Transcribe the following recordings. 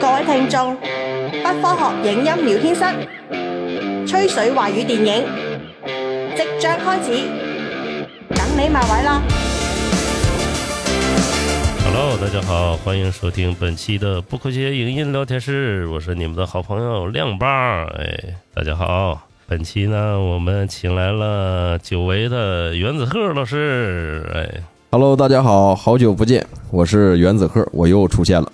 各位听众，不科学影音聊天室，吹水華語電影即将开始，等你埋位啦！Hello，大家好，欢迎收听本期的不科学影音聊天室，我是你们的好朋友亮爸。哎，大家好，本期呢，我们请来了久违的原子贺老师。哎，Hello，大家好，好久不见，我是原子贺，我又出现了。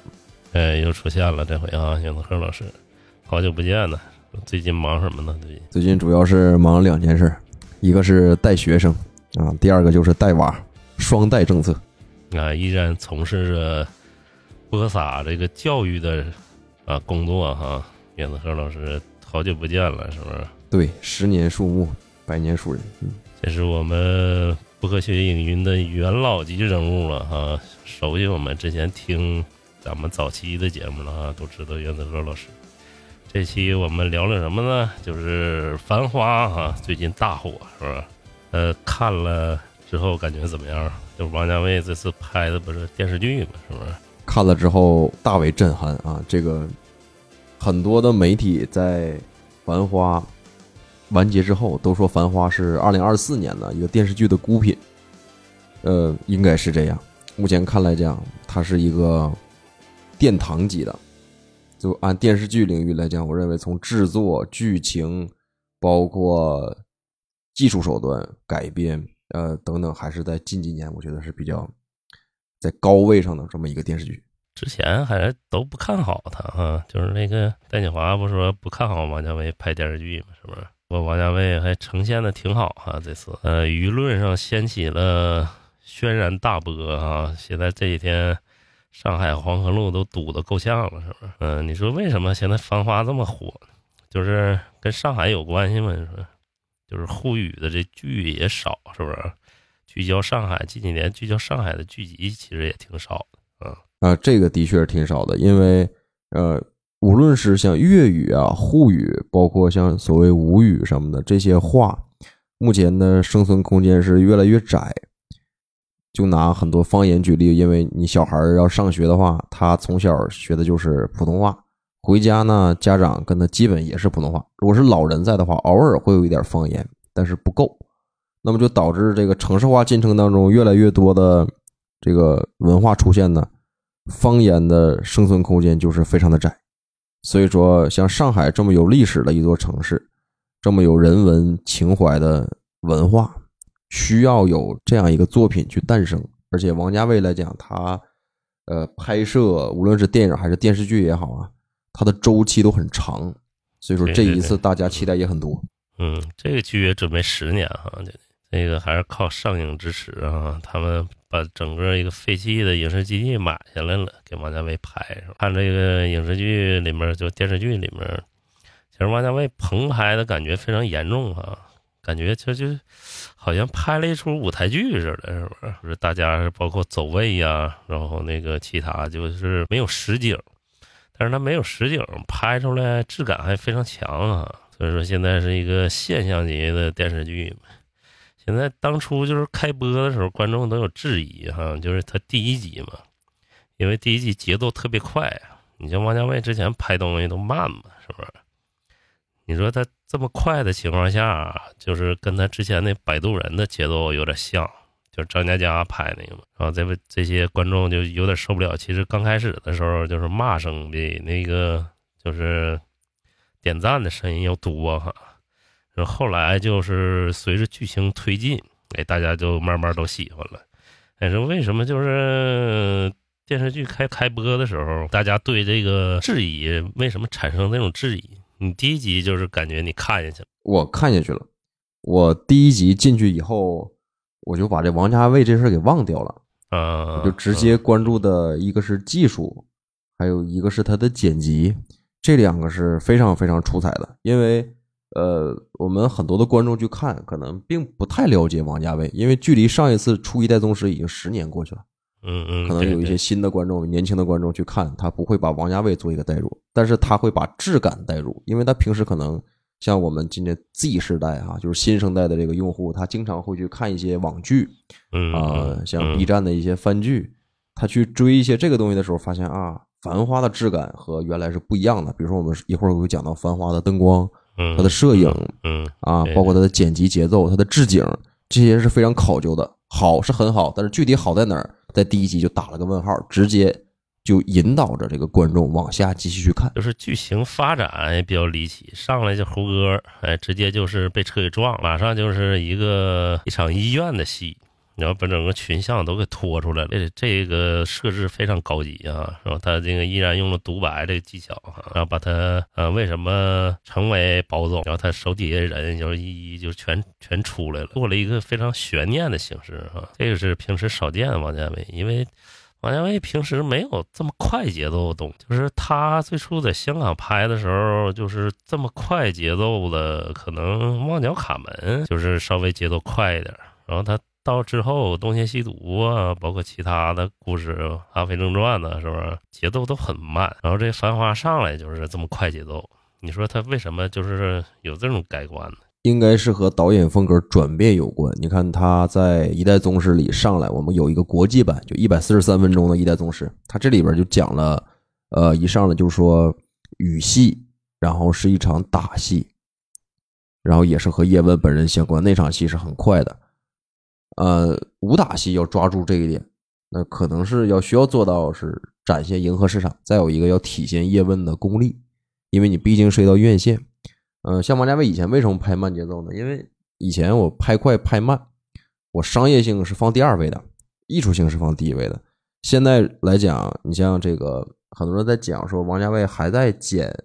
哎，又出现了这回啊，原子贺老师，好久不见呢。最近忙什么呢？最近最近主要是忙两件事，一个是带学生啊，第二个就是带娃，双带政策。啊，依然从事着播撒这个教育的啊工作哈。原子贺老师，好久不见了，是不是？对，十年树木，百年树人。嗯，这是我们不科学影音的元老级人物了哈，熟悉我们之前听咱们早期的节目了哈，都知道原子贺老师。这期我们聊聊什么呢？就是《繁花》哈，最近大火是吧？呃，看了之后感觉怎么样？就王家卫这次拍的不是电视剧吗？是不是？看了之后大为震撼啊！这个很多的媒体在《繁花》完结之后都说《繁花》是二零二四年的一个电视剧的孤品，呃，应该是这样。目前看来讲，它是一个殿堂级的。就按电视剧领域来讲，我认为从制作、剧情，包括技术手段、改编，呃等等，还是在近几年我觉得是比较在高位上的这么一个电视剧。之前还都不看好他哈，就是那个戴锦华不说不看好王家卫拍电视剧嘛，是不是？我王家卫还呈现的挺好哈，这次呃舆论上掀起了轩然大波啊！现在这几天上海黄河路都堵得够呛了，是不是？嗯、你说为什么现在《繁花》这么火？就是跟上海有关系吗？你说，就是沪语的这剧也少，是不是？聚焦上海，近几年聚焦上海的剧集其实也挺少的，嗯。啊，这个的确是挺少的，因为呃，无论是像粤语啊、沪语，包括像所谓吴语什么的这些话，目前的生存空间是越来越窄。就拿很多方言举例，因为你小孩儿要上学的话，他从小学的就是普通话，回家呢，家长跟他基本也是普通话。如果是老人在的话，偶尔会有一点方言，但是不够，那么就导致这个城市化进程当中越来越多的这个文化出现呢。方言的生存空间就是非常的窄，所以说像上海这么有历史的一座城市，这么有人文情怀的文化，需要有这样一个作品去诞生。而且王家卫来讲，他呃拍摄无论是电影还是电视剧也好啊，他的周期都很长，所以说这一次大家期待也很多。嗯，这个剧也准备十年哈，这这个还是靠上影支持啊，他们把整个一个废弃的影视基地买下来了，给王家卫拍上。看这个影视剧里面，就电视剧里面，其实王家卫棚拍的感觉非常严重哈，感觉就就好像拍了一出舞台剧似的，是不是？就是大家包括走位呀，然后那个其他就是没有实景，但是他没有实景，拍出来质感还非常强啊。所以说现在是一个现象级的电视剧。现在当初就是开播的时候，观众都有质疑哈，就是他第一集嘛，因为第一集节奏特别快啊。你像王家卫之前拍东西都慢嘛，是不是？你说他这么快的情况下，就是跟他之前那《摆渡人》的节奏有点像，就是张嘉佳拍那个嘛。然后这不这些观众就有点受不了。其实刚开始的时候，就是骂声比那个就是点赞的声音要多哈。然后后来就是随着剧情推进，哎，大家就慢慢都喜欢了。哎，说为什么就是电视剧开开播的时候，大家对这个质疑为什么产生那种质疑？你第一集就是感觉你看下去了，我看下去了，我第一集进去以后，我就把这王家卫这事儿给忘掉了，啊，我就直接关注的一个是技术，还有一个是他的剪辑，这两个是非常非常出彩的。因为呃，我们很多的观众去看，可能并不太了解王家卫，因为距离上一次出一代宗师已经十年过去了。嗯嗯，可能有一些新的观众、年轻的观众去看，他不会把王家卫做一个代入，但是他会把质感代入，因为他平时可能像我们今年 Z 世代哈、就是新生代的这个用户，他经常会去看一些网剧嗯啊、嗯像嗯 B 站的一些番剧，他去追一些这个东西的时候，发现啊，繁花的质感和原来是不一样的。比如说，我们一会儿会讲到繁花的灯光、嗯，它的摄影嗯啊，包括它的剪辑节奏、它的置景，这些是非常考究的。好是很好，但是具体好在哪儿，在第一集就打了个问号，直接就引导着这个观众往下继续去看。就是剧情发展也比较离奇，上来就胡歌，哎，直接就是被车给撞，马上就是一个一场医院的戏，然后把整个群像都给拖出来了。这这个设置非常高级啊，然后他这个依然用了独白这个技巧啊，然后把他呃为什么成为保总，然后他手底下人就是一一就全全出来了，做了一个非常悬念的形式啊，这个是平时少见王家卫，因为。王家卫平时没有这么快节奏的动，就是他最初在香港拍的时候，就是这么快节奏的，可能《旺角卡门》就是稍微节奏快一点。然后他到之后《东邪西毒》啊，包括其他的故事，《阿飞正传》呢，是不是节奏都很慢？然后这《繁花》上来就是这么快节奏，你说他为什么就是有这种改观呢？应该是和导演风格转变有关。你看他在《一代宗师》里上来，我们有一个国际版，就一百四十三分钟的《一代宗师》，他这里边就讲了，呃，一上来就说语戏，然后是一场打戏，然后也是和叶问本人相关。那场戏是很快的，呃，武打戏要抓住这一点，那可能是要需要做到是展现迎合市场，再有一个要体现叶问的功力，因为你毕竟涉及到院线。嗯，像王家卫以前为什么拍慢节奏呢？因为以前我拍快拍慢，我商业性是放第二位的，艺术性是放第一位的。现在来讲，你像这个很多人在讲说王家卫还在剪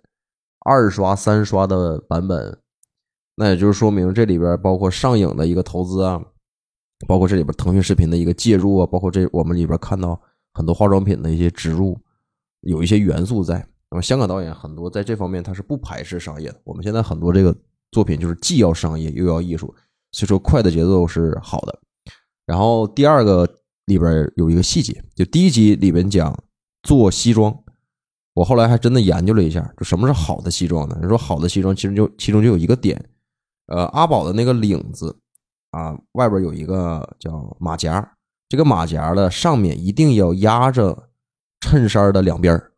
二刷、三刷的版本，那也就是说明这里边包括上影的一个投资啊，包括这里边腾讯视频的一个介入啊，包括这我们里边看到很多化妆品的一些植入，有一些元素在。那么香港导演很多在这方面他是不排斥商业的。我们现在很多这个作品就是既要商业又要艺术，所以说快的节奏是好的。然后第二个里边有一个细节，就第一集里边讲做西装，我后来还真的研究了一下，就什么是好的西装呢？你说好的西装其实就其中就有一个点，呃，阿宝的那个领子啊，外边有一个叫马甲，这个马甲的上面一定要压着衬衫的两边儿。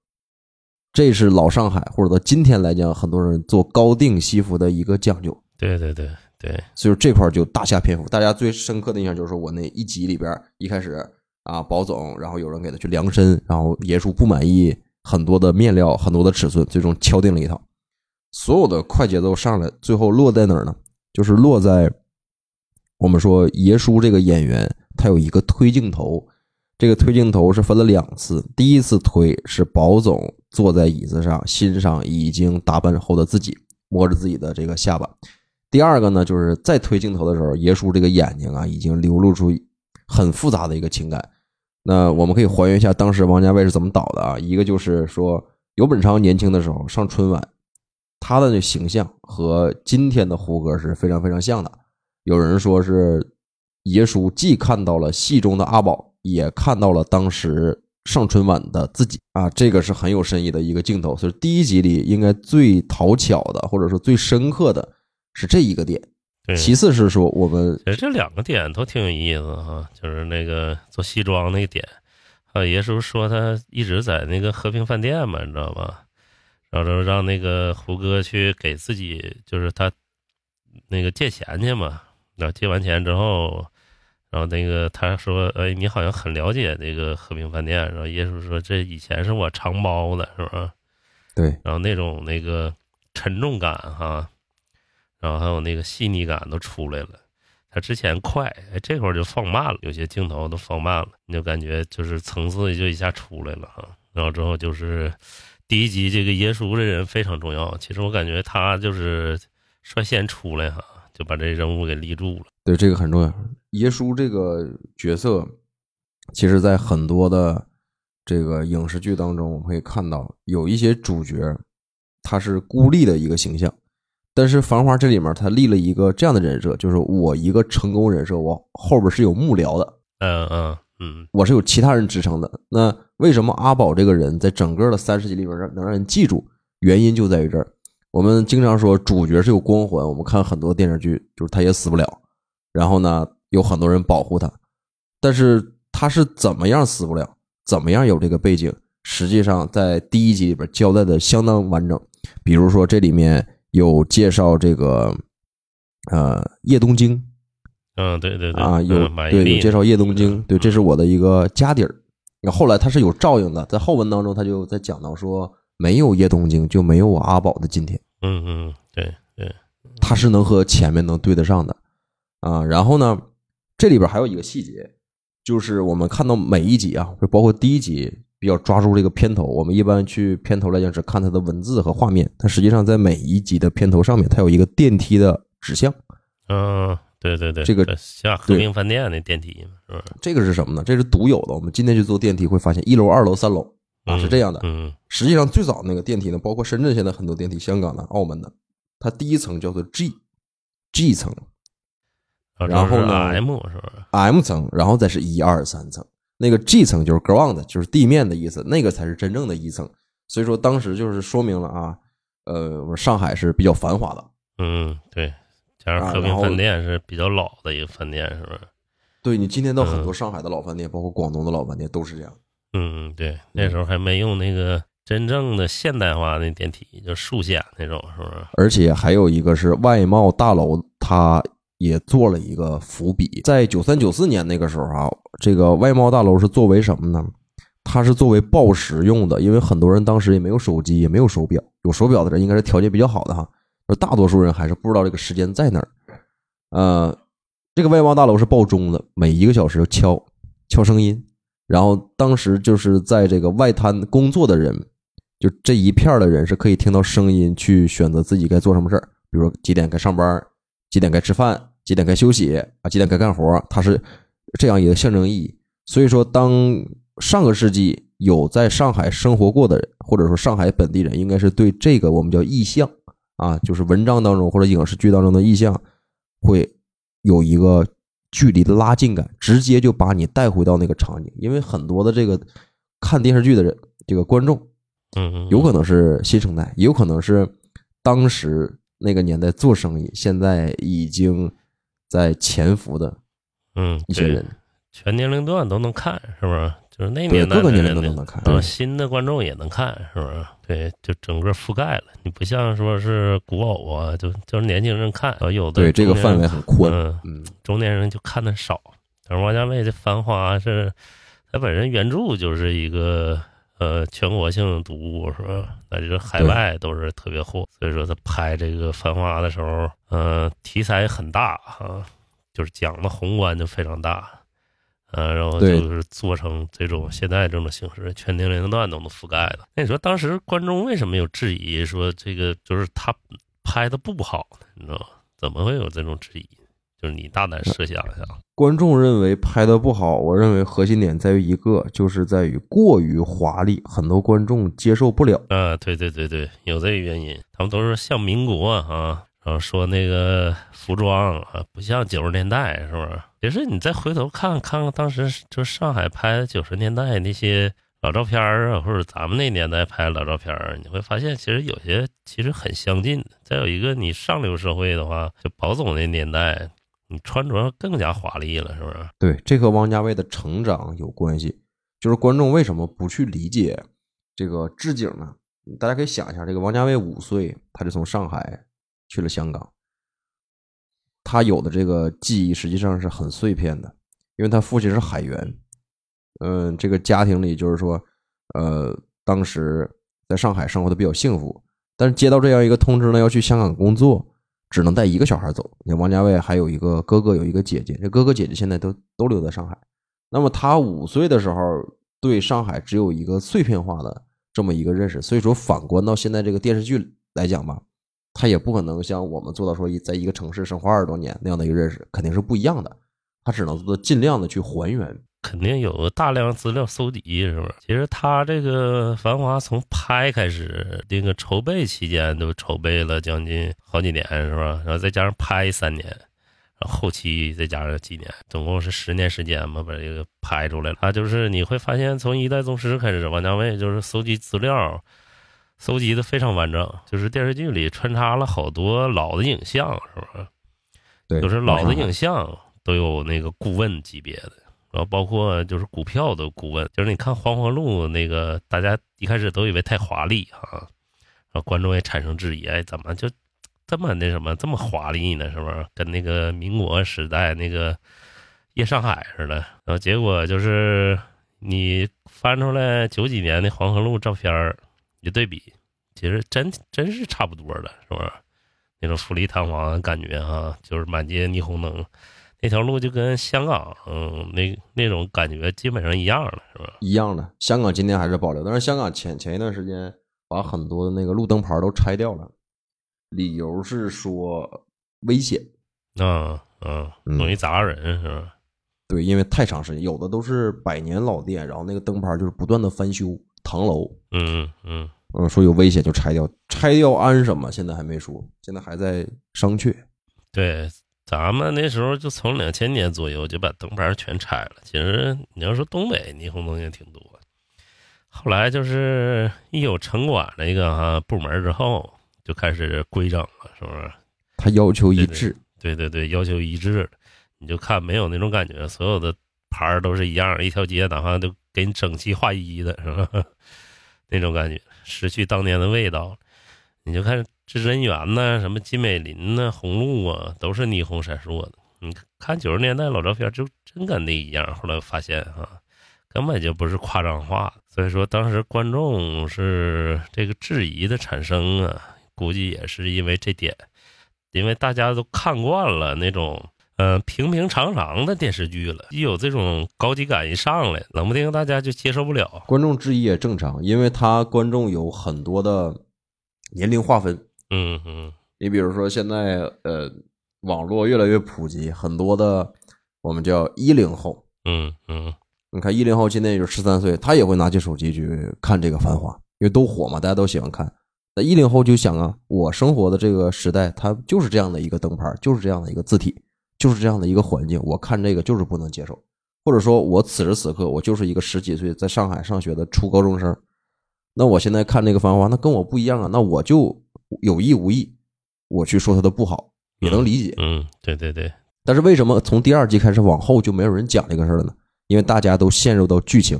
这是老上海或者到今天来讲，很多人做高定西服的一个讲究，对对对对，所以说这块儿就大下篇幅。大家最深刻的印象就是说我那一集里边一开始啊，保总，然后有人给他去量身，然后爷叔不满意很多的面料、很多的尺寸，最终敲定了一套。所有的快节奏上来，最后落在哪儿呢？就是落在我们说爷叔这个演员，他有一个推镜头。这个推镜头是分了两次，第一次推是宝总坐在椅子上欣赏已经打扮后的自己，摸着自己的这个下巴。第二个呢，就是在推镜头的时候，爷叔这个眼睛啊，已经流露出很复杂的一个情感。那我们可以还原一下当时王家卫是怎么导的啊？一个就是说，尤本昌年轻的时候上春晚，他的那形象和今天的胡歌是非常非常像的。有人说是耶稣既看到了戏中的阿宝。也看到了当时上春晚的自己啊，这个是很有深意的一个镜头。所以第一集里应该最讨巧的，或者说最深刻的是这一个点。其次是说我们其实这两个点都挺有意思哈，就是那个做西装那个点，啊，爷叔说他一直在那个和平饭店嘛，你知道吧？然后就让那个胡歌去给自己，就是他那个借钱去嘛，然后借完钱之后。然后那个他说：“哎，你好像很了解那个和平饭店。”然后耶稣说：“这以前是我常包的，是吧？”对。然后那种那个沉重感哈，然后还有那个细腻感都出来了。他之前快，哎，这会儿就放慢了，有些镜头都放慢了，你就感觉就是层次就一下出来了哈。然后之后就是第一集这个耶稣这人非常重要，其实我感觉他就是率先出来哈，就把这人物给立住了。对，这个很重要。耶稣这个角色，其实，在很多的这个影视剧当中，我们可以看到有一些主角，他是孤立的一个形象。但是《繁花》这里面，他立了一个这样的人设，就是我一个成功人设，我后边是有幕僚的，嗯嗯嗯，我是有其他人支撑的。那为什么阿宝这个人在整个的三十集里边能让人记住？原因就在于这儿。我们经常说主角是有光环，我们看很多电视剧，就是他也死不了。然后呢？有很多人保护他，但是他是怎么样死不了？怎么样有这个背景？实际上在第一集里边交代的相当完整。比如说这里面有介绍这个呃叶东京嗯，对对对啊，有对有介绍叶东京，嗯对，这是我的一个家底儿。那后来他是有照应的，在后文当中他就在讲到说，没有叶东京就没有我阿宝的今天。嗯嗯，对对，他是能和前面能对得上的啊。然后呢，这里边还有一个细节，就是我们看到每一集啊，就包括第一集比较抓住这个片头。我们一般去片头来讲，只看它的文字和画面，它实际上在每一集的片头上面，它有一个电梯的指向。嗯，对对对，这个对像和对平饭店那电梯嘛，是吧？这个是什么呢？这是独有的。我们今天去坐电梯会发现，一楼、二楼、三楼啊是这样的。嗯实际上，最早那个电梯呢，包括深圳现在很多电梯，香港的、澳门的，它第一层叫做 G，G 层。嗯，然后呢 M 是不是？M 层，然后再是一二三层，那个 G 层就是 ground，就是地面的意思，那个才是真正的一层。所以说当时就是说明了啊，呃，我说上海是比较繁华的，嗯，对，加上和平饭店是比较老的一个饭店，是不是？对你今天到很多上海的老饭店，包括广东的老饭店都是这样。嗯，对，那时候还没用那个真正的现代化的电梯，就竖线那种，是不是？而且还有一个是外贸大楼，它也做了一个伏笔，在九三九四年那个时候啊，这个外贸大楼是作为什么呢？它是作为报时用的，因为很多人当时也没有手机，也没有手表，有手表的人应该是条件比较好的哈，而大多数人还是不知道这个时间在哪儿。呃，这个外贸大楼是报钟的，每一个小时敲敲声音，然后当时就是在这个外滩工作的人，就这一片儿的人是可以听到声音去选择自己该做什么事儿，比如说几点该上班，几点该吃饭，几点该休息啊，几点该干活，它是这样一个象征意义。所以说，当上个世纪有在上海生活过的人，或者说上海本地人，应该是对这个我们叫意象啊，就是文章当中或者影视剧当中的意象，会有一个距离的拉近感，直接就把你带回到那个场景。因为很多的这个看电视剧的人，这个观众，嗯嗯，有可能是新生代，也有可能是当时那个年代做生意，现在已经在潜伏的嗯一些人。全年龄段都能看，是不是？就是那对年代各个年龄都能看对新的观众也能看，是不是？对，就整个覆盖了。你不像说是古偶啊，就就是年轻人看，有的对这个范围很宽，嗯，嗯，中年人就看的少。但是王家卫这《繁花》是，他本身原著就是一个呃全国性读物，是吧？那就是海外都是特别火，所以说他拍这个《繁花》的时候，呃，题材很大啊，就是讲的宏观就非常大。呃，然后就是做成这种现在这种形式，全年龄段都能覆盖的。那你说当时观众为什么有质疑，说这个就是他拍的不好呢？你知道吗？怎么会有这种质疑？就是你大胆设想一下，观众认为拍的不好，我认为核心点在于一个，就是在于过于华丽，很多观众接受不了。啊，对对对对，有这个原因。他们都是像民国啊，然后说那个服装啊，不像九十年代，是不是？其实你再回头看看看当时就上海拍九十年代那些老照片啊，或者咱们那年代拍老照片，你会发现其实有些其实很相近。再有一个，你上流社会的话，就宝总那年代，你穿着更加华丽了，是不是？对，这和王家卫的成长有关系。就是观众为什么不去理解这个置景呢？大家可以想一下，这个王家卫五岁，他就从上海去了香港，他有的这个记忆实际上是很碎片的，因为他父亲是海员，嗯，这个家庭里就是说，呃，当时在上海生活的比较幸福，但是接到这样一个通知呢，要去香港工作，只能带一个小孩走。你看王家卫还有一个哥哥，有一个姐姐，这哥哥姐姐现在都都留在上海。那么他五岁的时候，对上海只有一个碎片化的这么一个认识，所以说反观到现在这个电视剧来讲吧，他也不可能像我们做到说在一个城市生活二十多年那样的一个认识，肯定是不一样的。他只能做尽量的去还原。肯定有大量资料搜集，是不是？其实他这个《繁华》从拍开始，这个筹备期间都筹备了将近好几年，是吧？然后再加上拍三年，然后后期再加上几年，总共是十年时间嘛，把这个拍出来了。他就是你会发现，从一代宗师开始，王家卫就是搜集资料，搜集的非常完整，就是电视剧里穿插了好多老的影像，是不是？对，就是老的影像都有那个顾问级别的，然后包括就是股票的顾问，就是你看黄河路那个，大家一开始都以为太华丽啊，然后观众也产生质疑，哎，怎么就这么那什么这么华丽呢？是不是跟那个民国时代那个夜上海似的？然后结果就是你翻出来九几年的黄河路照片儿一对比，其实真真是差不多的，是不是？那种富丽堂皇的感觉哈，就是满街霓虹灯。那条路就跟香港，嗯，那那种感觉基本上一样了，是吧？一样的。香港今天还是保留，但是香港前前一段时间把很多的那个路灯牌都拆掉了，理由是说危险。嗯嗯，容易砸人，是吧？对，因为太长时间，有的都是百年老店，然后那个灯牌就是不断的翻修唐楼。嗯嗯嗯，说有危险就拆掉，拆掉安什么？现在还没说，现在还在商榷。对。咱们那时候就从两千年左右就把灯牌全拆了。其实你要说东北霓虹灯也挺多，后来就是一有城管那个哈部门之后，就开始规整了，是不是？他要求一致，对对对，要求一致。你就看没有那种感觉，所有的牌都是一样，一条街哪怕都给你整齐划一的，是吧？那种感觉失去当年的味道。你就看。至真园呐，什么金美林呐，红路啊，都是霓虹闪烁的。你看九十年代老照片，就真跟那一样。后来发现哈，根本就不是夸张化。所以说，当时观众是这个质疑的产生啊，估计也是因为这点，因为大家都看惯了那种嗯平平常常的电视剧了，一有这种高级感一上来，冷不丁大家就接受不了。观众质疑也正常，因为他观众有很多的年龄划分。嗯嗯，你比如说现在呃，网络越来越普及，很多的我们叫一零后，嗯嗯，你看一零后今年也就十三岁，他也会拿起手机去看这个《繁华》，因为都火嘛，大家都喜欢看。那一零后就想啊，我生活的这个时代，它就是这样的一个灯牌，就是这样的一个字体，就是这样的一个环境，我看这个就是不能接受，或者说我此时此刻我就是一个十几岁在上海上学的初高中生，那我现在看这个《繁华》，那跟我不一样啊，那我就。有意无意，我去说他的不好也能理解。嗯，对对对。但是为什么从第二季开始往后就没有人讲这个事儿了呢？因为大家都陷入到剧情。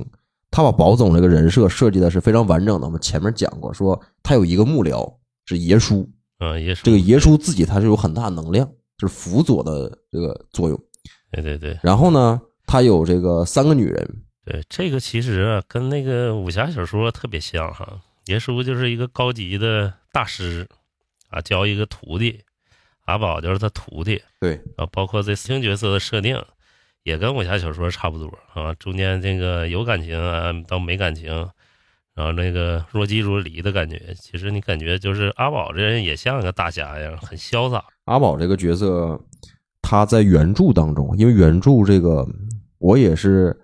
他把宝总这个人设设计的是非常完整的。我们前面讲过，说他有一个幕僚是爷叔。嗯，爷叔。这个爷叔自己他是有很大能量，就是辅佐的这个作用。对对对。然后呢，他有这个三个女人。对，这个其实跟那个武侠小说特别像哈。爷叔就是一个高级的大师，啊，教一个徒弟，阿宝就是他徒弟。对，啊，包括这新角色的设定，也跟武侠小说差不多啊。中间这个有感情啊，到没感情，然后那个若即若离的感觉，其实你感觉就是阿宝这人也像个大侠一样，很潇洒。阿宝这个角色，他在原著当中，因为原著这个我也是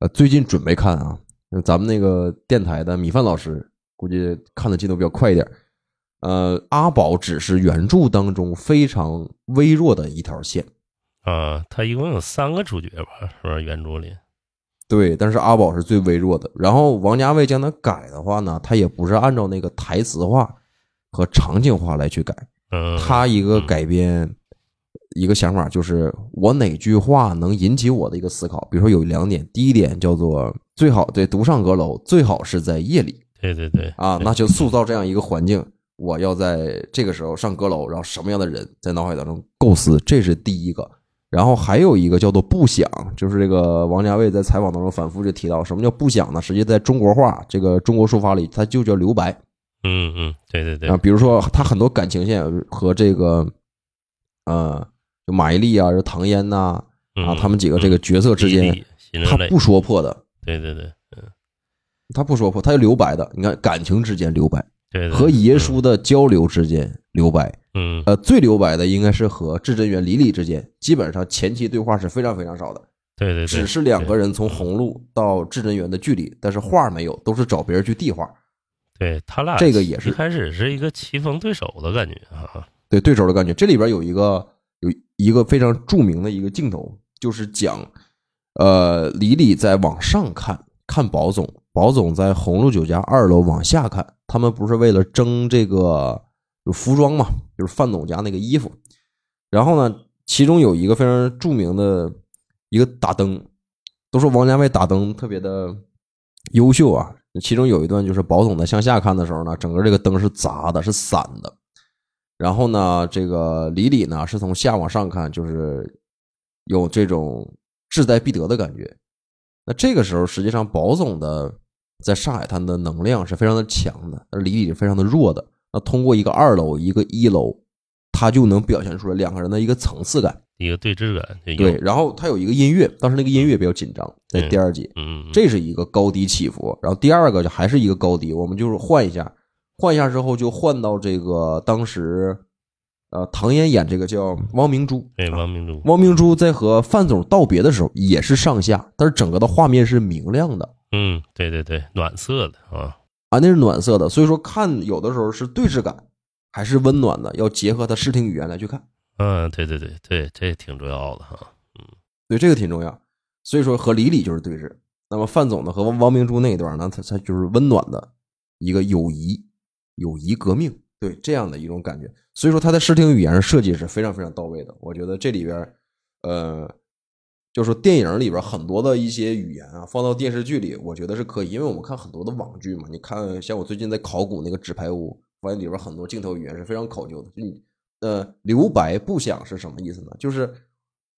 呃最近准备看啊，咱们那个电台的米饭老师。估计看的进度比较快一点，呃，阿宝只是原著当中非常微弱的一条线，啊，他一共有三个主角吧，是不是？原著里，对，但是阿宝是最微弱的。然后王家卫将他改的话呢，他也不是按照那个台词化和场景化来去改，嗯，他一个改编一个想法就是我哪句话能引起我的一个思考，比如说有两点，第一点叫做最好对独上阁楼，最好是在夜里。对对对啊，那就塑造这样一个环境。我要在这个时候上阁楼，然后什么样的人在脑海当中构思，这是第一个。然后还有一个叫做不想，就是这个王家卫在采访当中反复就提到，什么叫不想呢？实际在中国话这个中国书法里，它就叫留白。嗯嗯，对对对啊，比如说他很多感情线和这个呃，就马伊琍啊，就唐嫣呐啊，他们几个这个角色之间，他不说破的。对对对。他不说破，他就留白的。你看感情之间留白，对，和爷叔的交流之间留白，嗯，呃，最留白的应该是和至真园李李之间，基本上前期对话是非常非常少的，对对，只是两个人从红路到至真园的距离，但是话没有，都是找别人去递话。对他俩这个也是一开始是一个棋逢对手的感觉啊，对对手的感觉。这里边有一个有一个非常著名的一个镜头，就是讲，呃，李李在往上看看宝总。宝总在红路酒家二楼往下看，他们不是为了争这个有服装嘛，就是范总家那个衣服。然后呢，其中有一个非常著名的一个打灯，都说王家卫打灯特别的优秀啊，其中有一段就是宝总在向下看的时候呢，整个这个灯是砸的，是散的。然后呢，这个李李呢是从下往上看，就是有这种志在必得的感觉。那这个时候，实际上宝总的在上海滩的能量是非常的强的，而李李是非常的弱的。那通过一个二楼，一个一楼，他就能表现出来两个人的一个层次感。一个对峙感，对，，然后他有一个音乐，当时那个音乐比较紧张，在第二集，嗯，嗯这是一个高低起伏。然后第二个就还是一个高低，我们就是换一下，换一下之后就换到这个当时，呃，唐嫣演这个叫汪明珠，对汪明珠，汪明珠在和范总道别的时候也是上下，但是整个的画面是明亮的嗯，对对对，暖色的啊，啊，那是暖色的，所以说看有的时候是对视感，还是温暖的，要结合他视听语言来去看。嗯，对对对对，这挺重要的哈，嗯对，这个挺重要。所以说和李李就是对峙，那么范总呢和王王明珠那一段呢，他他就是温暖的一个友谊，友谊革命，对这样的一种感觉。所以说他的视听语言设计是非常非常到位的。我觉得这里边，呃，就是说电影里边很多的一些语言啊，放到电视剧里，我觉得是可以，因为我们看很多的网剧嘛，你看像我最近在考古那个《纸牌屋》，发现里边很多镜头语言是非常考究的。就你呃，留白不想是什么意思呢？就是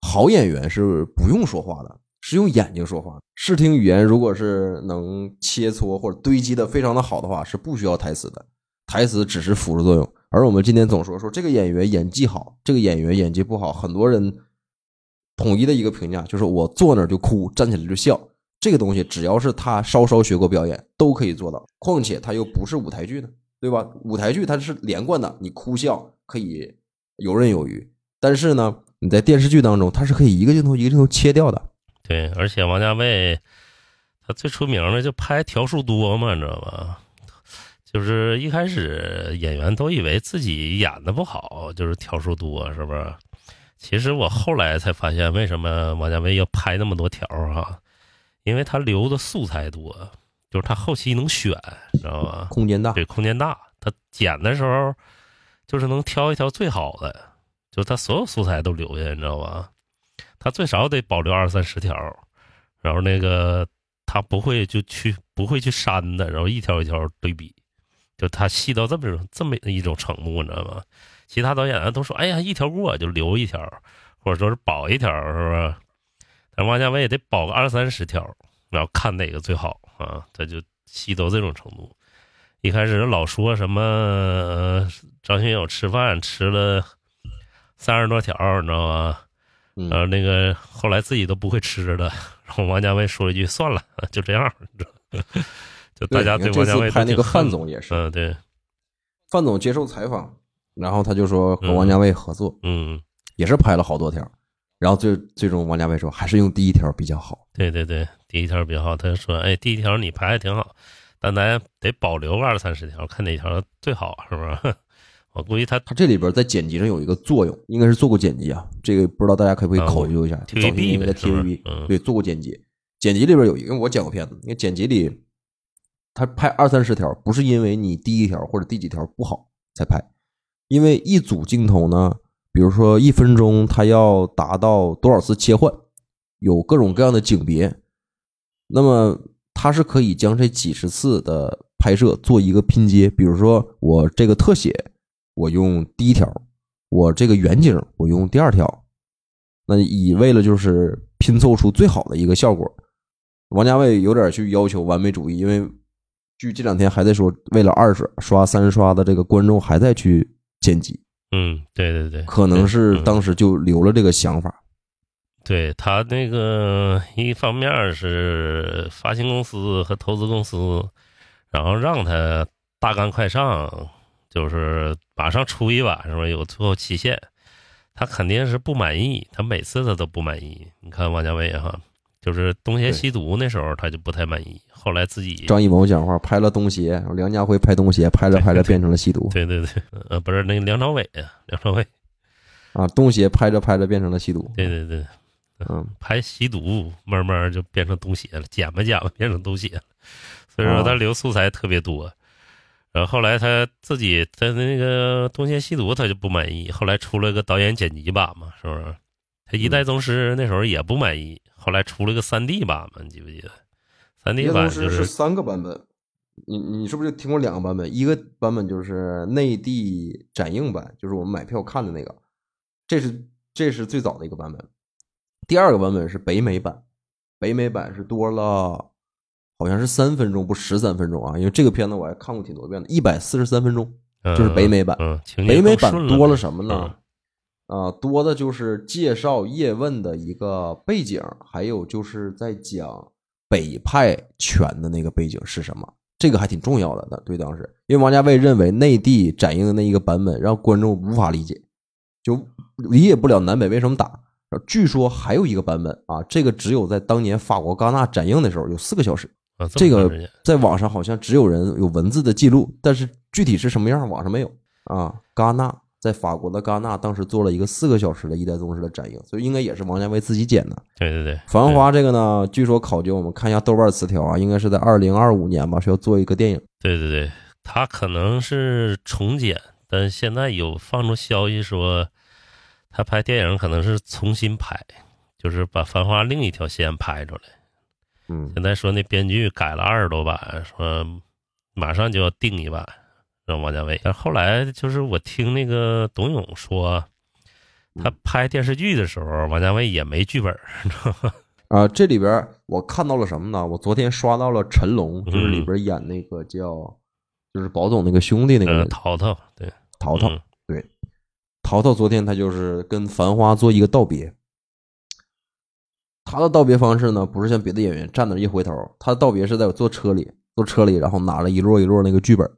好演员是不用说话的，是用眼睛说话。视听语言如果是能切磋或者堆积的非常的好的话，是不需要台词的，台词只是辅助作用。而我们今天总说说这个演员演技好，这个演员演技不好，很多人统一的一个评价就是我坐那儿就哭，站起来就笑。这个东西只要是他稍稍学过表演，都可以做到。况且他又不是舞台剧的，对吧？舞台剧它是连贯的，你哭笑可以游刃有余。但是呢，你在电视剧当中，它是可以一个镜头一个镜头切掉的。对，而且王家卫他最出名的就拍条数多嘛，你知道吧？就是一开始演员都以为自己演的不好，就是条数多，是不是？其实我后来才发现，为什么王家卫要拍那么多条啊？因为他留的素材多，就是他后期能选，知道吧？空间大，对，空间大，他剪的时候就是能挑一条最好的，就他所有素材都留下，你知道吧？他最少得保留二三十条，然后那个他不会就去不会去删的，然后一条一条对比，就他细到这么这么一种程度，你知道吗？其他导演都说，哎呀，一条过就留一条，或者说是保一条，是不是？但王家卫得保个二三十条，然后看哪个最好啊，他就细到这种程度。一开始老说什么、呃、张学友吃饭吃了三十多条，你知道吗？嗯然后那个后来自己都不会吃了，然后王家卫说了一句：“算了，就这样。”就大家对对王家卫这次拍那个范总也是，嗯，对，范总接受采访，然后他就说和王家卫合作，嗯，也是拍了好多条，然后最最终王家卫说还是用第一条比较好。对对对，第一条比较好。他就说：“哎，第一条你拍的挺好，但咱得保留个二三十条，看哪条最好，是不是？” 我估计他他这里边在剪辑上有一个作用，应该是做过剪辑啊，这个不知道大家可不可以啊考究一下。早些年在呗是不是 TVB 嗯对做过剪辑，剪辑里边有一个，因为我剪过片子，因为剪辑里他拍二三十条，不是因为你第一条或者第几条不好才拍，因为一组镜头呢，比如说一分钟，它要达到多少次切换，有各种各样的景别，那么它是可以将这几十次的拍摄做一个拼接，比如说我这个特写，我用第一条，我这个远景我用第二条，那以为了就是拼凑出最好的一个效果。王家卫有点去要求完美主义，因为据这两天还在说，为了二刷、三刷的这个观众还在去嗯，对对对，可能是嗯当时就留了这个想法。对他那个一方面是发行公司和投资公司，然后让他大干快上，就是马上出一把，是吧？有最后期限，他肯定是不满意，他每次他都不满意。你看王家卫哈，就是《东邪西毒》那时候他就不太满意，后来自己张艺谋讲话拍了《东邪》，梁家辉拍《东邪》，拍着拍着变成了西毒对对对，呃，不是那个梁朝伟啊，梁朝伟，啊，《东邪》拍着拍着变成了西毒。对对对，嗯，拍西毒，慢慢就变成东邪了，剪吧剪吧变成东邪了。所以说他留素材特别多。然后后来他自己在那个东邪西毒他就不满意，后来出了个导演剪辑版嘛，是不是？他一代宗师那时候也不满意，后来出了个三 D 版嘛，你记不记得？三 D 版就是三个版本。你你是不是听过两个版本？一个版本就是内地展映版，就是我们买票看的那个，这是这是最早的一个版本。第二个版本是北美版，北美版是多了，好像是三分钟不十三分钟啊，因为这个片子我还看过挺多遍的，一百四十三分钟，就是北美版。嗯，北美版多了什么呢？啊，多的就是介绍叶问的一个背景，还有就是在讲北派拳的那个背景是什么。这个还挺重要的，那对当时，因为王家卫认为内地展映的那一个版本让观众无法理解，就理解不了南北为什么打。据说还有一个版本啊，这个只有在当年法国戛纳展映的时候有四个小时，这个在网上好像只有人有文字的记录，但是具体是什么样，网上没有啊。戛纳在法国的戛纳当时做了一个四个小时的一代宗师的展映，所以应该也是王家卫自己剪的。对对对，繁花这个呢，据说考究，我们看一下豆瓣词条啊，应该是在二零二五年吧，是要做一个电影。对对对，他可能是重剪，但现在有放出消息说。他拍电影可能是重新拍，就是把《繁花》另一条线拍出来。嗯，现在说那编剧改了二十多版，说马上就要定一版让王家卫。但后来就是我听那个董勇说，他拍电视剧的时候，王家卫也没剧本，知道吗？啊，这里边我看到了什么呢？我昨天刷到了成龙，就是里边演那个叫，就是宝总那个兄弟那个淘淘，对，淘淘。淘淘昨天他就是跟《繁花》做一个道别，他的道别方式呢，不是像别的演员站那一回头，他的道别是在坐车里，坐车里，然后拿了一摞一摞那个剧本，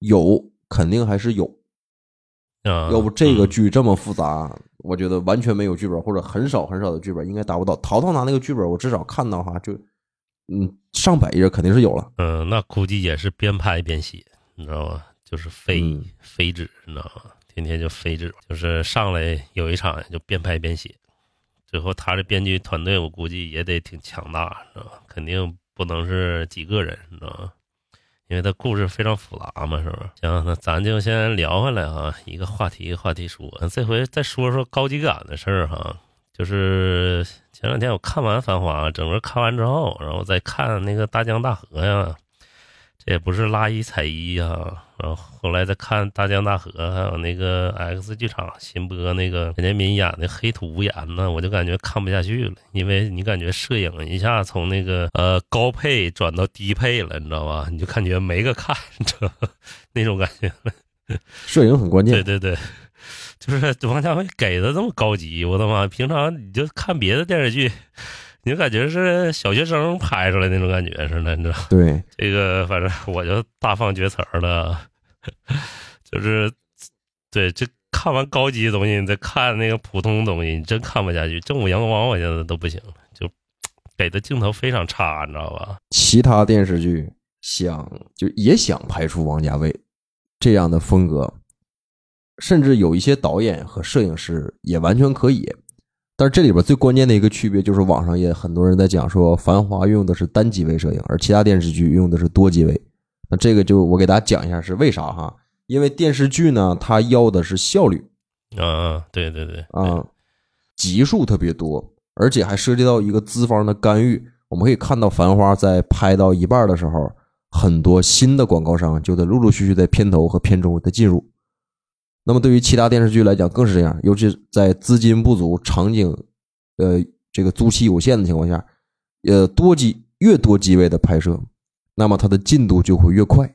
有肯定还是有，要不这个剧这么复杂，我觉得完全没有剧本或者很少很少的剧本应该达不到。淘淘拿那个剧本，我至少看到哈，就嗯上百页肯定是有了，嗯，那估计也是边拍边写，你知道吗？就是飞飞纸，你知道吗？天天就飞纸，就是上来有一场就边拍边写，最后他的编剧团队我估计也得挺强大，知道吧？肯定不能是几个人，知道吗？因为它故事非常复杂嘛，是不是？行，那咱就先聊回来哈，一个话题一个话题说。这回再说说高级感的事儿哈，就是前两天我看完《繁华》，整个看完之后，然后再看那个《大江大河》呀。也不是拉一踩一啊，然后后来再看《大江大河》，还有那个 X 剧场新播那个陈建斌演的《黑土无言》呢，我就感觉看不下去了，因为你感觉摄影一下从那个呃高配转到低配了，你知道吧？你就感觉没个看，你知道那种感觉。摄影很关键。对对对，就是王家卫给的这么高级，我的妈！平常你就看别的电视剧。你就感觉是小学生拍出来那种感觉似的，你知道？对，这个反正我就大放厥词了，就是对这看完高级的东西，你再看那个普通的东西，你真看不下去。正午阳光我现在都不行了，就给的镜头非常差，你知道吧？其他电视剧想就也想拍出王家卫这样的风格，甚至有一些导演和摄影师也完全可以。但是这里边最关键的一个区别就是，网上也很多人在讲说，《繁花》用的是单机位摄影，而其他电视剧用的是多机位。那这个就我给大家讲一下是为啥哈？因为电视剧呢，它要的是效率，啊，对对对，啊，集数特别多，而且还涉及到一个资方的干预。我们可以看到，《繁花》在拍到一半的时候，很多新的广告商就在陆陆续续在片头和片中的进入。那么对于其他电视剧来讲更是这样，尤其在资金不足、场景，呃，这个租期有限的情况下，呃，多机越多机位的拍摄，那么它的进度就会越快。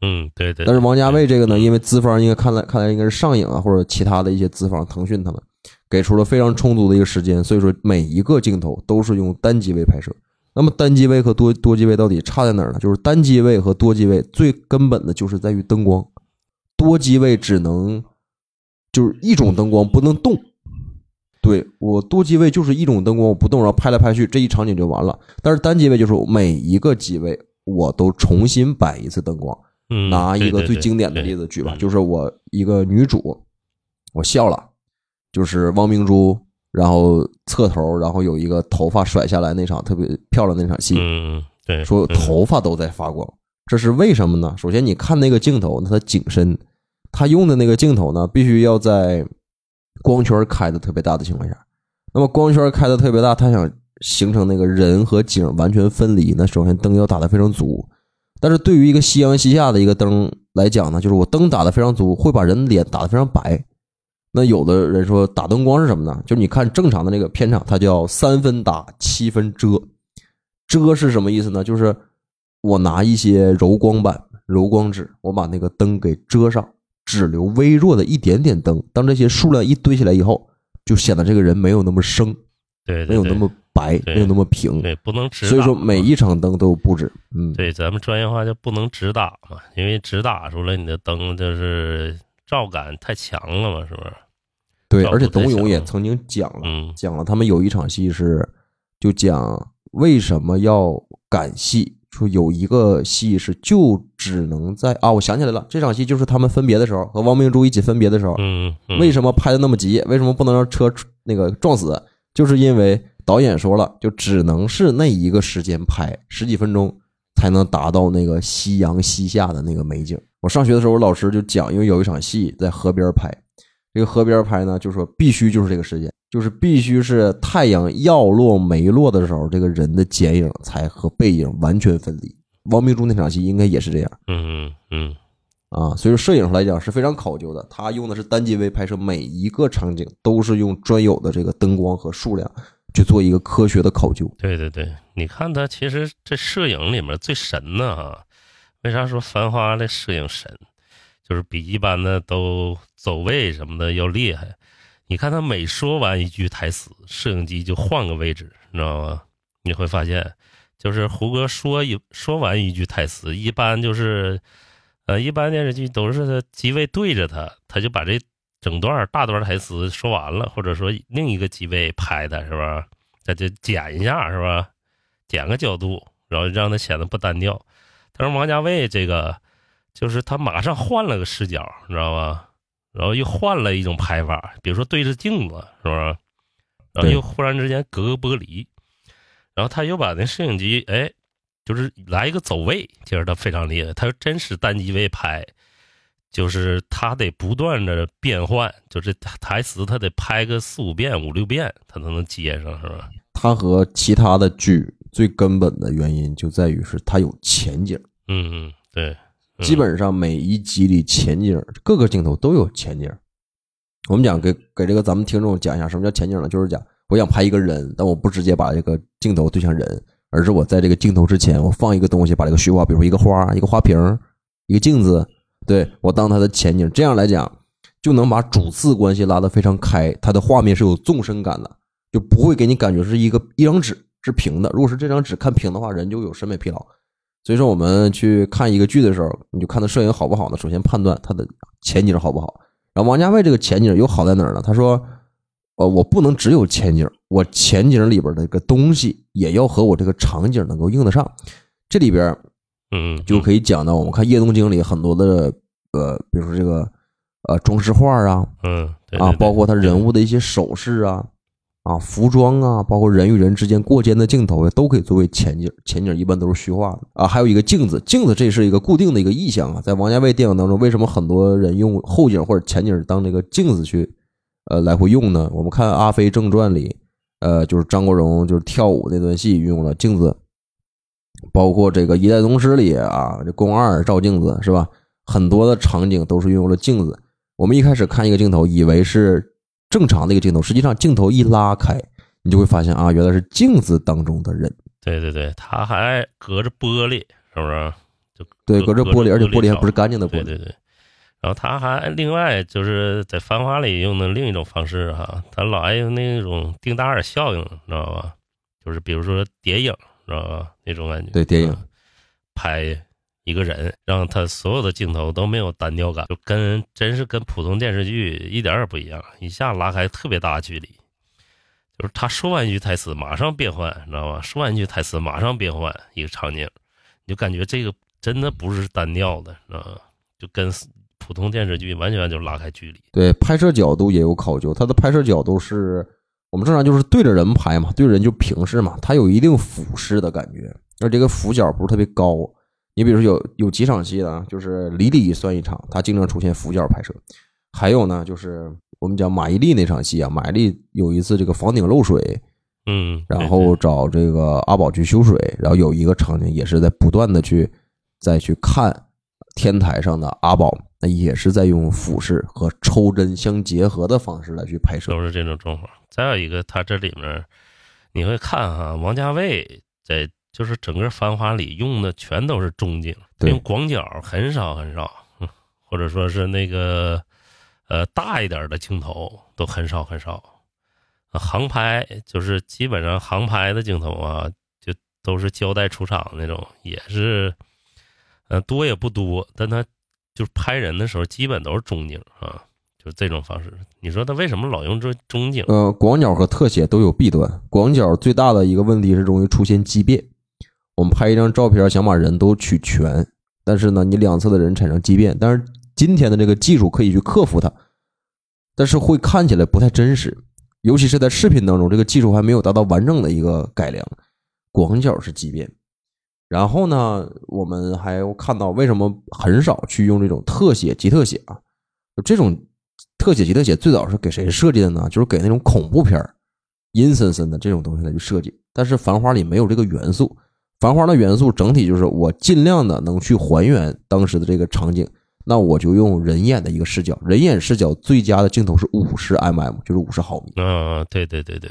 嗯，对对。但是王家卫这个呢，因为资方应该看来看来应该是上影啊，或者其他的一些资方，腾讯他们给出了非常充足的一个时间，所以说每一个镜头都是用单机位拍摄。那么单机位和多多机位到底差在哪儿呢？就是单机位和多机位最根本的就是在于灯光。多机位只能就是一种灯光不能动，对我多机位就是一种灯光我不动，然后拍来拍去这一场景就完了。但是单机位就是每一个机位我都重新摆一次灯光。拿一个最经典的例子举吧，就是我一个女主，我笑了，就是汪明珠，然后侧头，然后有一个头发甩下来那场特别漂亮那场戏，嗯，对，说头发都在发光。这是为什么呢？首先，你看那个镜头，那它景深，他用的那个镜头呢，必须要在光圈开的特别大的情况下，那么光圈开的特别大，他想形成那个人和景完全分离，那首先灯要打得非常足。但是对于一个夕阳西下的一个灯来讲呢，就是我灯打得非常足，会把人脸打得非常白。那有的人说打灯光是什么呢？就是你看正常的那个片场，它叫三分打七分遮。遮是什么意思呢？就是我拿一些柔光板、柔光纸，我把那个灯给遮上，只留微弱的一点点灯。当这些数量一堆起来以后，就显得这个人没有那么生，对，没有那么白，没有那么平。对，不能直。所以说每一场灯都有布置。嗯，对，咱们专业化就不能直打嘛，因为直打出来你的灯就是照感太强了嘛，是不是？对，而且董永也曾经讲了，讲了他们有一场戏是就讲。为什么要赶戏？说有一个戏是就只能在啊，我想起来了，这场戏就是他们分别的时候，和王明珠一起分别的时候。嗯，为什么拍的那么急？为什么不能让车那个撞死？就是因为导演说了，就只能是那一个时间拍十几分钟，才能达到那个夕阳西下的那个美景。我上学的时候，我老师就讲，因为有一场戏在河边拍，这个河边拍呢，就说必须就是这个时间。就是必须是太阳要落没落的时候，这个人的剪影才和背影完全分离。王明珠那场戏应该也是这样。嗯嗯嗯，啊，所以说摄影上来讲是非常考究的。他用的是单机位拍摄，每一个场景都是用专有的这个灯光和数量去做一个科学的考究。对对对，你看他其实这摄影里面最神的哈，为啥说《繁花》的摄影神？就是比一般的都走位什么的要厉害。你看他每说完一句台词，摄影机就换个位置，你知道吗？你会发现，就是胡歌说一说完一句台词，一般就是，呃，一般电视剧都是他机位对着他，他就把这整段大段台词说完了，或者说另一个机位拍的是吧？他就剪一下是吧？剪个角度，然后让他显得不单调。但是王家卫这个，就是他马上换了个视角，你知道吧？然后又换了一种拍法，比如说对着镜子，是不是？然后又忽然之间隔个玻璃，然后他又把那摄影机，哎，就是来一个走位，其实他非常厉害。他真是单机位拍，就是他得不断的变换，就是台词他得拍个四五遍、五六遍，他才能接上，是吧？他和其他的剧最根本的原因就在于是他有前景。嗯嗯，对。基本上每一集里前景各个镜头都有前景。我们讲给给这个咱们听众讲一下什么叫前景呢？就是讲我想拍一个人，但我不直接把这个镜头对向人，而是我在这个镜头之前，我放一个东西，把这个虚化，比如说一个花、一个花瓶、一个镜子，对我当它的前景，这样来讲就能把主次关系拉得非常开，它的画面是有纵深感的，就不会给你感觉是一个一张纸是平的。如果是这张纸看平的话，人就有审美疲劳。所以说，我们去看一个剧的时候，你就看他摄影好不好呢？首先判断他的前景好不好。然后王家卫这个前景又好在哪儿呢？他说：“呃，我不能只有前景，我前景里边的一个东西也要和我这个场景能够用得上。”这里边，嗯，就可以讲到我们看《叶东京》里很多的呃，比如说这个呃装饰画啊，嗯，啊，包括他人物的一些手势啊。啊，服装啊，包括人与人之间过肩的镜头呀，都可以作为前景。前景一般都是虚化的啊。还有一个镜子，镜子这是一个固定的一个意象啊。在王家卫电影当中，为什么很多人用后景或者前景当这个镜子去，呃，来回用呢？我们看《阿飞正传》里，呃，就是张国荣就是跳舞那段戏运用了镜子，包括这个《一代宗师》里啊，这宫二照镜子是吧？很多的场景都是运用了镜子。我们一开始看一个镜头，以为是。正常的一个镜头，实际上镜头一拉开，你就会发现啊，原来是镜子当中的人。对对对，他还隔着玻璃，是不是？就对，隔着玻璃，而且玻璃还不是干净的玻璃。对对对。然后他还另外就是在《繁花》里用的另一种方式哈，他老爱用那种丁达尔效应，你知道吧？就是比如说叠影，知道吧？那种感觉。对，叠影拍。一个人让他所有的镜头都没有单调感，就跟真是跟普通电视剧一点也不一样，一下拉开特别大的距离。就是他说完一句台词，马上变换，你知道吧？说完一句台词，马上变换一个场景，你就感觉这个真的不是单调的，知道吗？就跟普通电视剧完全就拉开距离。对，拍摄角度也有考究，他的拍摄角度是我们正常就是对着人拍嘛，对人就平视嘛，它有一定俯视的感觉，而这个俯角不是特别高。你比如说有有几场戏呢，就是李李算一场，他经常出现俯角拍摄。还有呢，就是我们讲马伊琍那场戏啊，马伊琍有一次这个房顶漏水，嗯，然后找这个阿宝去修水，然后有一个场景也是在不断的去再去看天台上的阿宝，那也是在用俯视和抽帧相结合的方式来去拍摄。都是这种状况。再有一个，他这里面你会看哈，王家卫在就是整个《繁华》里用的全都是中景，对用广角很少很少，嗯或者说是那个呃大一点的镜头都很少很少。啊航拍就是基本上航拍的镜头啊，就都是胶带出场那种，也是呃多也不多，但他就是拍人的时候基本都是中景啊。就是这种方式，你说他为什么老用这中景？呃，广角和特写都有弊端。广角最大的一个问题是容易出现畸变。我们拍一张照片，想把人都取全，但是呢，你两侧的人产生畸变。但是今天的这个技术可以去克服它，但是会看起来不太真实，尤其是在视频当中，这个技术还没有达到完整的一个改良。广角是畸变。然后呢，我们还看到为什么很少去用这种特写、极特写啊？这种。特写极特写最早是给谁设计的呢？就是给那种恐怖片儿阴森森的这种东西来去设计。但是《繁花》里没有这个元素，《繁花》的元素整体就是我尽量的能去还原当时的这个场景，那我就用人眼的一个视角，人眼视角最佳的镜头是五十 mm，就是五十毫米。啊，对对对对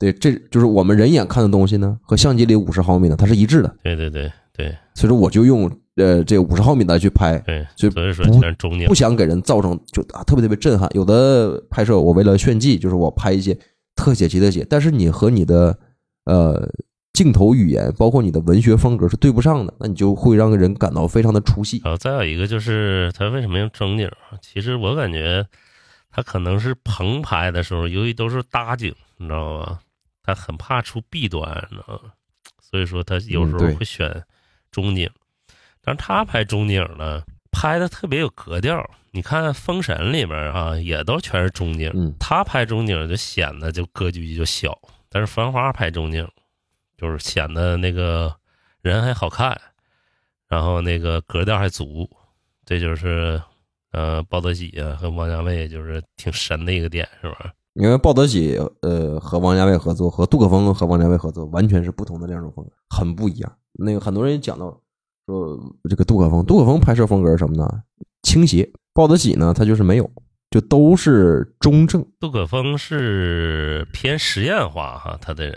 对对，这就是我们人眼看的东西呢，和相机里五十毫米呢，它是一致的。对对对对所以说我就用呃这五十毫米来去拍，对，所以说不不。想给人造成就啊特别特别震撼。有的拍摄我为了炫技，就是我拍一些特写、极特写，但是你和你的呃镜头语言，包括你的文学风格是对不上的，那你就会让人感到非常的出戏。然后再有一个就是他为什么用中景啊？其实我感觉他可能是棚拍的时候，由于都是搭景，你知道吧？他很怕出弊端，你知道吗？所以说他有时候会选中景，但是他拍中景呢，拍的特别有格调。你看《封神》里面啊，也都全是中景，嗯，他拍中景就显得就格局就小，但是《繁花》拍中景就是显得那个人还好看，然后那个格调还足，这就是呃鲍德喜啊和王家卫就是挺神的一个点，是吧？因为鲍德喜呃和王家卫合作，和杜可风和王家卫合作完全是不同的两种风格，很不一样。那个很多人也讲到说这个杜可风，杜可风拍摄风格是什么呢？倾斜。鲍德喜呢，他就是没有，就都是中正。杜可风是偏实验化哈，他的人，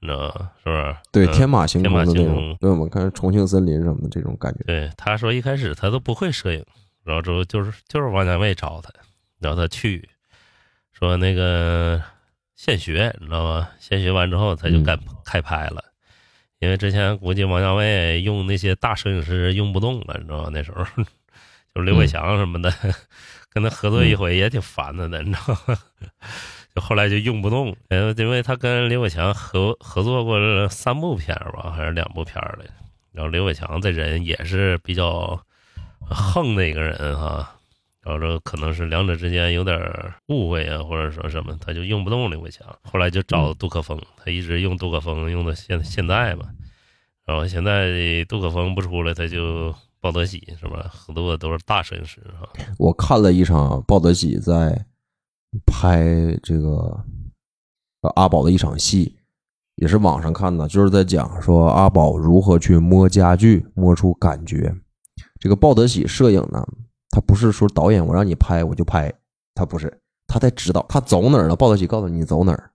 你知道吧？是不是？对，嗯天马行空的那种对，我们看重庆森林什么的这种感觉。对，他说一开始他都不会摄影，然后之后就是就是王家卫找他，然后他去，说那个现学，你知道吗？现学完之后他就敢开拍了，因为之前估计王家卫用那些大摄影师用不动了，你知道吗？那时候 就刘伟强什么的，跟他合作一回也挺烦他的，你知道吗？就后来就用不动，呃，因为他跟刘伟强合合作过三部片吧，还是两部片儿的。然后刘伟强这人也是比较横的一个人哈，然后这可能是两者之间有点误会啊，或者说什么，他就用不动刘伟强，后来就找杜可风，他一直用杜可风用到现现在嘛，然后现在杜可风不出来，他就鲍德喜是吧？很多都是大摄影师哈，我看了一场鲍德喜在拍这个呃阿宝的一场戏，也是网上看的，就是在讲说阿宝如何去摸家具，摸出感觉。这个鲍德喜摄影呢，他不是说导演我让你拍我就拍，他不是，他在指导，他走哪儿了，鲍德喜告诉你走哪儿，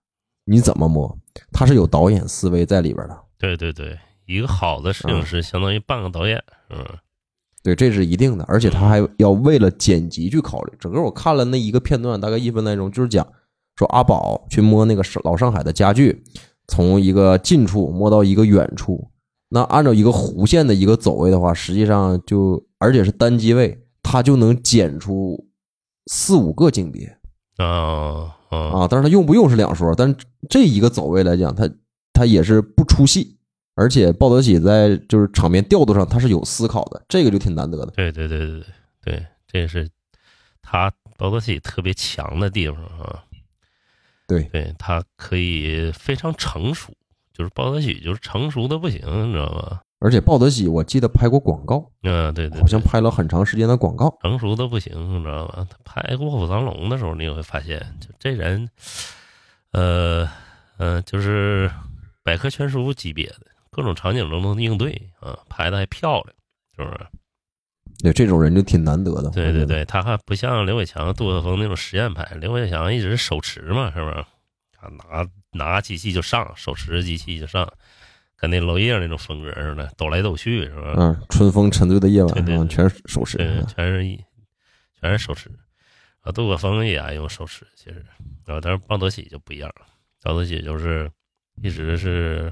你怎么摸，他是有导演思维在里边的。对对对，一个好的摄影师相当于半个导演，嗯。对，这是一定的，而且他还要为了剪辑去考虑。整个我看了那一个片段，大概一分来钟，就是讲说阿宝去摸那个老上海的家具，从一个近处摸到一个远处。那按照一个弧线的一个走位的话，实际上就而且是单机位，他就能剪出四五个景别啊啊啊。但是他用不用是两说，但这一个走位来讲，他他也是不出戏。而且鲍德喜在就是场面调度上，他是有思考的，这个就挺难得的。对对对对对对，这也是他鲍德喜特别强的地方啊。对对，他可以非常成熟，就是鲍德喜就是成熟的不行，你知道吗？而且鲍德喜我记得拍过广告，嗯，对对，好像拍了很长时间的广告。成熟的不行，你知道吗？他拍《卧虎藏龙》的时候，你也会发现，就这人，呃，呃，就是百科全书级别的，各种场景都能应对啊，拍的还漂亮，是不是？对，这种人就挺难得的。对对对，他还不像刘伟强、杜可风那种实验派，刘伟强一直是手持嘛，是不是？啊，拿拿机器就上，手持机器就上，跟那娄烨那种风格似的，抖来抖去，是吧？嗯，春风沉醉的夜晚对对全是手持。对，全是一全是手持。啊，杜可风也爱用手持，其实，啊，但是鲍德喜就不一样，鲍德喜就是一直是，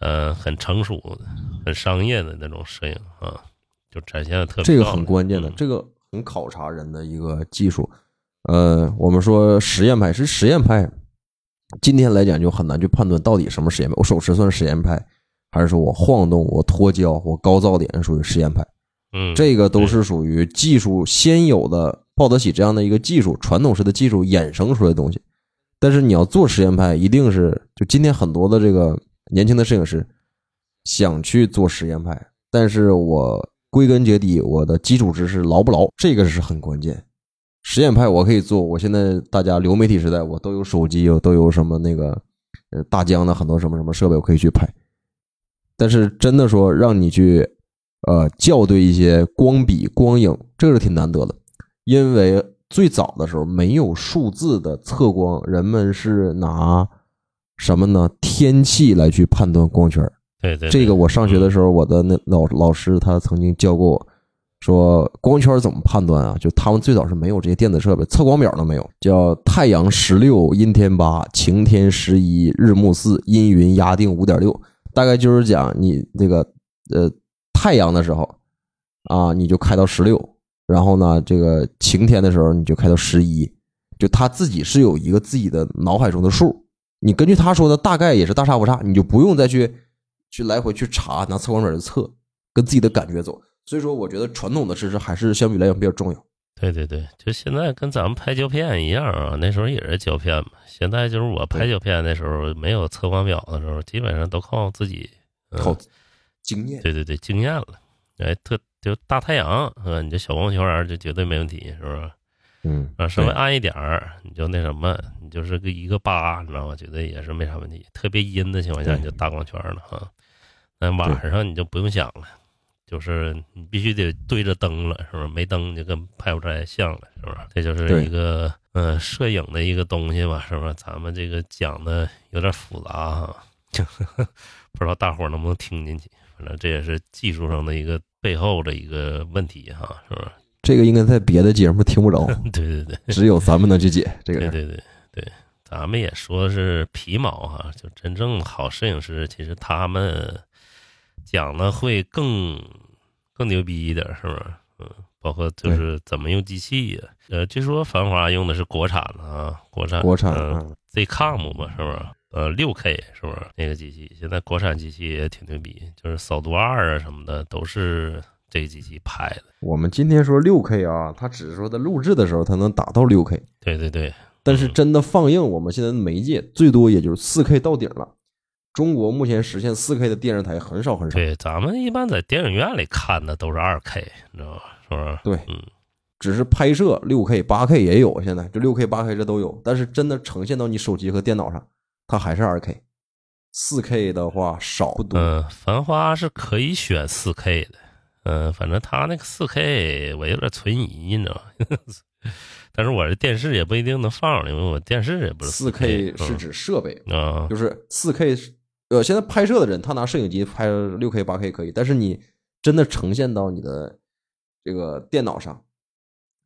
呃，很成熟的、很商业的那种摄影啊，就展现的特别这个很关键的，嗯这个很考察人的一个技术。呃，我们说实验派是实验派，今天来讲就很难去判断到底什么实验派。我手持算实验派，还是说我晃动、我脱焦、我高噪点属于实验派？嗯，这个都是属于技术先有的鲍德喜这样的一个技术，传统式的技术衍生出来的东西。但是你要做实验派，一定是就今天很多的这个年轻的摄影师想去做实验派，但是我归根结底我的基础知识牢不牢，这个是很关键。实验派我可以做，我现在大家流媒体时代，我都有手机，有都有什么那个呃大疆的很多什么什么设备，我可以去拍。但是真的说让你去呃校对一些光比光影，这是挺难得的，因为最早的时候没有数字的测光，人们是拿什么呢？天气来去判断光圈。对对，这个我上学的时候，我的那老老师他曾经教过我，说光圈怎么判断啊？就他们最早是没有这些电子设备，测光表都没有，叫太阳十六，阴天八，晴天十一，日暮四，阴云压定五点六，大概就是讲你这个呃太阳的时候啊，你就开到十六，然后呢，这个晴天的时候你就开到十一，就他自己是有一个自己的脑海中的数，你根据他说的大概也是大差不差，你就不用再去去来回去查，拿测光表去测，跟自己的感觉走。所以说，我觉得传统的知识还是相比来讲比较重要。对对对，就现在跟咱们拍胶片一样啊，那时候也是胶片嘛。现在就是我拍胶片那时候，没有测光表的时候，基本上都靠自己，嗯靠经验，对对对，经验了。哎，特就大太阳，嗯，你这小光圈儿就绝对没问题，是不是？嗯啊，稍微暗一点儿，你就那什么，你就是个一个八，你知道吗？觉得也是没啥问题。特别阴的情况下，你就大光圈了哈。那晚上你就不用想了，就是你必须得对着灯了，是不是？没灯就跟拍不出来像了，是不是？这就是一个呃摄影的一个东西吧，是不是？咱们这个讲的有点复杂哈，就 不知道大伙能不能听进去。反正这也是技术上的一个背后的一个问题哈，是不是？这个应该在别的节目听不着，对对对。只有咱们能去解这个。对对对对，咱们也说是皮毛哈，就真正好摄影师，其实他们讲的会更更牛逼一点，是不是？嗯，包括就是怎么用机器呀、呃，据说繁华用的是国产的啊，国产国产嗯嗯 Zcam 嘛，是不是？呃，六 K 是不是那个机器？现在国产机器也挺牛逼，就是扫毒二啊什么的都是这个机器拍的。我们今天说六 K 啊，它只是说在录制的时候它能达到六 K，对对对，但是真的放映，我们现在的媒介最多也就是四 K 到顶了。中国目前实现四 K 的电视台很少很少，对，咱们一般在电影院里看的都是二 K，你知道吧？是不是？对嗯，只是拍摄六 K、八 K 也有，现在就六 K、八 K 这都有，但是真的呈现到你手机和电脑上，它还是二 K。四 K 的话少不多，嗯，繁花是可以选四 K 的，嗯，反正他那个四 K 我有点存疑，你知道吗？但是我这电视也不一定能放，因为我电视也不是四 K 是指设备，啊，就是四 K 是呃，现在拍摄的人他拿摄影机拍六 K、八 K 可以，但是你真的呈现到你的这个电脑上，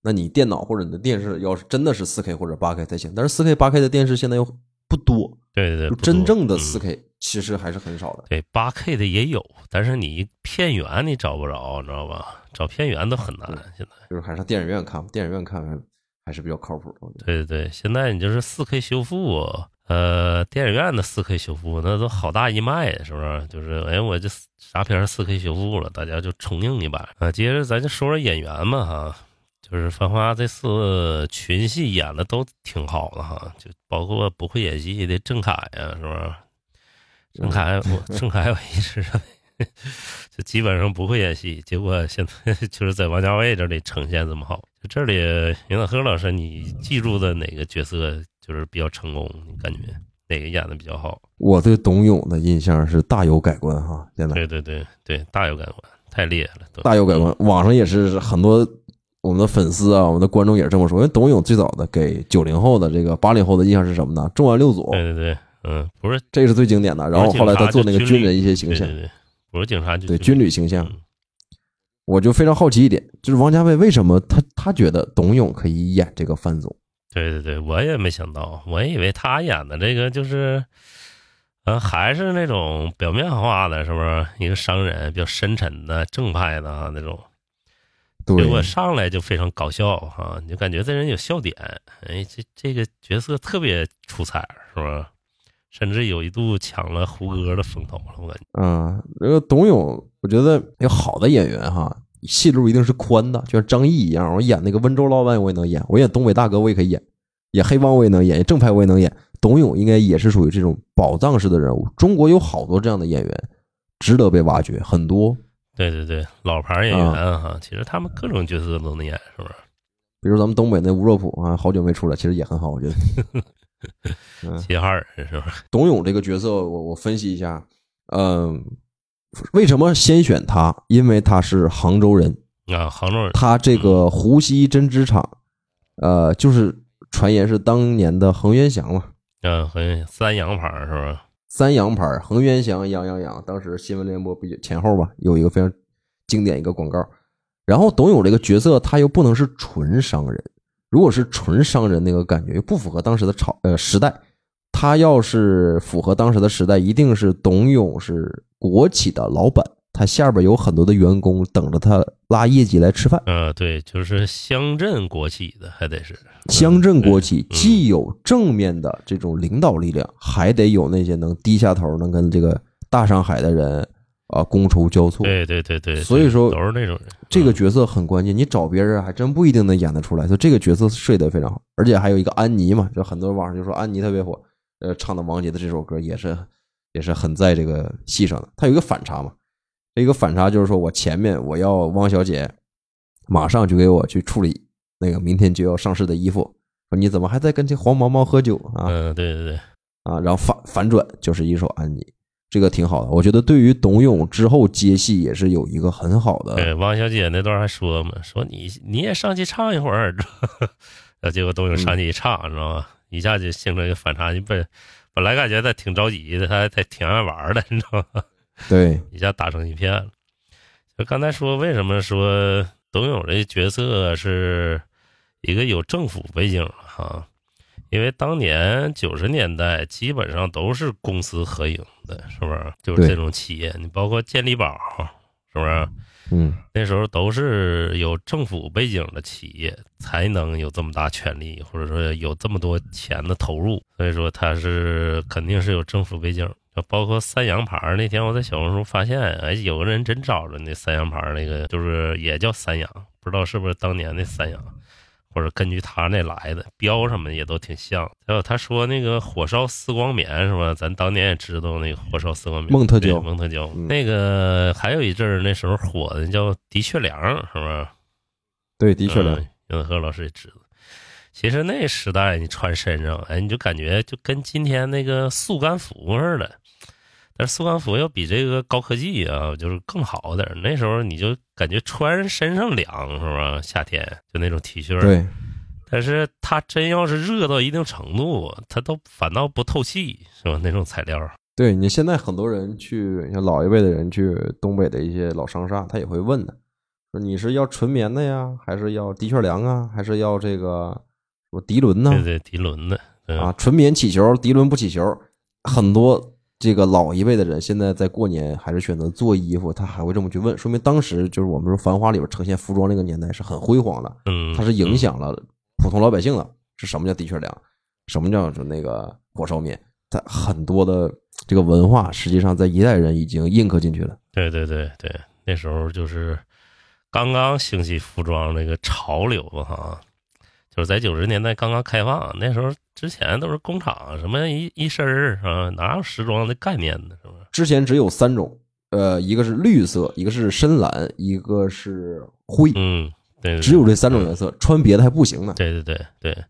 那你电脑或者你的电视要是真的是四 K 或者八 K 才行，但是四 K、八 K 的电视现在又不多，对对对，真正的嗯四 K 其实还是很少的。对八 K 的也有，但是你片源你找不着，你知道吧？找片源都很难对，现在。就是还是电影院看，电影院看还还是比较靠谱的。我觉得对对对，现在你就是四 K 修复，呃，电影院的四 K 修复那都好大一卖，是不是？就是哎，我这啥片四 K 修复了，大家就冲映一把啊。接着咱就说说演员嘛哈，就是《繁花》这次群戏演的都挺好的哈，就包括不会演戏的郑恺呀，是不是？郑恺，我郑恺我一直认为 就基本上不会演戏。结果现在 就是在王家卫这里呈现这么好。就这里，袁小河老师，你记住的哪个角色就是比较成功？你感觉哪个演的比较好？我对董永的印象是大有改观哈，现在对对对对，大有改观，太厉害了，大有改观。网上也是很多我们的粉丝啊，我们的观众也是这么说。因为董永最早的给九零后的这个八零后的印象是什么呢？重案六组，对对对，嗯，不是这个是最经典的。然后后来他做那个军人一些形象，对对对，不是警察就对军旅形象嗯。我就非常好奇一点，就是王家卫为什么他他觉得董永可以演这个范总？对对对，我也没想到，我以为他演的这个就是，呃，还是那种表面化的，是不是一个商人，比较深沉的、正派的啊那种。结果上来就非常搞笑哈、你就感觉这人有笑点，哎，这这个角色特别出彩，是吧？甚至有一度抢了胡歌的风头了，我感觉。嗯，这个董永，我觉得有好的演员哈，戏路一定是宽的，就像张译一样，我演那个温州老板我也能演，我演东北大哥我也可以演，演黑帮我也能演，正派我也能演。董永应该也是属于这种宝藏式的人物，中国有好多这样的演员，值得被挖掘，很多。对对对，老牌演员哈、其实他们各种角色都能演，是不是？比如咱们东北那吴若甫啊，好久没出来，其实也很好，我觉得。嗯，齐哈尔是吧？董永这个角色，我我分析一下，嗯，为什么先选他？因为他是杭州人，啊，杭州人。他这个湖西针织厂，呃，就是传言是当年的恒源祥嘛，嗯，很三洋牌是吧？三洋牌恒源祥洋洋洋，当时新闻联播不也前后吧，有一个非常经典一个广告。然后董永这个角色，他又不能是纯商人，如果是纯商人那个感觉又不符合当时的朝呃时代。他要是符合当时的时代，一定是董永是国企的老板，他下边有很多的员工等着他拉业绩来吃饭。呃，对，就是乡镇国企的，还得是乡镇国企嗯既有正面的这种领导力量，还得有那些能低下头、能跟这个大上海的人啊觥筹交错。对对对对，所以说都是那种人。这个角色很关键，你找别人还真不一定能演得出来。就这个角色睡得非常好，而且还有一个安妮嘛，就很多网上就说安妮特别火，呃，唱的王杰的这首歌也是也是很在这个戏上的。他有一个反差嘛，这一个反差就是说我前面我要汪小姐马上就给我去处理那个明天就要上市的衣服，说你怎么还在跟这黄毛毛喝酒啊？嗯，对对对，啊，然后反反转就是一首安妮，这个挺好的。我觉得对于董永之后接戏也是有一个很好的对，汪小姐那段还说嘛，说你你也上去唱一会儿，知道吧然后结果董永上去一唱，知道吗？一下就形成一个反差。你本本来感觉他挺着急的，他还他挺爱玩的，你知道吗？对，一下打成一片了。就刚才说，为什么说董永这角色是一个有政府背景的哈？因为当年九十年代基本上都是公私合营的，是不是？就是这种企业，你包括健力宝，是不是？嗯，那时候都是有政府背景的企业才能有这么大权力，或者说有这么多钱的投入，所以说它是肯定是有政府背景。就包括三洋牌，那天我在小红书发现，哎，有个人真找着那三洋牌，那个就是也叫三洋，不知道是不是当年的三洋，或者根据他那来的标什么也都挺像。还有他说那个火烧丝光棉是吧？咱当年也知道那个火烧丝光棉，对蒙特娇蒙特娇。嗯那个还有一阵儿那时候火的叫的确良，是吧？对，的确的，嗯，袁和老师也知道。其实那时代你穿身上，哎，你就感觉就跟今天那个速干服似的。但是速干服要比这个高科技啊，就是更好点儿。那时候你就感觉穿身上凉，是吧？夏天就那种 T 恤。。对，但是它真要是热到一定程度，它都反倒不透气，是吧？那种材料。对你现在很多人去，像老一辈的人去东北的一些老商厦，他也会问的，说你是要纯棉的呀，还是要的确凉啊，还是要这个什么涤纶呢？对对，涤纶的。嗯啊，纯棉起球，涤纶不起球，很多这个老一辈的人现在在过年还是选择做衣服，他还会这么去问，说明当时就是我们说《繁花》里边呈现服装那个年代是很辉煌的，嗯，它是影响了普通老百姓的。是什么叫的确良？什么叫就那个火烧面？它很多的这个文化，实际上在一代人已经印刻进去了。对对对对，那时候就是刚刚兴起服装那个潮流哈，就是在九十年代刚刚开放，那时候之前都是工厂什么一一身儿啊，哪有时装的概念呢？是不是？之前只有三种，呃，一个是绿色，一个是深蓝，一个是灰，嗯，对，对只有这三种颜色，穿别的还不行呢。对对对对，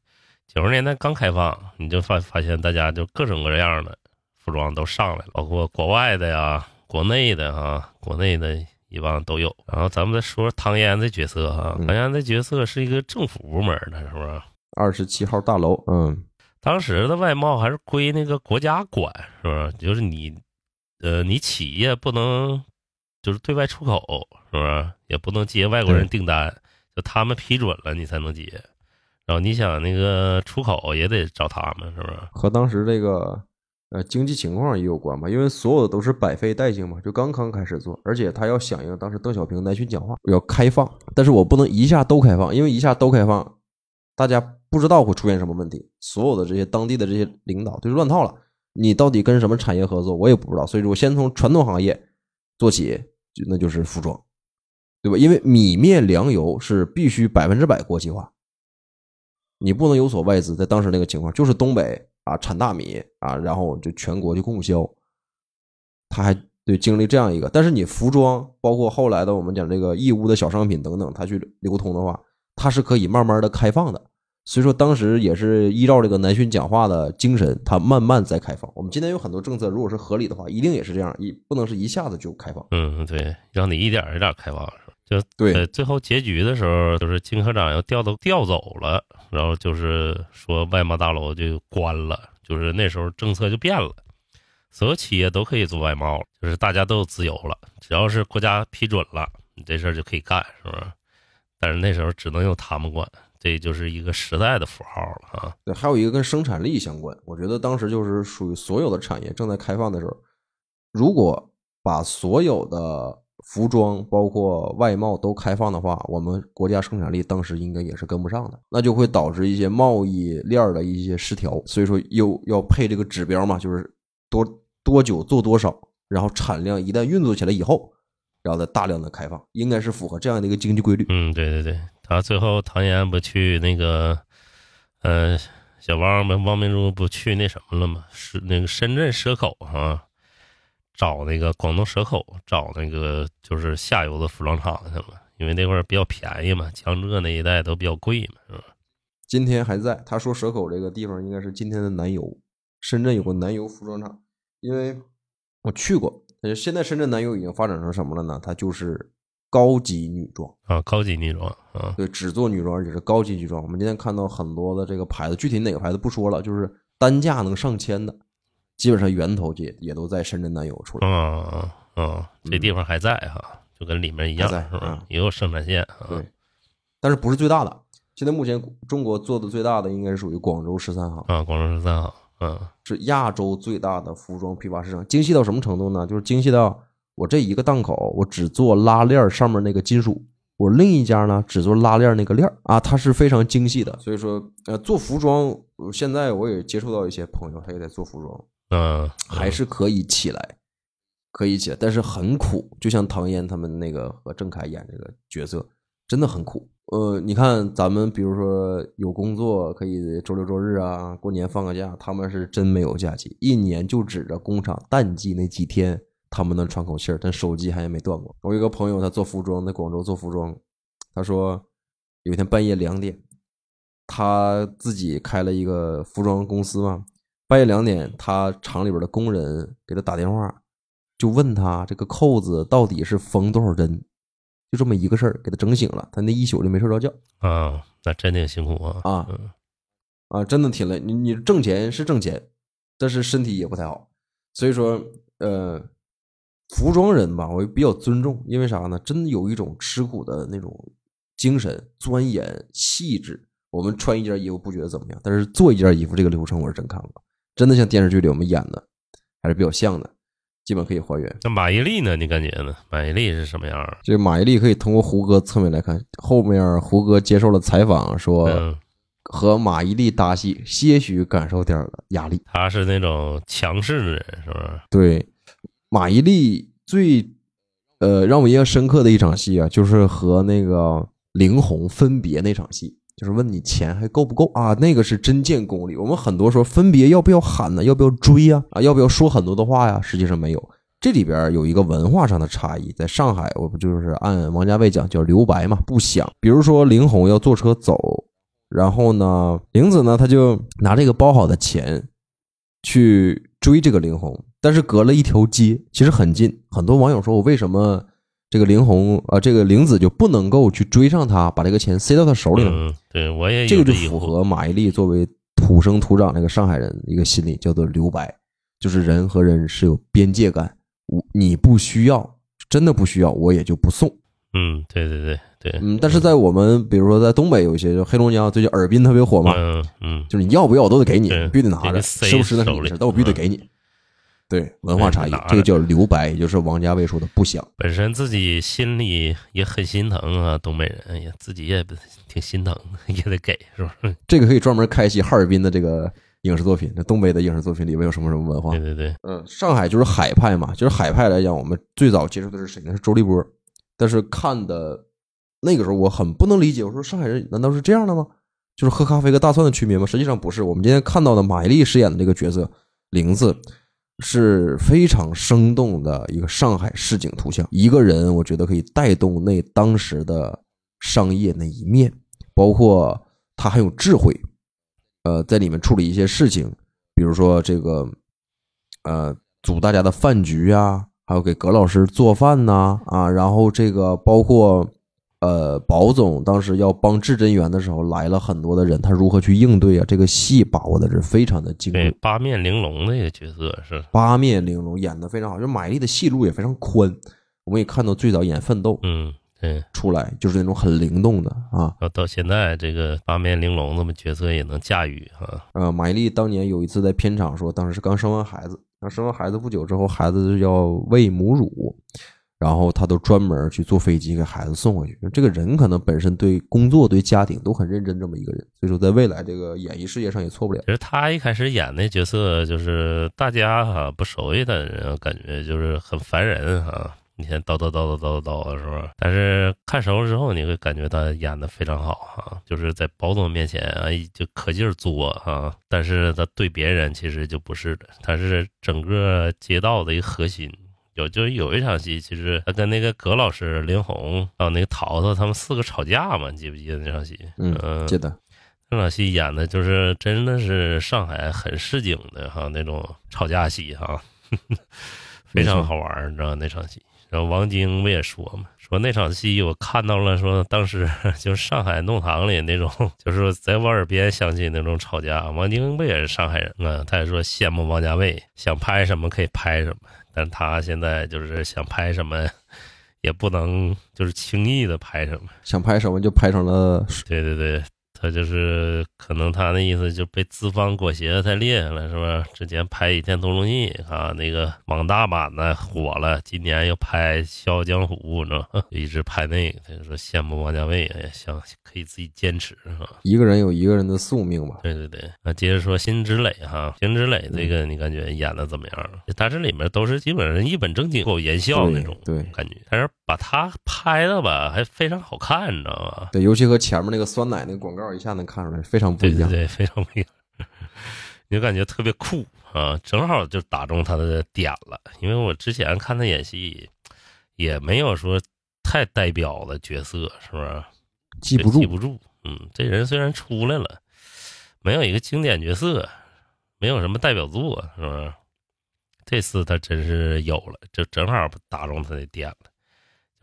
九十年代刚开放，你就发发现大家就各种各样的服装都上来了，包括国外的呀、国内的啊、国内的一帮都有。然后咱们再说说唐嫣这角色哈，嗯唐嫣这角色是一个政府部门的，是不是？二十七号大楼，嗯，当时的外贸还是归那个国家管，是不是？就是你，呃，你企业不能就是对外出口，是不是？也不能接外国人订单，就他们批准了你才能接。然后你想那个出口也得找他们，是不是？和当时这个呃经济情况也有关吧，因为所有的都是百废待兴嘛，就刚刚开始做，而且他要响应当时邓小平南巡讲话，要开放，但是我不能一下都开放，因为一下都开放，大家不知道会出现什么问题，所有的这些当地的这些领导就乱套了，你到底跟什么产业合作，我也不知道，所以说我先从传统行业做起，就那就是服装，对吧？因为米面粮油是必须百分之百国际化。你不能有所外资，在当时那个情况，就是东北啊产大米啊，然后就全国就供销，他还对经历这样一个，但是你服装，包括后来的我们讲这个义乌的小商品等等，它去流通的话，它是可以慢慢的开放的。所以说当时也是依照这个南巡讲话的精神，它慢慢在开放。我们今天有很多政策，如果是合理的话，一定也是这样，一不能是一下子就开放。嗯，对，让你一点一点开放，就对呃，最后结局的时候，就是金科长要调都调走了，然后就是说外贸大楼就关了，就是那时候政策就变了，所有企业都可以做外贸了，就是大家都有自由了，只要是国家批准了，你这事儿就可以干，是不是？但是那时候只能由他们管，这就是一个时代的符号了啊。对，还有一个跟生产力相关，我觉得当时就是属于所有的产业正在开放的时候，如果把所有的服装包括外贸都开放的话，我们国家生产力当时应该也是跟不上的，那就会导致一些贸易链的一些失调。所以说又要配这个指标嘛，就是多多久做多少，然后产量一旦运作起来以后，然后再大量的开放，应该是符合这样的一个经济规律。嗯，对对对，他最后唐嫣不去那个，呃，小汪汪明珠不去那什么了吗？是那个深圳蛇口哈、找那个广东蛇口找那个就是下游的服装厂去了，因为那块儿比较便宜嘛，江浙那一带都比较贵嘛，是吧？今天还在。他说蛇口这个地方应该是今天的南油，深圳有个南油服装厂，因为我去过。呃，现在深圳南油已经发展成什么了呢？它就是高级女装，啊，高级女装啊，对，只做女装，而且是高级女装。我们今天看到很多的这个牌子，具体哪个牌子不说了，就是单价能上千的，基本上源头也也都在深圳南油出来。嗯嗯，这地方还在哈，就跟里面一样，是吧啊？也有生产线啊，对，但是不是最大的。现在目前中国做的最大的应该是属于广州十三行。啊，广州十三行，嗯是亚洲最大的服装批发市场，精细到什么程度呢？就是精细到我这一个档口，我只做拉链儿上面那个金属，我另一家呢只做拉链儿那个链儿啊，它是非常精细的。所以说，呃，做服装，呃现在我也接触到一些朋友，他也在做服装，嗯，还是可以起来，可以起来，但是很苦，就像唐嫣他们那个和郑恺演这个角色，真的很苦。呃，你看咱们比如说有工作可以周六周日啊，过年放个假，他们是真没有假期，一年就指着工厂淡季那几天，他们能喘口气儿，但手机还没断过。我有一个朋友，他做服装，在广州做服装，他说有一天半夜两点，他自己开了一个服装公司嘛，半夜两点，他厂里边的工人给他打电话，就问他这个扣子到底是缝多少针，就这么一个事儿，给他整醒了，他那一宿就没睡着觉啊，那真挺辛苦啊，啊嗯啊，真的挺累。你你挣钱是挣钱，但是身体也不太好，所以说呃，服装人吧，我比较尊重，因为啥呢？真的有一种吃苦的那种精神、钻研、细致。我们穿一件衣服不觉得怎么样，但是做一件衣服这个流程我是真看过，真的像电视剧里我们演的，还是比较像的，基本可以还原。那马伊琍呢？你感觉呢？马伊琍是什么样儿？这个马伊琍可以通过胡歌侧面来看，后面胡歌接受了采访，说嗯，和马伊琍搭戏，些许感受点儿压力。她是那种强势的人，是不是？对，马伊琍最呃让我印象深刻的一场戏啊，就是和那个林红分别那场戏，就是问你钱还够不够啊？那个是真见功力。我们很多说分别要不要喊呢？要不要追呀？啊，要不要说很多的话呀？实际上没有，这里边有一个文化上的差异，在上海，我不就是按王家卫讲叫留白嘛，不想。比如说林红要坐车走，然后呢，玲子呢，他就拿这个包好的钱去追这个林红，但是隔了一条街，其实很近。很多网友说我为什么这个林红啊、呃，这个玲子就不能够去追上他，把这个钱塞到他手里了？嗯，对我也有这个就符合马伊琍作为土生土长那个上海人一个心理，叫做留白，就是人和人是有边界感。我你不需要，真的不需要，我也就不送。嗯，对对对对，嗯，但是在我们比如说在东北有一些，就黑龙江最近尔滨特别火嘛，嗯嗯，就是你要不要我都得给你，必须得拿着，是不是那是你手里的事，但我必须得给你。对，文化差异这个叫留白，也就是王家卫说的不想。本身自己心里也很心疼啊，东北人，哎呀，自己也挺心疼，也得给，是吧？这个可以专门开一期哈尔滨的这个影视作品，那东北的影视作品里面有什么什么文化对？对对，嗯，上海就是海派嘛，就是海派来讲，我们最早接触的是谁呢？是周立波。但是看的那个时候，我很不能理解，我说上海人难道是这样的吗？就是喝咖啡和大蒜的区别吗？实际上不是。我们今天看到的马伊琍饰演的这个角色玲子，是非常生动的一个上海市井图像。一个人，我觉得可以带动那当时的商业那一面，包括他很有智慧，呃，在里面处理一些事情，比如说这个，呃，组大家的饭局啊，还有给葛老师做饭呐、啊，然后这个包括，呃，宝总当时要帮至真园的时候，来了很多的人，他如何去应对啊？这个戏把握的是非常的精对准，八面玲珑这个角色是，八面玲珑，演的非常好，就是马伊琍的戏路也非常宽。我们也看到最早演《奋斗》嗯，对。出来，就是那种很灵动的啊。到现在，这个八面玲珑这么角色也能驾驭啊，呃，马伊琍当年有一次在片场说，当时是刚生完孩子，刚生完孩子不久之后，孩子要喂母乳，然后他都专门去坐飞机给孩子送回去。这个人可能本身对工作、对家庭都很认真，这么一个人，所以说在未来这个演艺事业上也错不了。其实他一开始演那角色，就是大家哈、不熟悉的人，感觉就是很烦人哈、你先叨叨叨叨叨叨的是吧？但是看熟了之后，你会感觉他演的非常好哈、就是在宝总面前啊，就可劲儿作哈、但是他对别人其实就不是的，他是整个街道的一个核心。有就有一场戏，其实他跟那个葛老师、林红还有那个桃桃他们四个吵架嘛，你记不记得那场戏？嗯，记得。那场戏演的就是真的是上海很市井的哈那种吵架戏哈，非常好玩，你知道那场戏。然后王晶不也说嘛，说那场戏我看到了，说当时 就是上海弄堂里那种，就是在我耳边响起那种吵架。王晶不也是上海人啊？他也说羡慕王家卫，想拍什么可以拍什么，但他现在就是想拍什么，也不能就是轻易的拍什么。想拍什么就拍成了，对对对，他就是可能他那意思就被资方裹挟得太厉害了，是吧？之前拍《倚天屠龙记》啊，那个网大版的火了，今年又拍《笑傲江湖》，你知道吗？就一直拍那个，他就说羡慕王家卫，哎，想可以自己坚持啊。一个人有一个人的宿命吧。对对对，那接着说辛芷蕾哈，辛芷蕾这个你感觉演的怎么样？他这里面都是基本上一本正经、够言笑那种对对感觉，但是把他拍的吧还非常好看，你知道吗？对，尤其和前面那个酸奶那个广告一下能看出来非常不一样。对对对，非常不一样，你就感觉特别酷啊，正好就打中他的点了。因为我之前看他演戏，也没有说太代表的角色，是不是？记不住记不住。嗯，这人虽然出来了，没有一个经典角色，没有什么代表作，是不是？这次他真是有了，就正好打中他的点了，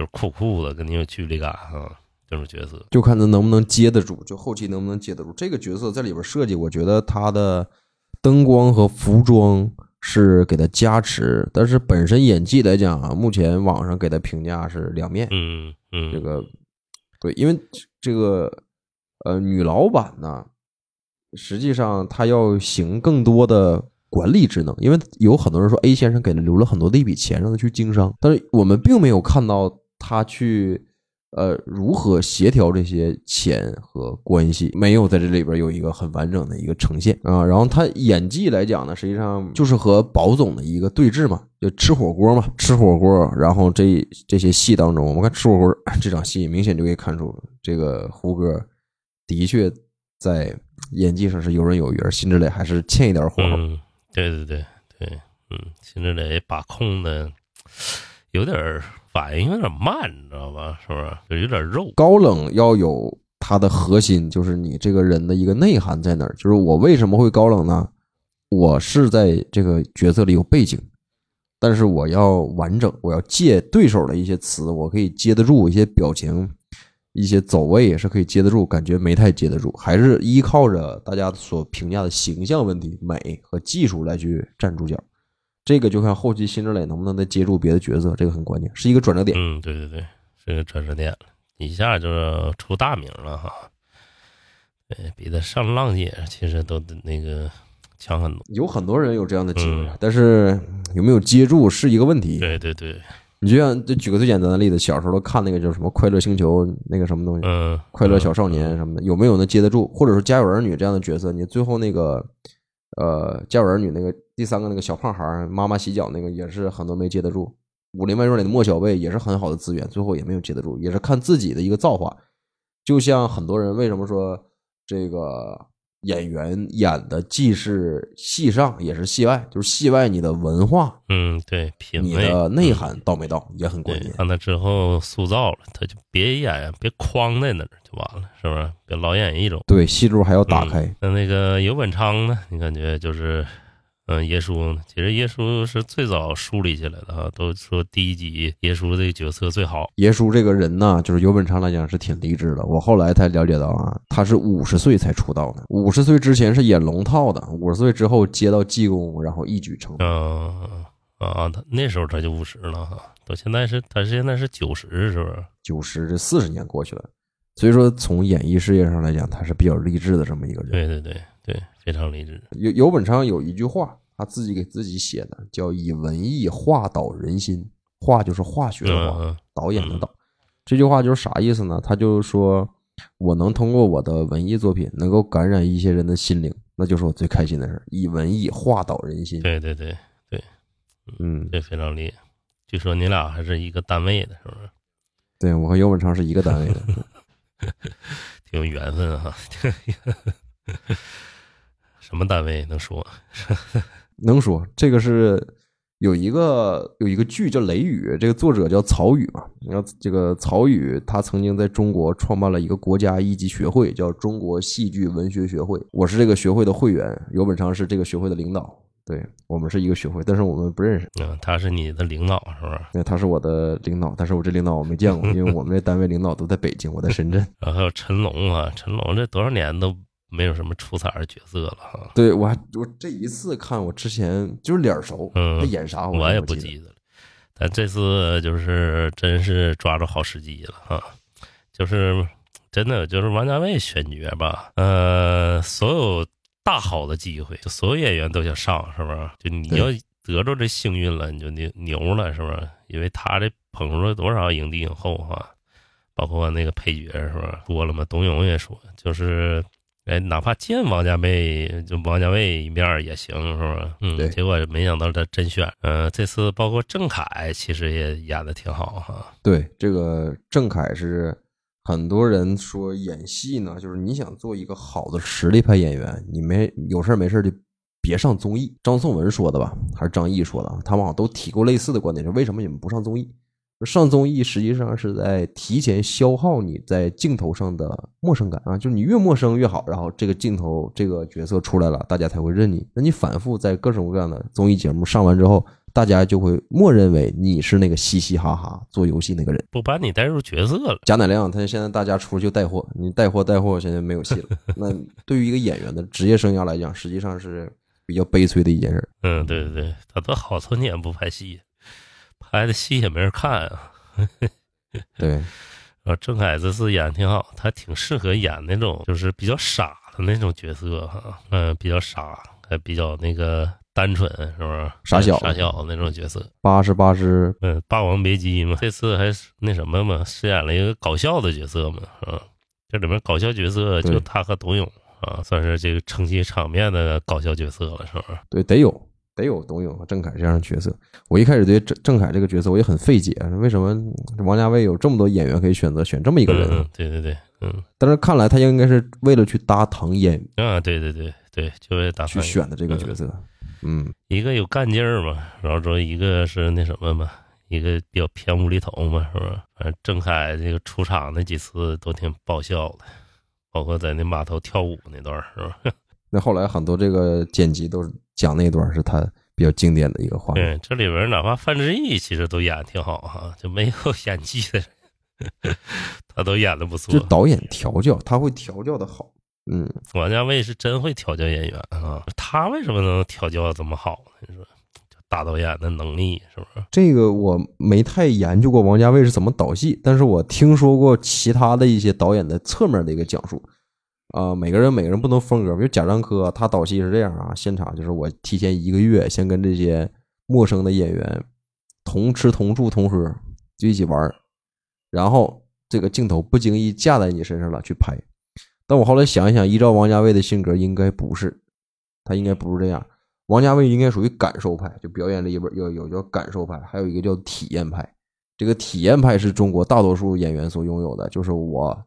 就是酷酷的，跟你有距离感啊，这种角色。就看他能不能接得住，就后期能不能接得住。这个角色在里边设计，我觉得他的灯光和服装是给他加持，但是本身演技来讲啊，目前网上给他评价是两面。嗯嗯，这个对，因为这个呃女老板呢，实际上她要行更多的管理职能，因为有很多人说 A 先生给他留了很多的一笔钱让他去经商，但是我们并没有看到他去呃如何协调这些钱和关系，没有在这里边有一个很完整的一个呈现啊。然后他演技来讲呢，实际上就是和宝总的一个对峙嘛，就吃火锅嘛，吃火锅。然后这这些戏当中，我们看吃火锅这场戏，明显就可以看出这个胡歌的确在演技上是游刃有余，而辛芷蕾还是欠一点火候。对对对对，嗯，辛芷蕾把控的有点儿反应有点慢，你知道吧？是不是？就有点肉。高冷要有它的核心，就是你这个人的一个内涵在哪儿。就是我为什么会高冷呢？我是在这个角色里有背景，但是我要完整，我要借对手的一些词，我可以接得住一些表情。一些走位也是可以接得住，感觉没太接得住，还是依靠着大家所评价的形象问题、美和技术来去站住脚。这个就看后期辛芷蕾能不能再接住别的角色，这个很关键，是一个转折点。嗯，对对对，是个转折点了，一下就出大名了哈。对比他上浪姐其实都那个强很多，有很多人有这样的机会，但是有没有接住是一个问题。对对对。你就像就举个最简单的例子，小时候看那个叫什么《快乐星球》那个什么东西，嗯，快乐小少年什么的，有没有能接得住？或者说《家有儿女》这样的角色，你最后那个，呃，《家有儿女》那个第三个那个小胖孩妈妈洗脚那个也是很多没接得住。《武林外传》里的莫小贝也是很好的资源，最后也没有接得住，也是看自己的一个造化。就像很多人为什么说这个？演员演的既是戏上也是戏外，就是戏外你的文化，嗯，对，品你的内涵到没到也很关键。看他之后塑造了，他就别演，别框在那儿就完了，是不是？别老演一种。对，戏路还要打开。那那个尤本昌呢？你感觉就是。嗯，耶稣其实耶稣是最早树立起来的啊，都说第一集耶稣这个角色最好。耶稣这个人呢，就是尤本昌来讲是挺励志的。我后来才了解到啊，他是五十岁才出道的，五十岁之前是演龙套的，五十岁之后接到济公，然后一举成名。嗯啊，他那时候他就五十了哈，到现在是他现在是九十，是不是？九十这四十年过去了，所以说从演艺事业上来讲，他是比较励志的这么一个人。对对对对，非常励志。尤尤本昌有一句话。他自己给自己写的叫“以文艺化导人心”，化就是化学的化，导演的导。这句话就是啥意思呢？他就说，我能通过我的文艺作品能够感染一些人的心灵，那就是我最开心的事以文艺化导人心。对对对对，嗯，这非常厉害。据说你俩还是一个单位的，是不是？对我和尤文昌是一个单位的，挺有缘分哈。什么单位能说？能说这个是有一个有一个剧叫《雷雨》，这个作者叫曹禺嘛。然后这个曹禺他曾经在中国创办了一个国家一级学会，叫中国戏剧文学学会。我是这个学会的会员，尤本昌是这个学会的领导。对我们是一个学会，但是我们不认识。嗯，他是你的领导是吧？对，他是我的领导，但是我这领导我没见过，因为我们这单位领导都在北京，我在深圳。然后还有陈龙啊，陈龙这多少年都。没有什么出彩的角色了哈。对我还我这一次看，我之前就是脸熟，嗯，他演啥我也不记得了。但这次就是真是抓住好时机了哈，就是真的就是王家卫选角吧，呃，所有大好的机会，就所有演员都想上，是不是？就你要得着这幸运了，你就牛牛了，是不是？因为他这捧出了多少影帝影后哈，包括那个配角是吧？说了嘛，董永也说，就是。哎，哪怕见王家卫，就王家卫一面也行，是吧？嗯，对。结果没想到他真选。嗯，这次包括郑恺，其实也演的挺好哈。对，这个郑恺是很多人说演戏呢，就是你想做一个好的实力派演员，你没有事没事就别上综艺。张颂文说的吧，还是张译说的啊？他们好像都提过类似的观点，说为什么你们不上综艺？上综艺实际上是在提前消耗你在镜头上的陌生感啊，就是你越陌生越好，然后这个镜头这个角色出来了，大家才会认你。那你反复在各种各样的综艺节目上完之后，大家就会默认为你是那个嘻嘻哈哈做游戏那个人，不把你带入角色了。贾乃亮他现在大家出就带货，你带货带货现在没有戏了。那对于一个演员的职业生涯来讲，实际上是比较悲催的一件事。嗯，对对对，他都好多年不拍戏。拍的戏也没人看啊，对，啊，郑恺这次演挺好，他挺适合演那种就是比较傻的那种角色哈，嗯，比较傻，还比较那个单纯，是不是？傻小傻小那种角色。八十八十，嗯，《霸王别姬》嘛，这次还那什么嘛，饰演了一个搞笑的角色嘛，啊，这里面搞笑角色就他和董永啊，算是这个撑起场面的搞笑角色了，是不是？对，得有。得有董永和郑恺这样的角色。我一开始对郑郑恺这个角色我也很费解，为什么王家卫有这么多演员可以选择，选这么一个人？嗯对对对，嗯。但是看来他应该是为了去搭唐嫣啊，对对对对，就为搭去选的这个角色。嗯，一个有干劲儿嘛，然后说一个是那什么嘛，一个比较偏无厘头嘛，是不是？反正郑恺这个出场那几次都挺爆笑的，包括在那码头跳舞那段，是吧？那后来很多这个剪辑都是讲那段是他比较经典的一个画面。对，这里边哪怕范志毅其实都演的挺好哈，就没有 演技的人，他都演的不错就。导演调教，他会调教的好。嗯，王家卫是真会调教演员啊，他为什么能调教这么好呢？你说，就大导演的能力是不是？这个我没太研究过王家卫是怎么导戏，但是我听说过其他的一些导演的侧面的一个讲述。啊、每个人每个人不同风格，比如贾樟柯，他导戏是这样啊，现场就是我提前一个月先跟这些陌生的演员同吃同住同喝，就一起玩然后这个镜头不经意架在你身上了去拍。但我后来想一想，依照王家卫的性格，应该不是，他应该不是这样。王家卫应该属于感受派，就表演里边有有叫感受派，还有一个叫体验派。这个体验派是中国大多数演员所拥有的，就是我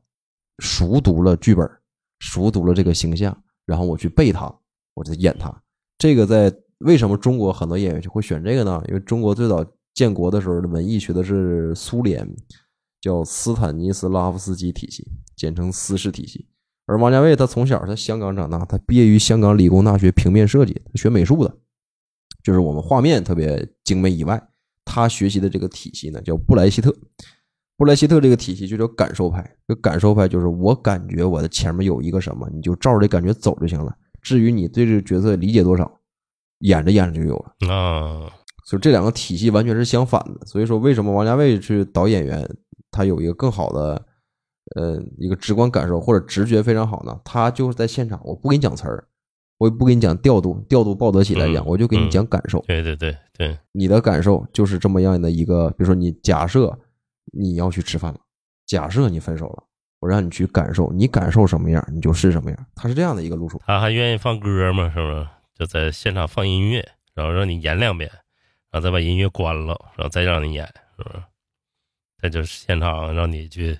熟读了剧本，熟读了这个形象，然后我去背它，我就演它。这个在为什么中国很多演员就会选这个呢？因为中国最早建国的时候的文艺学的是苏联，叫斯坦尼斯拉夫斯基体系，简称斯氏体系。而王家卫他从小在香港长大，他毕业于香港理工大学平面设计，他学美术的，就是我们画面特别精美以外，他学习的这个体系呢叫布莱希特。布莱希特这个体系就叫感受派，这感受派就是我感觉我的前面有一个什么，你就照着这感觉走就行了。至于你对这个角色理解多少，演着演着就有了。啊，所以这两个体系完全是相反的。所以说，为什么王家卫去导演员，他有一个更好的，呃，一个直观感受或者直觉非常好呢？他就是在现场，我不给你讲词儿，我也不给你讲调度，调度鲍德起来讲，嗯我就给你讲感受。对对对对，你的感受就是这么样的一个，比如说你假设你要去吃饭了，假设你分手了，我让你去感受，你感受什么样，你就是什么样。他是这样的一个路数。他还愿意放歌吗，是不是？就在现场放音乐，然后让你演两遍，然后再把音乐关了，然后再让你演，是不是？再就是现场让你去，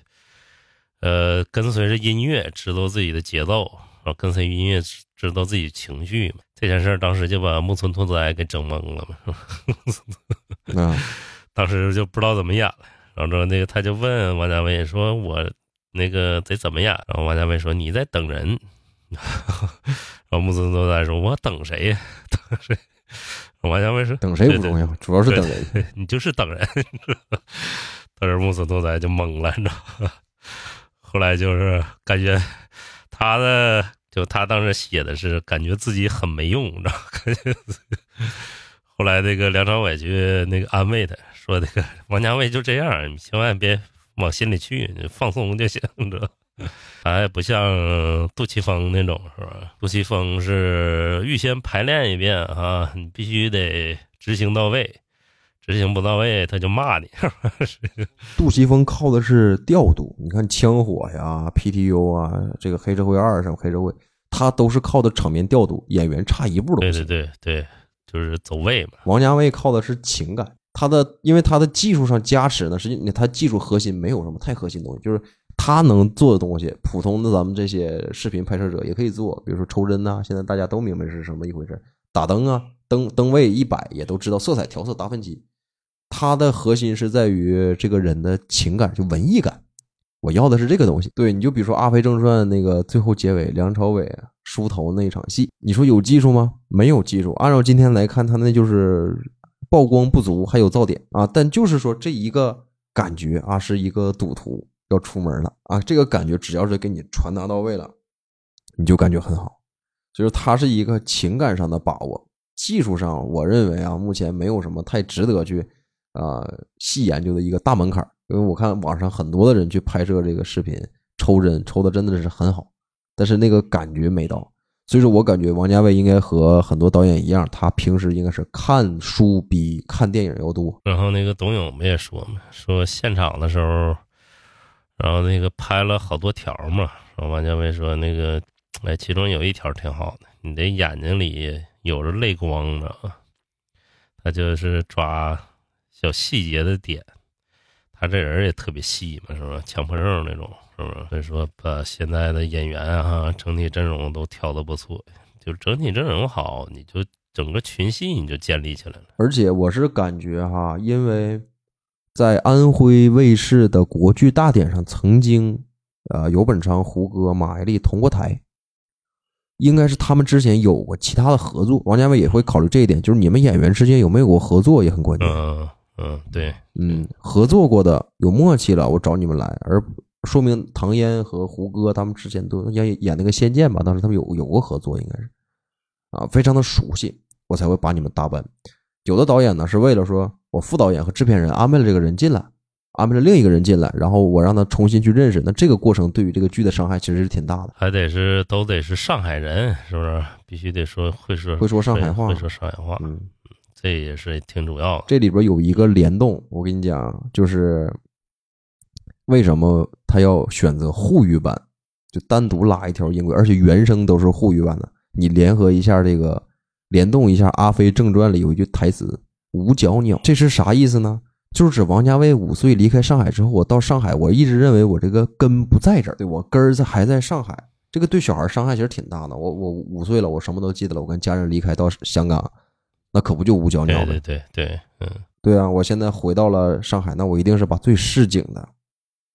呃，跟随着音乐，知道自己的节奏，然后跟随音乐知知道自己情绪嘛。这件事儿当时就把木村拓哉给整懵了嘛，是吧？啊，当时就不知道怎么演了，然后之后那个他就问王家卫说：“我那个得怎么演？”然后王家卫说：“你在等人。”然后木村拓哉说：“我等谁呀？等谁？”王家卫说：“等谁不重要，主要是等人。对你就是等人。”当时木村拓哉就懵了，你知道吗？后来就是感觉他的，就他当时写的是感觉自己很没用，你知道吗？感觉后来那个梁朝伟去那个安慰他说：“那个王家卫就这样，你千万别往心里去，你放松就行，你知道。”他还不像杜琪峰那种是吧？杜琪峰是预先排练一遍啊，你必须得执行到位，执行不到位他就骂你。杜琪峰靠的是调度，你看枪火呀、PTU 啊，这个黑社会二什么黑社会，他都是靠的场面调度，演员差一步都不对。对对对，就是走位嘛。王家卫靠的是情感，他的因为他的技术上加持呢，实际他技术核心没有什么太核心东西，就是他能做的东西，普通的咱们这些视频拍摄者也可以做，比如说抽帧呐、现在大家都明白是什么一回事，打灯啊，灯灯位一摆也都知道，色彩调色达芬奇，它的核心是在于这个人的情感，就文艺感。我要的是这个东西。对，你就比如说《阿飞正传》那个最后结尾，梁朝伟梳头那场戏，你说有技术吗？没有技术。按照今天来看，他那就是曝光不足，还有噪点啊。但就是说这一个感觉啊，是一个赌徒要出门了啊，这个感觉只要是给你传达到位了，你就感觉很好。就是，它是一个情感上的把握。技术上，我认为啊，目前没有什么太值得去啊、细研究的一个大门槛。因为我看网上很多的人去拍摄这个视频，抽帧抽的真的是很好，但是那个感觉没到。所以说我感觉王家卫应该和很多导演一样，他平时应该是看书比看电影要多。然后那个董勇不也说嘛，说现场的时候，然后那个拍了好多条嘛，然后王家卫说那个，哎，其中有一条挺好的，你的眼睛里有着泪光，你知道吗？他就是抓小细节的点，他这人也特别细嘛，是吧？强迫症那种，是不是？所以说把现在的演员啊，整体阵容都挑的不错，就整体阵容好，你就整个群戏你就建立起来了。而且我是感觉哈，因为在安徽卫视的国剧大典上，曾经呃游本昌、胡歌、马伊琍同过台，应该是他们之前有过其他的合作。王家卫也会考虑这一点，就是你们演员之间有没有过合作也很关键。嗯嗯，对，嗯，合作过的有默契了，我找你们来，而说明唐嫣和胡歌他们之前都演演那个《仙剑》吧，当时他们有有过合作，应该是啊，非常的熟悉，我才会把你们搭班。有的导演呢是为了说我副导演和制片人安排了这个人进来，安排了另一个人进来，然后我让他重新去认识，那这个过程对于这个剧的伤害其实是挺大的。还得是都得是上海人，是不是？必须得说会说会说上海话会说上海话，嗯，这也是挺主要的。这里边有一个联动，我跟你讲，就是为什么他要选择沪语版，就单独拉一条音轨，而且原声都是沪语版的。你联合一下这个，联动一下《阿飞正传》里有一句台词“五角鸟”，这是啥意思呢？就是指王家卫五岁离开上海之后，我到上海，我一直认为我这个根不在这儿，对我根儿还在上海。这个对小孩伤害其实挺大的。我我五岁了，我什么都记得了，我跟家人离开到香港，那可不就五角鸟对吗？对对对，嗯，对啊，我现在回到了上海，那我一定是把最市井的、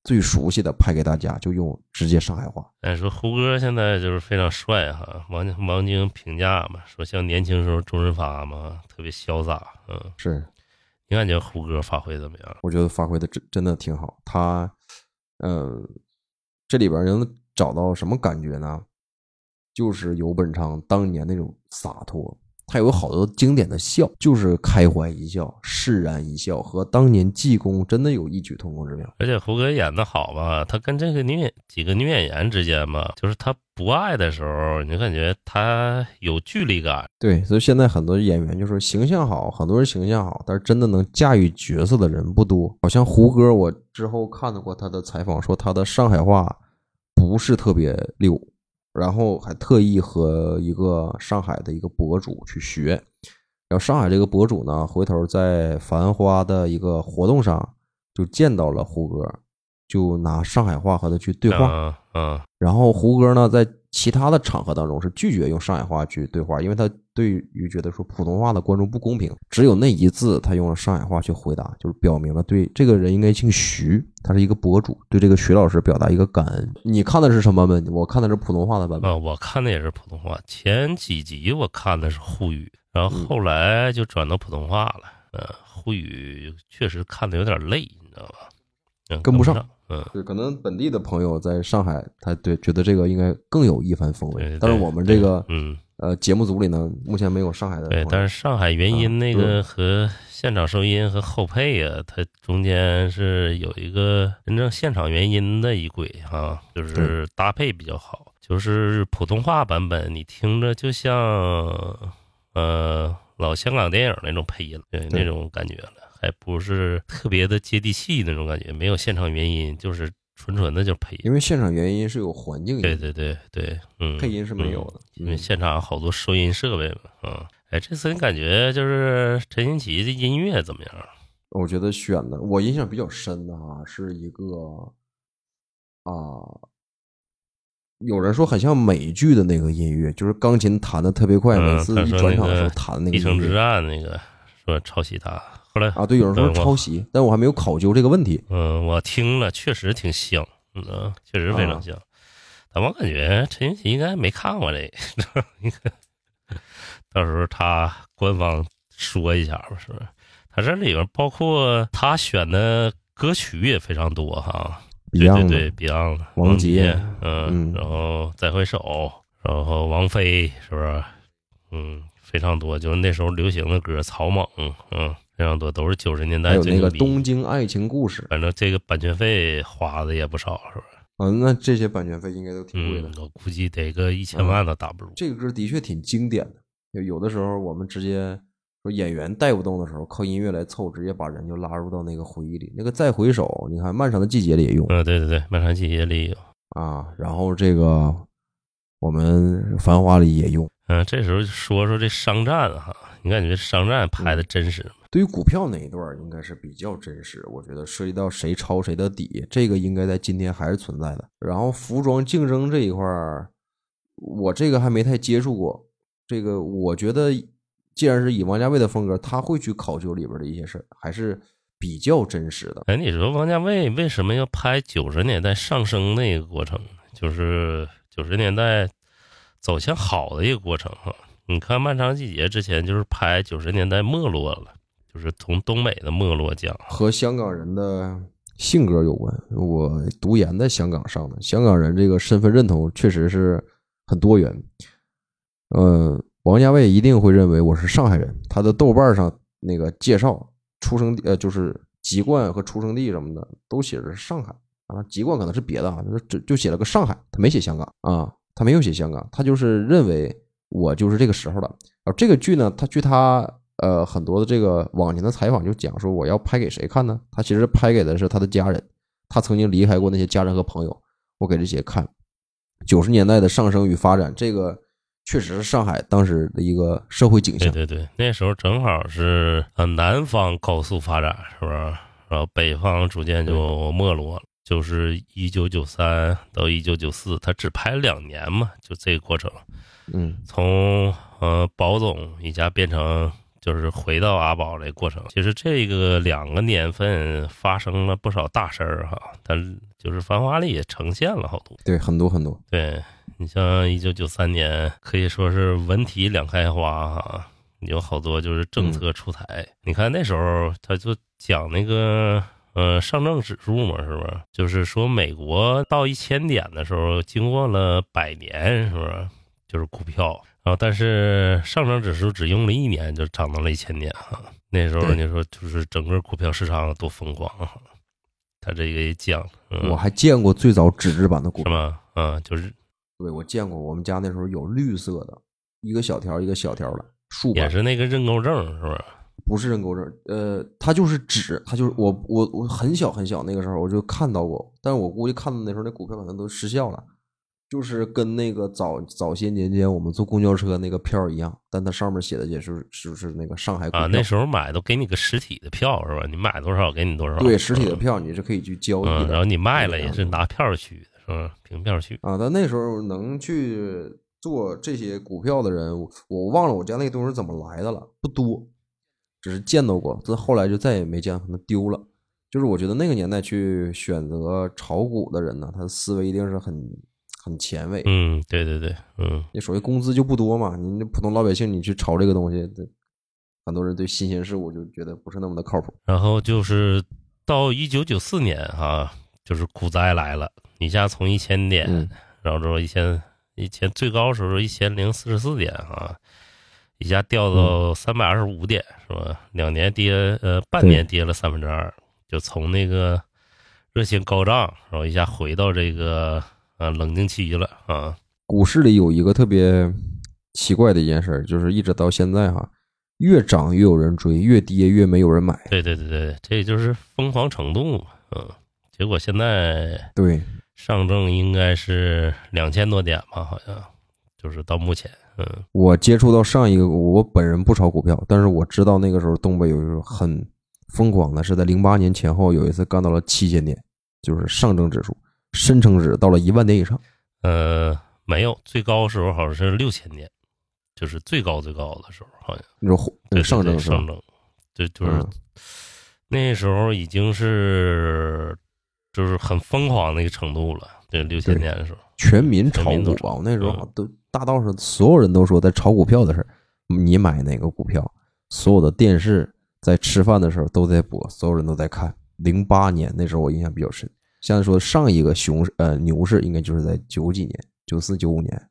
最熟悉的拍给大家，就用直接上海话。哎说胡歌现在就是非常帅哈，王王晶评价嘛，说像年轻时候周润发嘛，特别潇洒，嗯，是，你感觉胡歌发挥怎么样？我觉得发挥的真真的挺好。他，嗯，这里边能找到什么感觉呢？就是游本昌当年那种洒脱，他有好多经典的笑，就是开怀一笑、释然一笑，和当年济公真的有异曲同工之妙。而且胡歌演的好吧，他跟这个女演几个女演员之间吧，就是他不爱的时候，你感觉他有距离感。对，所以现在很多演员就说形象好，很多人形象好，但是真的能驾驭角色的人不多。好像胡歌，我之后看到过他的采访，说他的上海话不是特别溜，然后还特意和一个上海的一个博主去学。然后上海这个博主呢，回头在《繁花》的一个活动上就见到了胡歌，就拿上海话和他去对话。嗯嗯，然后胡歌呢，在其他的场合当中是拒绝用上海话去对话，因为他对于觉得说普通话的观众不公平。只有那一字，他用了上海话去回答，就是表明了对这个人应该姓徐，他是一个博主，对这个徐老师表达一个感恩。你看的是什么版本？我看的是普通话的版本。啊，我看的也是普通话，前几集我看的是沪语，然后后来就转到普通话了。呃，沪语确实看的有点累，你知道吧？嗯，跟不上。嗯，对，可能本地的朋友在上海，他对觉得这个应该更有一番风味。但是我们这个嗯，呃节目组里呢，目前没有上海的。，对但是上海原音那个和现场收音和后配啊，它中间是有一个真正现场原音的一轨哈、就是搭配比较好。就是普通话版本，你听着就像呃老香港电影那种配音，对对那种感觉了，还不是特别的接地气那种感觉，没有现场原因，就是纯纯的就是配音。因为现场原因是有环境音，对对对对，嗯，配音是没有的。嗯因为嗯现场好多收音设备嘛，嗯，哎，这次你感觉就是陈星奇的音乐怎么样？我觉得选的我印象比较深的哈，是一个啊，有人说很像美剧的那个音乐，就是钢琴弹的特别快，嗯每次一转场的时候弹的那个一生之战那个说抄袭他，后来啊，对，有人说抄袭，但我还没有考究这个问题。嗯，我听了确实挺像，嗯，确实非啊常像。但我感觉陈新奇应该没看过这个，应该到时候他官方说一下吧，是不是？他这里边包括他选的歌曲也非常多哈，对对对的，Beyond 王王杰嗯，嗯然后再回首，然后王菲是不是？嗯，非常多，就是那时候流行的歌，草蜢，嗯，非常多，都是九十年代还有那个《东京爱情故事》反正这个版权费花的也不少，是不是？啊，那这些版权费应该都挺贵的嗯。，我估计得个一千万都打不住。这个歌的确挺经典的，有有的时候我们直接说演员带不动的时候，靠音乐来凑，直接把人就拉入到那个回忆里。那个再回首，你看《漫长的季节》里也用嗯，对对对，漫长季节里有。啊，然后这个我们《繁花》里也用。嗯，这时候说说这商战哈，你感觉商战拍的真实吗？对于股票那一段儿应该是比较真实，我觉得涉及到谁抄谁的底，这个应该在今天还是存在的。然后服装竞争这一块儿，我这个还没太接触过。这个我觉得，既然是以王家卫的风格，他会去考究里边的一些事儿，还是比较真实的。哎，你说王家卫为什么要拍九十年代上升那个过程？就是九十年代走向好的一个过程哈。你看《漫长季节》之前就是拍九十年代没落了，就是从东北的没落讲。和香港人的性格有关。我读研在香港上的，香港人这个身份认同确实是很多元。呃，王家卫一定会认为我是上海人，他的豆瓣上那个介绍出生地呃就是籍贯和出生地什么的都写着上海啊，籍贯可能是别的啊，就就写了个上海，他没写香港啊，他没有写香港，他就是认为我就是这个时候的。而这个剧呢，他据他呃很多的这个往年的采访就讲说，我要拍给谁看呢？他其实拍给的是他的家人，他曾经离开过那些家人和朋友，我给这些看。九十年代的上升与发展，这个确实是上海当时的一个社会景象。对对对，那时候正好是呃南方高速发展，是不是？然后北方逐渐就没落了。就是一九九三到一九九四，他只拍两年嘛，就这个过程。嗯，从呃宝总一家变成就是回到阿宝这过程，其实这个两个年份发生了不少大事儿哈，但就是《繁华》里也呈现了好多。对，很多很多。对你像一九九三年，可以说是文体两开花哈，有好多就是政策出台。你看那时候他就讲那个。呃，上证指数嘛，是不是？就是说，美国到一千点的时候，经过了百年，是不是？就是股票，啊但是上证指数只用了一年就涨到了一千点哈。那时候你说，就是整个股票市场多疯狂啊！他这个也讲，我还见过最早纸质版的股票，是吗？嗯，就是对我见过，我们家那时候有绿色的，一个小条一个小条的，竖也是那个认购证，是不是？不是认购证，呃，它就是纸，它就是我我我很小很小那个时候我就看到过，但是我估计看到那时候那股票可能都失效了，就是跟那个早早些年间我们坐公交车那个票一样，但它上面写的也是是不是那个上海啊？那时候买都给你个实体的票是吧？你买多少给你多少。对，实体的票你是可以去交易的，然后你卖了也是拿票去的，是吧？凭票去啊。但那时候能去做这些股票的人，我忘了我家那个东西怎么来的了，不多。只是见到过，但后来就再也没见，可能丢了。就是我觉得那个年代去选择炒股的人呢，他的思维一定是很很前卫。嗯，对对对，嗯，你所谓工资就不多嘛，你普通老百姓你去炒这个东西，很多人对新鲜事物就觉得不是那么的靠谱。然后就是到一九九四年哈，就是股灾来了，一下从一千点，然后之后一千一千最高时候一千零四十四点啊。一下掉到三百二十五点，是吧？两年跌，呃，半年跌了三分之二，就从那个热情高涨，然后一下回到这个呃冷静期了啊。股市里有一个特别奇怪的一件事，就是一直到现在哈，越涨越有人追，越跌越没有人买。对对对对，这就是疯狂程度嗯。结果现在对上证应该是两千多点吧，好像就是到目前。嗯，我接触到上一个，我本人不炒股票，但是我知道那个时候东北有一个很疯狂的，是在零八年前后有一次干到了七千点，就是上证指数深成指到了一万点以上。呃，没有，最高时候好像是六千点，就是最高最高的时候，好像你说上证上证，对，就是那时候已经是就是很疯狂的一个程度了。对，六千年的时候，全民炒股吧，我那时候都。大道上所有人都说在炒股票的事儿，你买哪个股票？所有的电视在吃饭的时候都在播，所有人都在看。零八年那时候我印象比较深，像说上一个熊市呃牛市应该就是在九几年，九四九五年，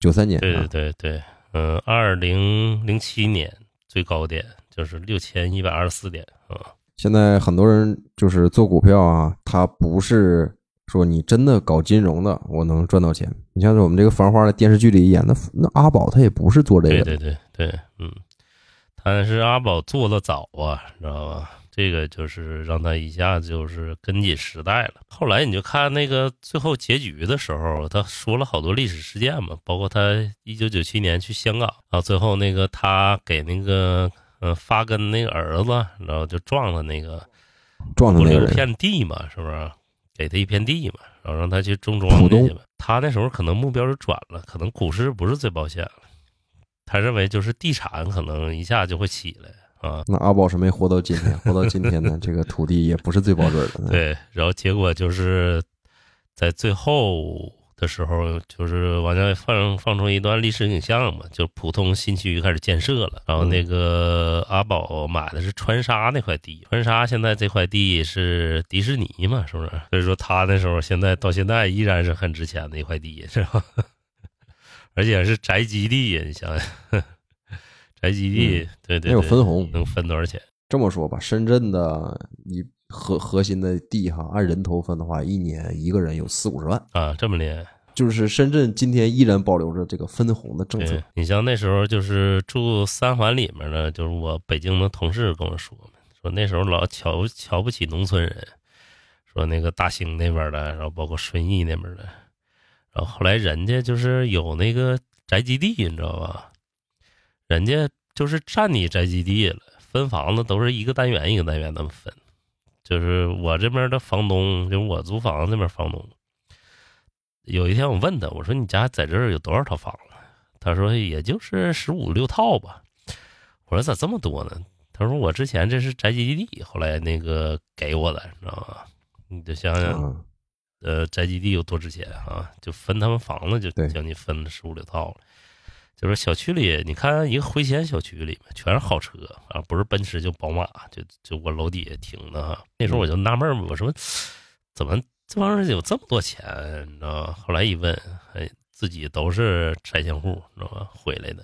九三年。对对对对，嗯，二零零七年最高点就是六千一百二十四点啊。现在很多人就是做股票啊，他不是。说你真的搞金融的，我能赚到钱。你像我们这个《繁花》的电视剧里演的，那阿宝他也不是做这个。对对对对，嗯，他是阿宝做的早啊，你知道吧？这个就是让他一下子就是跟紧时代了。后来你就看那个最后结局的时候，他说了好多历史事件嘛，包括他一九九七年去香港，然后最后那个他给那个嗯发根那个儿子，然后就撞了那个撞了那片地嘛，是不是？给他一片地嘛，然后让他去种庄稼去吧。他那时候可能目标就转了，可能股市不是最保险了。他认为就是地产可能一下就会起来，啊。那阿宝是没活到今天，活到今天呢，这个土地也不是最保准的。对，然后结果就是在最后的时候，就是往家放放出一段历史影像嘛，就普通新区开始建设了。然后那个阿宝买的是川沙那块地，川沙现在这块地是迪士尼嘛，是不是？所以说他那时候现在到现在依然是很值钱的一块地，是吧？而且是宅基地呀，你想想，宅基地，对对没有分红。能分多少钱？这么说吧，深圳的你核核心的地哈，按人头分的话，一年一个人有四五十万。啊，这么厉害。就是深圳今天依然保留着这个分红的政策。你像那时候就是住三环里面的，就是我北京的同事跟我说，说那时候老瞧瞧不起农村人，说那个大兴那边的，然后包括顺义那边的，然后后来人家就是有那个宅基地，你知道吧？人家就是占你宅基地了，分房子都是一个单元一个单元那么分。就是我这边的房东，就是我租房子这边房东，有一天我问他，我说你家在这儿有多少套房子？他说也就是十五六套吧。我说咋这么多呢？他说我之前这是宅基地，后来那个给我的，你知道吗？你就想想，啊，呃，宅基地有多值钱啊？就分他们房子就将近分了十五六套了。就是小区里，你看一个回迁小区里面全是好车啊，不是奔驰就宝马，就就我楼底下停的哈。那时候我就纳闷儿，我说怎么这帮人有这么多钱，你知道吗？后来一问，哎，自己都是拆迁户，知道吗？回来的，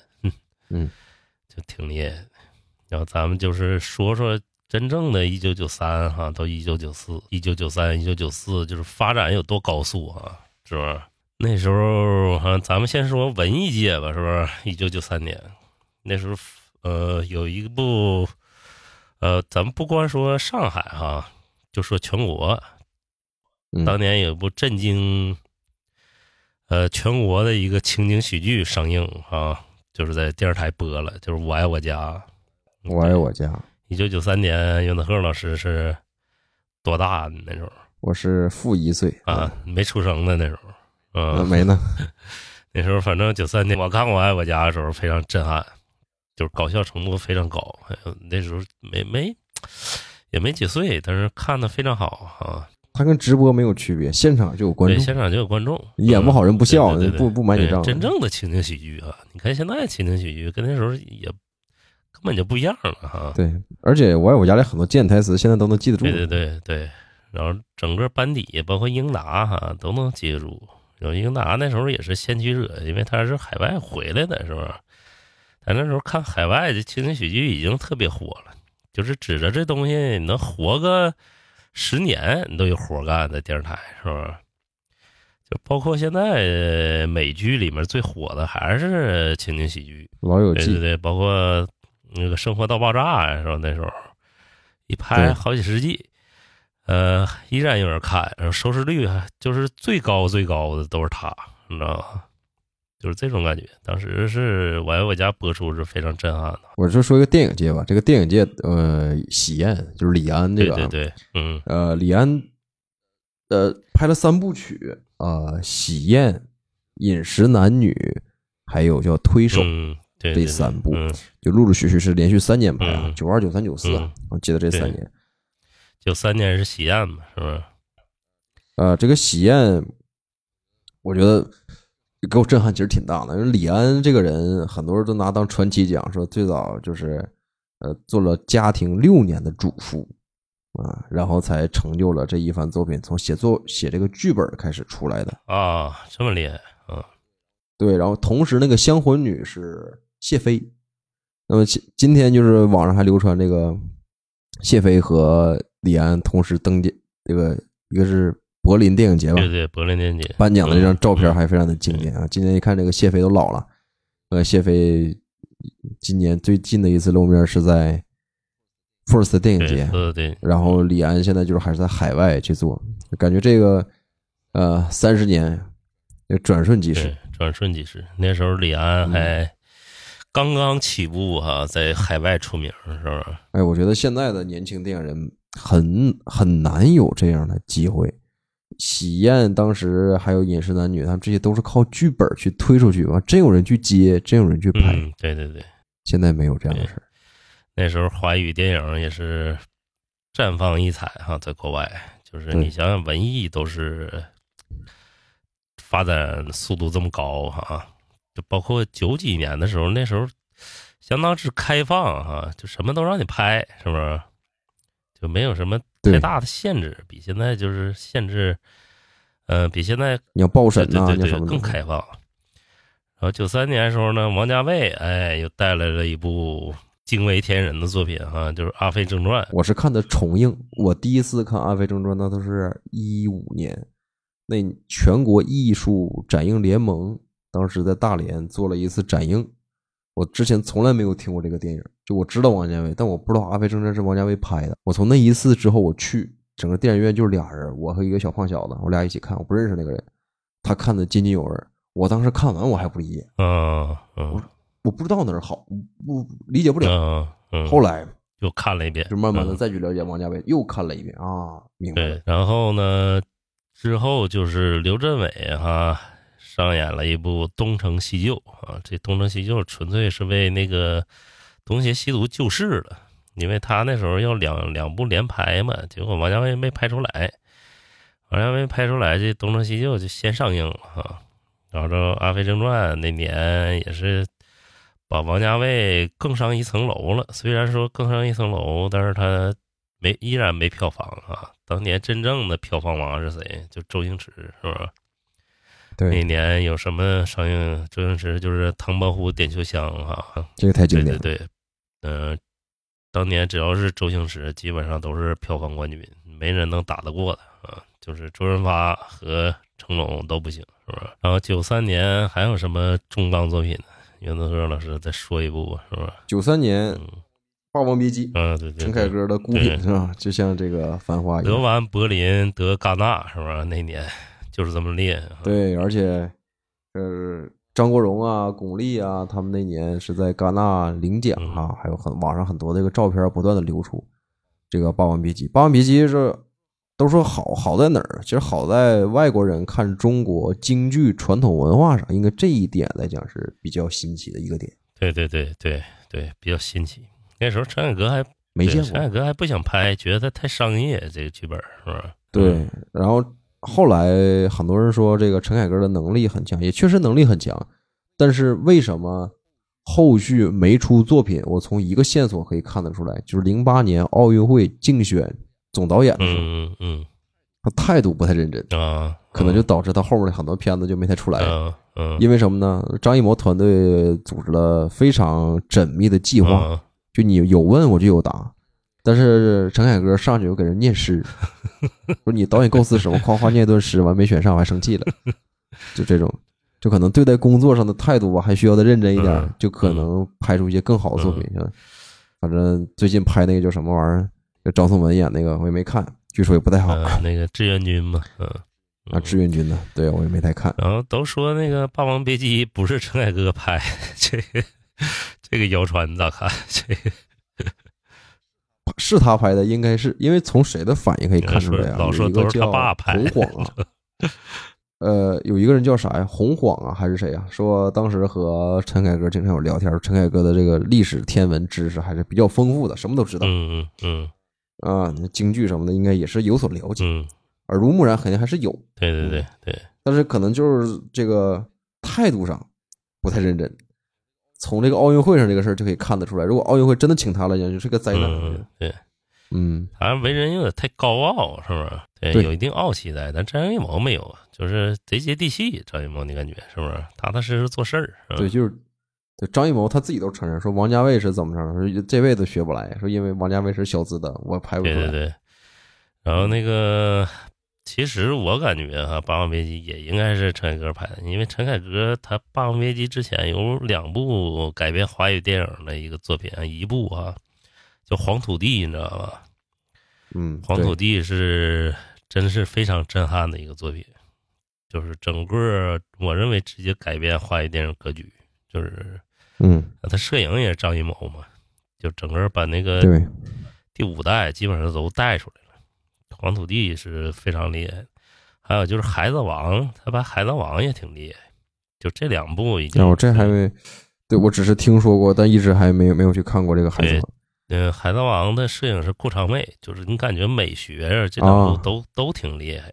嗯，就挺厉害的。然后咱们就是说说真正的一九九三哈，到一九九四、一九九三、一九九四，就是发展有多高速啊，是不是？那时候哈，咱们先说文艺界吧，是不是？一九九三年，那时候呃有一部呃，咱们不光说上海哈，就说全国，嗯当年有一部震惊呃全国的一个情景喜剧上映啊，就是在电视台播了，就是《我爱我家》。我爱我家，一九九三年，袁子赫老师是多大的那时候我是负一岁啊？没出生的那时候，那嗯，没呢。那时候反正九三年，我看《我爱我家》的时候非常震撼，就是搞笑程度非常高。那时候没没也没几岁，但是看的非常好啊。它跟直播没有区别，现场就有观对，众，现场就有观众，演不好人不笑嗯对对对不不买你账真正的情景喜剧啊！你看现在情景喜剧跟那时候也根本就不一样了哈。对，而且我爱我家里很多经典台词现在都能记得住。对对对对，然后整个班底包括英达哈都能记得住。然后英达那时候也是先驱者，因为他是海外回来的，是吧？咱那时候看海外的情景喜剧已经特别火了，就是指着这东西你能活个十年，你都有活干在电视台，是吧？就包括现在呃美剧里面最火的还是情景喜剧，老友记，对对对，包括那个《生活大爆炸》呀，是吧？那时候一拍好几十季，呃，依然有人看，收视率还就是最高最高的都是他，你知道吗？就是这种感觉。当时是我爱我家播出是非常震撼的。我就说一个电影界吧，这个电影界，呃，喜宴就是李安这个啊，对对对，嗯，呃，李安，呃，拍了三部曲，呃，喜宴、饮食男女，还有叫推手，嗯，这三部嗯，就陆陆续续是连续三年拍啊嗯，九二、九三、九四，记得这三年。九三年是喜宴嘛，是不是？呃，这个喜宴，我觉得给我震撼其实挺大的。因为李安这个人，很多人都拿当传奇讲，说最早就是呃做了家庭六年的主妇啊，然后才成就了这一番作品，从写作写这个剧本开始出来的。啊，这么厉害啊！对，然后同时那个香魂女是谢飞。那么今今天就是网上还流传这个谢飞和李安同时登记，这个一个是柏林电影节吧，对对，柏林电影节颁奖的这张照片嗯还非常的经典啊！今天一看，这个谢飞都老了。呃，谢飞今年最近的一次露面是在 First 电影对节，对对，然后李安现在就是还是在海外去做，感觉这个呃三十年转瞬即逝。转瞬即逝。那时候李安还刚刚起步哈、在海外出名，是不是？哎，我觉得现在的年轻电影人很很难有这样的机会。喜宴当时还有饮食男女，他们这些都是靠剧本去推出去，完真有人去接，真有人去拍。嗯，对对对。现在没有这样的事儿。那时候华语电影也是绽放异彩哈，在国外，就是你想想，文艺都是发展速度这么高哈，就包括九几年的时候，那时候相当是开放哈，就什么都让你拍，是不是？就没有什么太大的限制，比现在就是限制，呃，比现在你要报审啊，对对更开放。然后九三年的时候呢，王家卫哎又带来了一部惊为天人的作品哈、就是《阿飞正传》。我是看的重映，我第一次看《阿飞正传》那都是一五年，那全国艺术展映联盟当时在大连做了一次展映，我之前从来没有听过这个电影，就我知道王家卫，但我不知道《阿飞正传》是王家卫拍的。我从那一次之后，我去整个电影院就是俩人，我和一个小胖小子，我俩一起看，我不认识那个人，他看的津津有味儿。我当时看完我还不理解，嗯嗯我不知道哪儿好，不不理解不了。嗯嗯，后来又看了一遍，就慢慢的嗯再去了解王家卫，又看了一遍啊，明白对，。然后呢，之后就是刘镇伟哈、上演了一部《东成西就》啊，这《东成西就》纯粹是为那个东邪西毒救市了，因为他那时候要两两部连拍嘛，结果王家卫没拍出来，王家卫拍出来，这《东成西就》就先上映了啊、然后这《阿飞正传》那年也是把王家卫更上一层楼了。虽然说更上一层楼，但是他没依然没票房啊。当年真正的票房王是谁？就周星驰，是吧？那，年有什么上映？周星驰就是《唐伯虎点秋香》啊，这个太经典了。对对对，嗯、当年只要是周星驰，基本上都是票房冠军，没人能打得过他啊。就是周润发和成龙都不行，是不是？然后九三年还有什么重磅作品呢？袁德赫老师再说一部吧，是不是？九三年《嗯，霸王别姬》，嗯，对对陈凯，歌的孤对品是吧？就像这个《繁花》一样。得完、柏林、得戛纳，是吧？那年就是这么练。啊，对，而且呃，张国荣啊、巩俐啊，他们那年是在戛纳领奖嗯啊，还有很网上很多这个照片不断的流出。这个《霸王别姬》，《霸王别姬》是都说好好在哪儿？其实好在外国人看中国京剧传统文化上，应该这一点来讲是比较新奇的一个点，对对对对对，比较新奇。那时候陈凯歌还没见过陈凯。歌还不想拍，觉得他太商业，这个剧本是吧？对嗯，然后后来很多人说这个陈凯歌的能力很强，也确实能力很强，但是为什么后续没出作品？我从一个线索可以看得出来，就是零八年奥运会竞选总导演的时候，嗯嗯他态度不太认真，嗯啊，可能就导致他后面的很多片子就没太出来。嗯嗯，因为什么呢？张艺谋团队组织了非常缜密的计划，嗯就你有问我就有答。但是陈凯歌上去就给人念诗，说你导演构思什么，夸夸念一段诗，完没选上我还生气了，就这种，就可能对待工作上的态度吧，还需要再认真一点嗯，就可能拍出一些更好的作品。像反正最近拍那个叫什么玩意儿，就张颂文演那个我也没看，据说也不太好嗯，那个志愿军嘛，嗯啊，志愿军呢，对我也没太看。然后都说那个《霸王别姬》不是陈凯歌拍，这个这个谣传你咋看？这个是他拍的，应该是因为从谁的反应可以看出来啊？老说都是他叫爸拍洪晃啊，呃，有一个人叫啥呀？洪晃啊，还是谁啊？说当时和陈凯歌经常有聊天，陈凯歌的这个历史天文知识还是比较丰富的，什么都知道嗯嗯啊，京剧什么的应该也是有所了解，嗯，耳濡目染肯定还是有，对对对对，但是可能就是这个态度上不太认真。从这个奥运会上这个事儿就可以看得出来，如果奥运会真的请他来讲，就是个灾难。嗯对，嗯，好像为人有点太高傲，是不是？对，对有一定傲气在，但张艺谋没有，就是贼接地气。张艺谋，你感觉是不是？踏踏实实做事儿。对，就是对张艺谋他自己都承认说王家卫是怎么着，说这辈子学不来，说因为王家卫是小资的，我拍不出来。对对对。然后那个，其实我感觉哈，《霸王别姬》也应该是陈凯歌拍的，因为陈凯歌他《霸王别姬》之前有两部改编华语电影的一个作品，一部啊叫《黄土地》，你知道吧？嗯，《黄土地，地》是真是非常震撼的一个作品，就是整个我认为直接改变华语电影格局，就是嗯，他摄影也是张艺谋嘛，就整个把那个，第五代基本上都带出来了。黄土地是非常厉害，还有就是《孩子王》，他把《孩子王》也挺厉害，就这两部已经。那我这还没，对我只是听说过，但一直还没有没有去看过这个孩子王。嗯，海盗王的摄影师顾长卫，就是你感觉美学啊，这两部啊都、都挺厉害。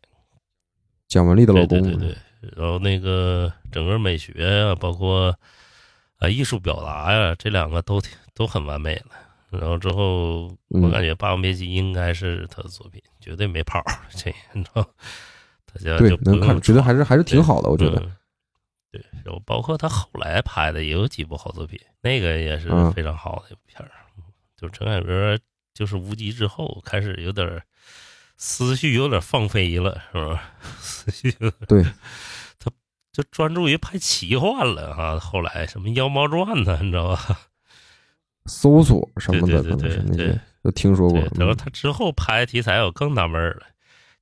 蒋雯丽的老对公，对对对，然后那个整个美学啊、包括啊艺术表达呀、这两个都挺都很完美了。然后之后，我嗯感觉《霸王别姬》应该是他的作品，绝对没跑儿。这你知道，大家对能看，觉得还是还是挺好的，我觉得。嗯对，然后包括他后来拍的也有几部好作品，那个也是嗯非常好的一部片儿。就陈凯歌就是无极之后开始有点儿思绪有点放飞了，是吧？思绪对，他就专注于拍奇幻了啊。后来什么《妖猫传》呢，你知道吧？搜索什么的，对对对可能是那对些都听说过对，。然后嗯他之后拍题材我更纳闷了，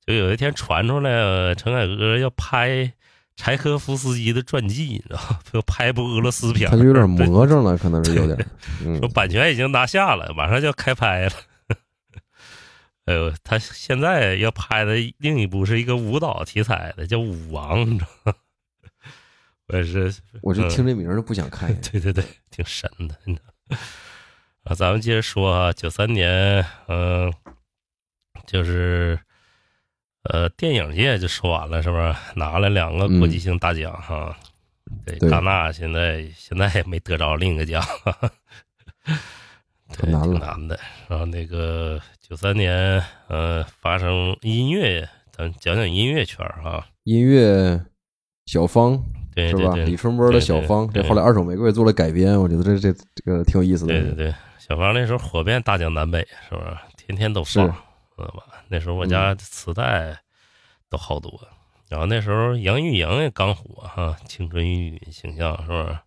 就有一天传出来呃陈凯歌要拍柴可夫斯基的传记，你知道吧？就 拍部俄罗斯片，他就有点魔怔了，可能是有点。嗯说，版权已经拿下了，马上就要开拍了。哎呦，他现在要拍的另一部是一个舞蹈题材的，叫《舞王》，你知道吗？我也是，我就嗯听这名儿就不想看。对对对，挺神的。啊，咱们接着说啊，九三年，嗯、就是呃，电影界就说完了，是不是？拿了两个国际性大奖哈。对，对戛纳现在现在也没得着另一个奖，对，很难了挺难的。然后那个九三年，呃，发生音乐，咱讲讲音乐圈儿哈。音乐小芳是吧？对李春波的小芳，这后来二手玫瑰做了改编，我觉得这这这个挺有意思的。对对对，小芳那时候火遍大江南北，是不是？天天都是放，知道吧？那时候我家磁带都好多。然后那时候杨钰莹也刚火哈，青春玉女形象是不是？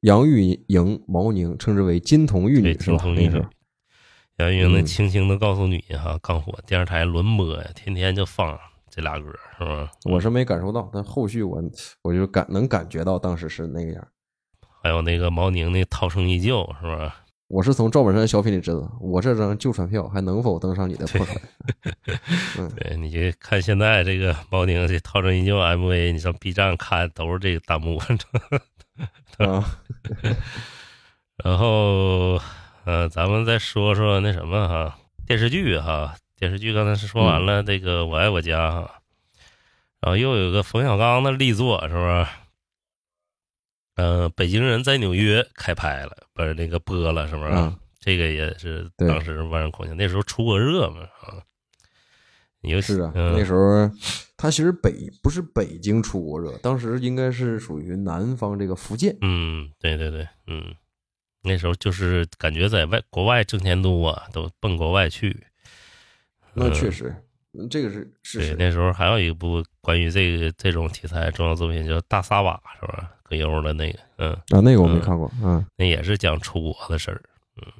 杨钰莹、毛宁称之为金童玉，女是吧？青铜玉女那时候。杨钰莹那嗯轻轻的告诉你哈，刚火，电视台轮播呀，天天就放这俩歌，是吧？我是没感受到，但后续我我就感能感觉到当时是那个样。还有那个毛宁那涛声依旧，是吧？我是从赵本山的小品里知道，我这张旧船票还能否登上你的破船？对，你就看现在这个毛宁这涛声依旧 MV，你上 B 站看都是这个弹幕。啊，然后，呃，咱们再说说那什么哈，电视剧哈，电视剧刚才是说完了，这个《我爱我家》哈，然后又有个冯小刚的力作，是不是？呃，北京人在纽约开拍了，不是那个播了，是不是？嗯这个也是当时万人空巷，那时候出国热嘛啊。尤其是啊，嗯、那时候他其实北不是北京出国热，当时应该是属于南方这个福建。嗯，对对对，嗯，那时候就是感觉在外国外挣钱多啊，都奔国外去。那嗯确实，嗯这个是事对，实。那时候还有一部关于这个这种题材重要作品叫《大撒把》，是吧？葛优的那个，嗯，啊，那个我没嗯看过。嗯那也是讲出国的事儿，嗯，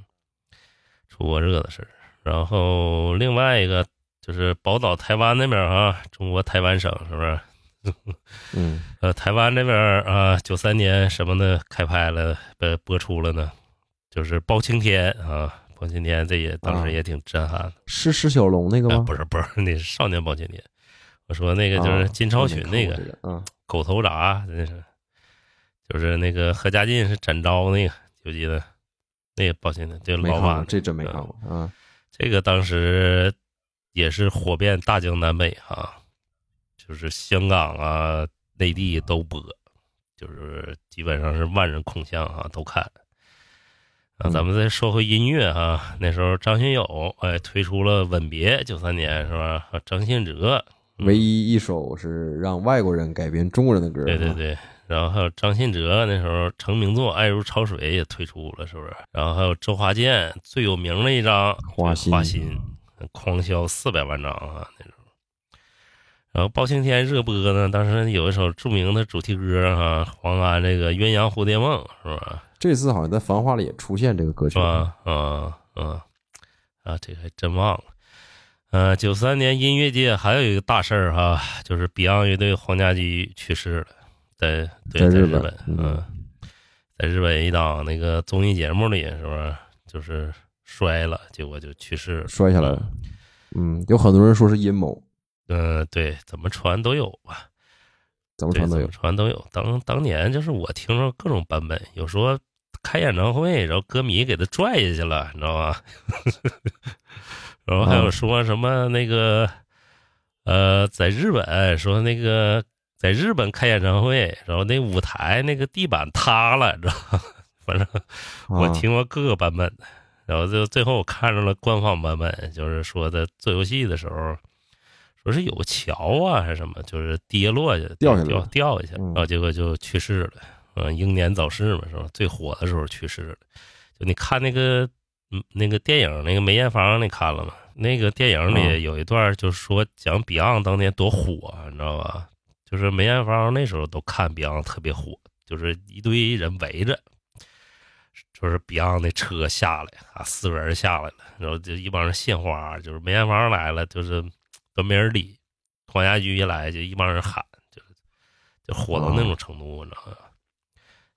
出国热的事儿。然后另外一个就是宝岛台湾那边啊，中国台湾省是不是？嗯，呃，台湾这边啊，九三年什么的开拍了，呃播出了呢，就是包青天啊，包青天这也当啊时也挺震撼的。是释小龙那个啊，吗？不是不是，那是少年包青天。我说那个就啊是金超群那个。嗯，狗头铡，真是，就是那个何家劲是展昭那个，记不记得？那个抱歉的，就没看过，老马，这真没看过。啊，这个当时也是火遍大江南北哈、就是香港啊、内地都播，就是基本上是万人空巷啊、都看。啊，嗯咱们再说回音乐啊、那时候张学友哎推出了《吻别》，九三年是吧？啊张信哲，嗯唯一一首是让外国人改编中国人的歌。啊，对对对，然后还有张信哲那时候成名作《爱如潮水》也推出了，是不是？然后还有周华健最有名的一张花心花心，狂销四百万张啊那时候。然后包青天热播呢，当时有一首著名的主题歌哈、黄安这个《鸳鸯蝴蝶梦》是吧？这次好像在《繁花》里也出现这个歌曲是。吧？嗯嗯啊，这个还真忘了。呃，九三年音乐界还有一个大事儿哈，就是 Beyond 乐队黄家驹去世了，在对在日本嗯嗯，在日本一档那个综艺节目里是不是就是摔了，结果就去世了，摔下来了。嗯，有很多人说是阴谋，嗯、对，怎么传都有吧，怎么传都有。传都有。当当年就是我听着各种版本，有说开演唱会，然后歌迷给他拽下去了，你知道吧？然后还有说什么那个，呃，在日本说那个在日本开演唱会，然后那舞台那个地板塌了，你知道吧？反正我啊听过各个版本的，然后就最后我看着了官方版本，就是说在做游戏的时候，说是有个桥啊还是什么，就是跌落下掉掉掉下去，嗯然后结果就去世了。嗯，英年早逝嘛，是吧？最火的时候去世了。就你看那个，嗯，那个电影那个梅艳芳，你看了吗？那个电影嗯里有一段，就是说讲 Beyond 当年多火，你知道吧？就是梅艳芳那时候都看 Beyond 特别火，就是一堆人围着，就是 Beyond 那车下来啊，四个人下来了，然后就一帮人献花，就是梅艳芳来了，就是都没人理，黄家驹一来就一帮人喊，就就火到那种程度，你知道吗？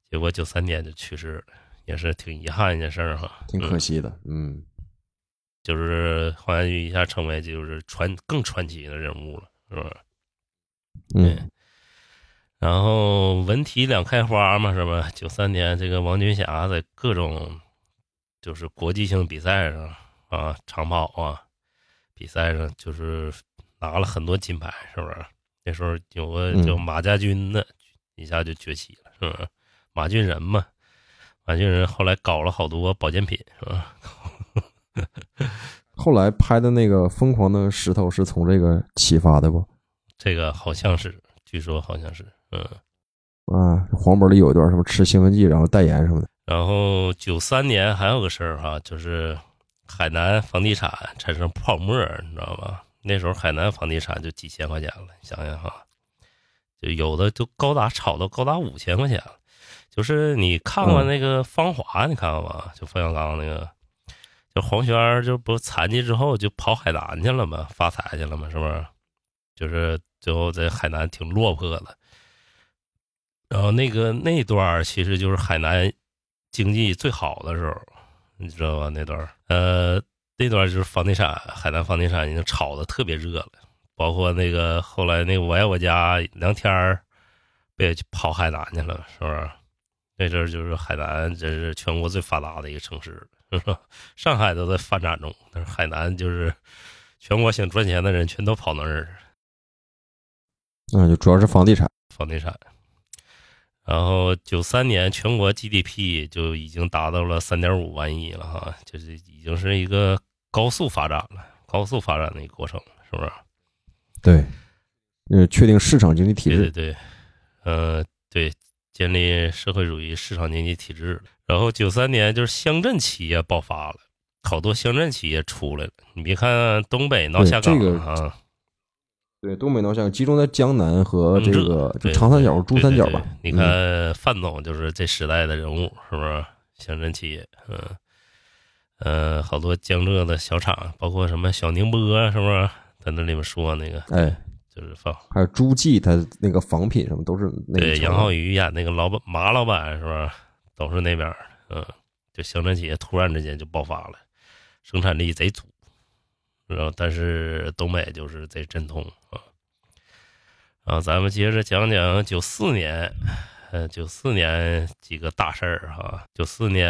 结果九三年就去世了，也是挺遗憾一件事儿哈，挺可惜的，嗯就是黄家驹一下成为就是传更传奇的人物了，是吧？嗯然后文体两开花嘛，是吧？九三年这个王军霞在各种就是国际性比赛上啊，长跑啊比赛上就是拿了很多金牌，是不是？那时候有个嗯叫马家军的，一下就崛起了，是不是？马俊仁嘛，马俊仁后来搞了好多保健品，是吧？后来拍的那个《疯狂的石头》是从这个启发的不？这个好像是，据说好像是，嗯。啊，黄渤里有一段什么吃兴奋剂然后代言什么的，然后九三年还有个事儿哈，就是海南房地产产生泡沫，你知道吧？那时候海南房地产就几千块钱了，你想想哈，就有的就高达炒到高达五千块钱了。就是你看过那个《芳华》，你看过吗？就冯小刚那个，就黄轩儿就不残疾之后就跑海南去了嘛，发财去了嘛，是不是？就是最后在海南挺落魄的。然后那个那段其实就是海南经济最好的时候，你知道吧？那段呃，那段就是房地产，海南房地产已经炒的特别热了，包括那个后来那个我爱我家梁天儿被跑海南去了，是不是？那阵儿就是海南，真是全国最发达的一个城市，上海都在发展中，但是海南就是全国想赚钱的人全都跑那儿。嗯，就主要是房地产，房地产。然后九三年全国 GDP 就已经达到了三点五万亿了哈，就是已经是一个高速发展了，高速发展的一个过程，是不是？对，呃，确定市场经济体制，对对对，呃，对，建立社会主义市场经济体制。然后九三年就是乡镇企业爆发了，好多乡镇企业出来了。你别看东北闹下岗对这个啊，对，东北闹下集中在江南和这这个就长三角、珠三角吧。你嗯看范总就是这时代的人物，是不是？乡镇企业，嗯，呃，好多江浙的小厂，包括什么小宁波，是不是？在那里面说那个，哎，就是放还有诸暨，他那个仿品什么都是那个对杨浩宇演那个老板马老板，是不是？都是那边，嗯，就乡镇企业突然之间就爆发了，生产力贼足，然后但是东北就是贼阵痛啊。咱们接着讲讲九四年，呃，九四年几个大事儿哈。九四年，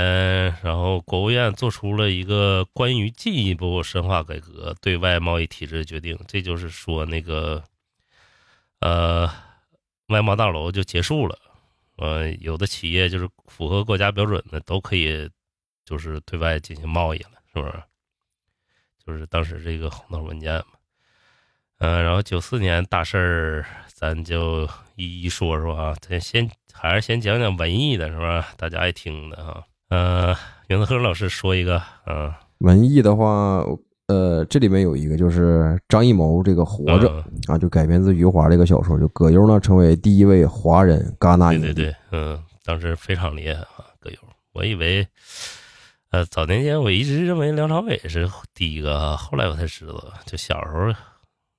然后国务院做出了一个关于进一步深化改革对外贸易体制的决定，这就是说那个，呃，外贸大楼就结束了。呃，有的企业就是符合国家标准的，都可以就是对外进行贸易了，是不是？就是当时这个红头文件嘛。嗯、然后九四年大事儿，咱就一一说说啊。咱先还是先讲讲文艺的，是吧？大家爱听的哈。呃，袁子和老师说一个，嗯、文艺的话，呃，这里面有一个就是张艺谋这个《活着》嗯啊，就改编自余华这个小说，就葛优呢成为第一位华人戛纳影帝。对对对，嗯，当时非常厉害啊，葛优。我以为，呃，早年间我一直认为梁朝伟是第一个啊，后来我才知道，就小时候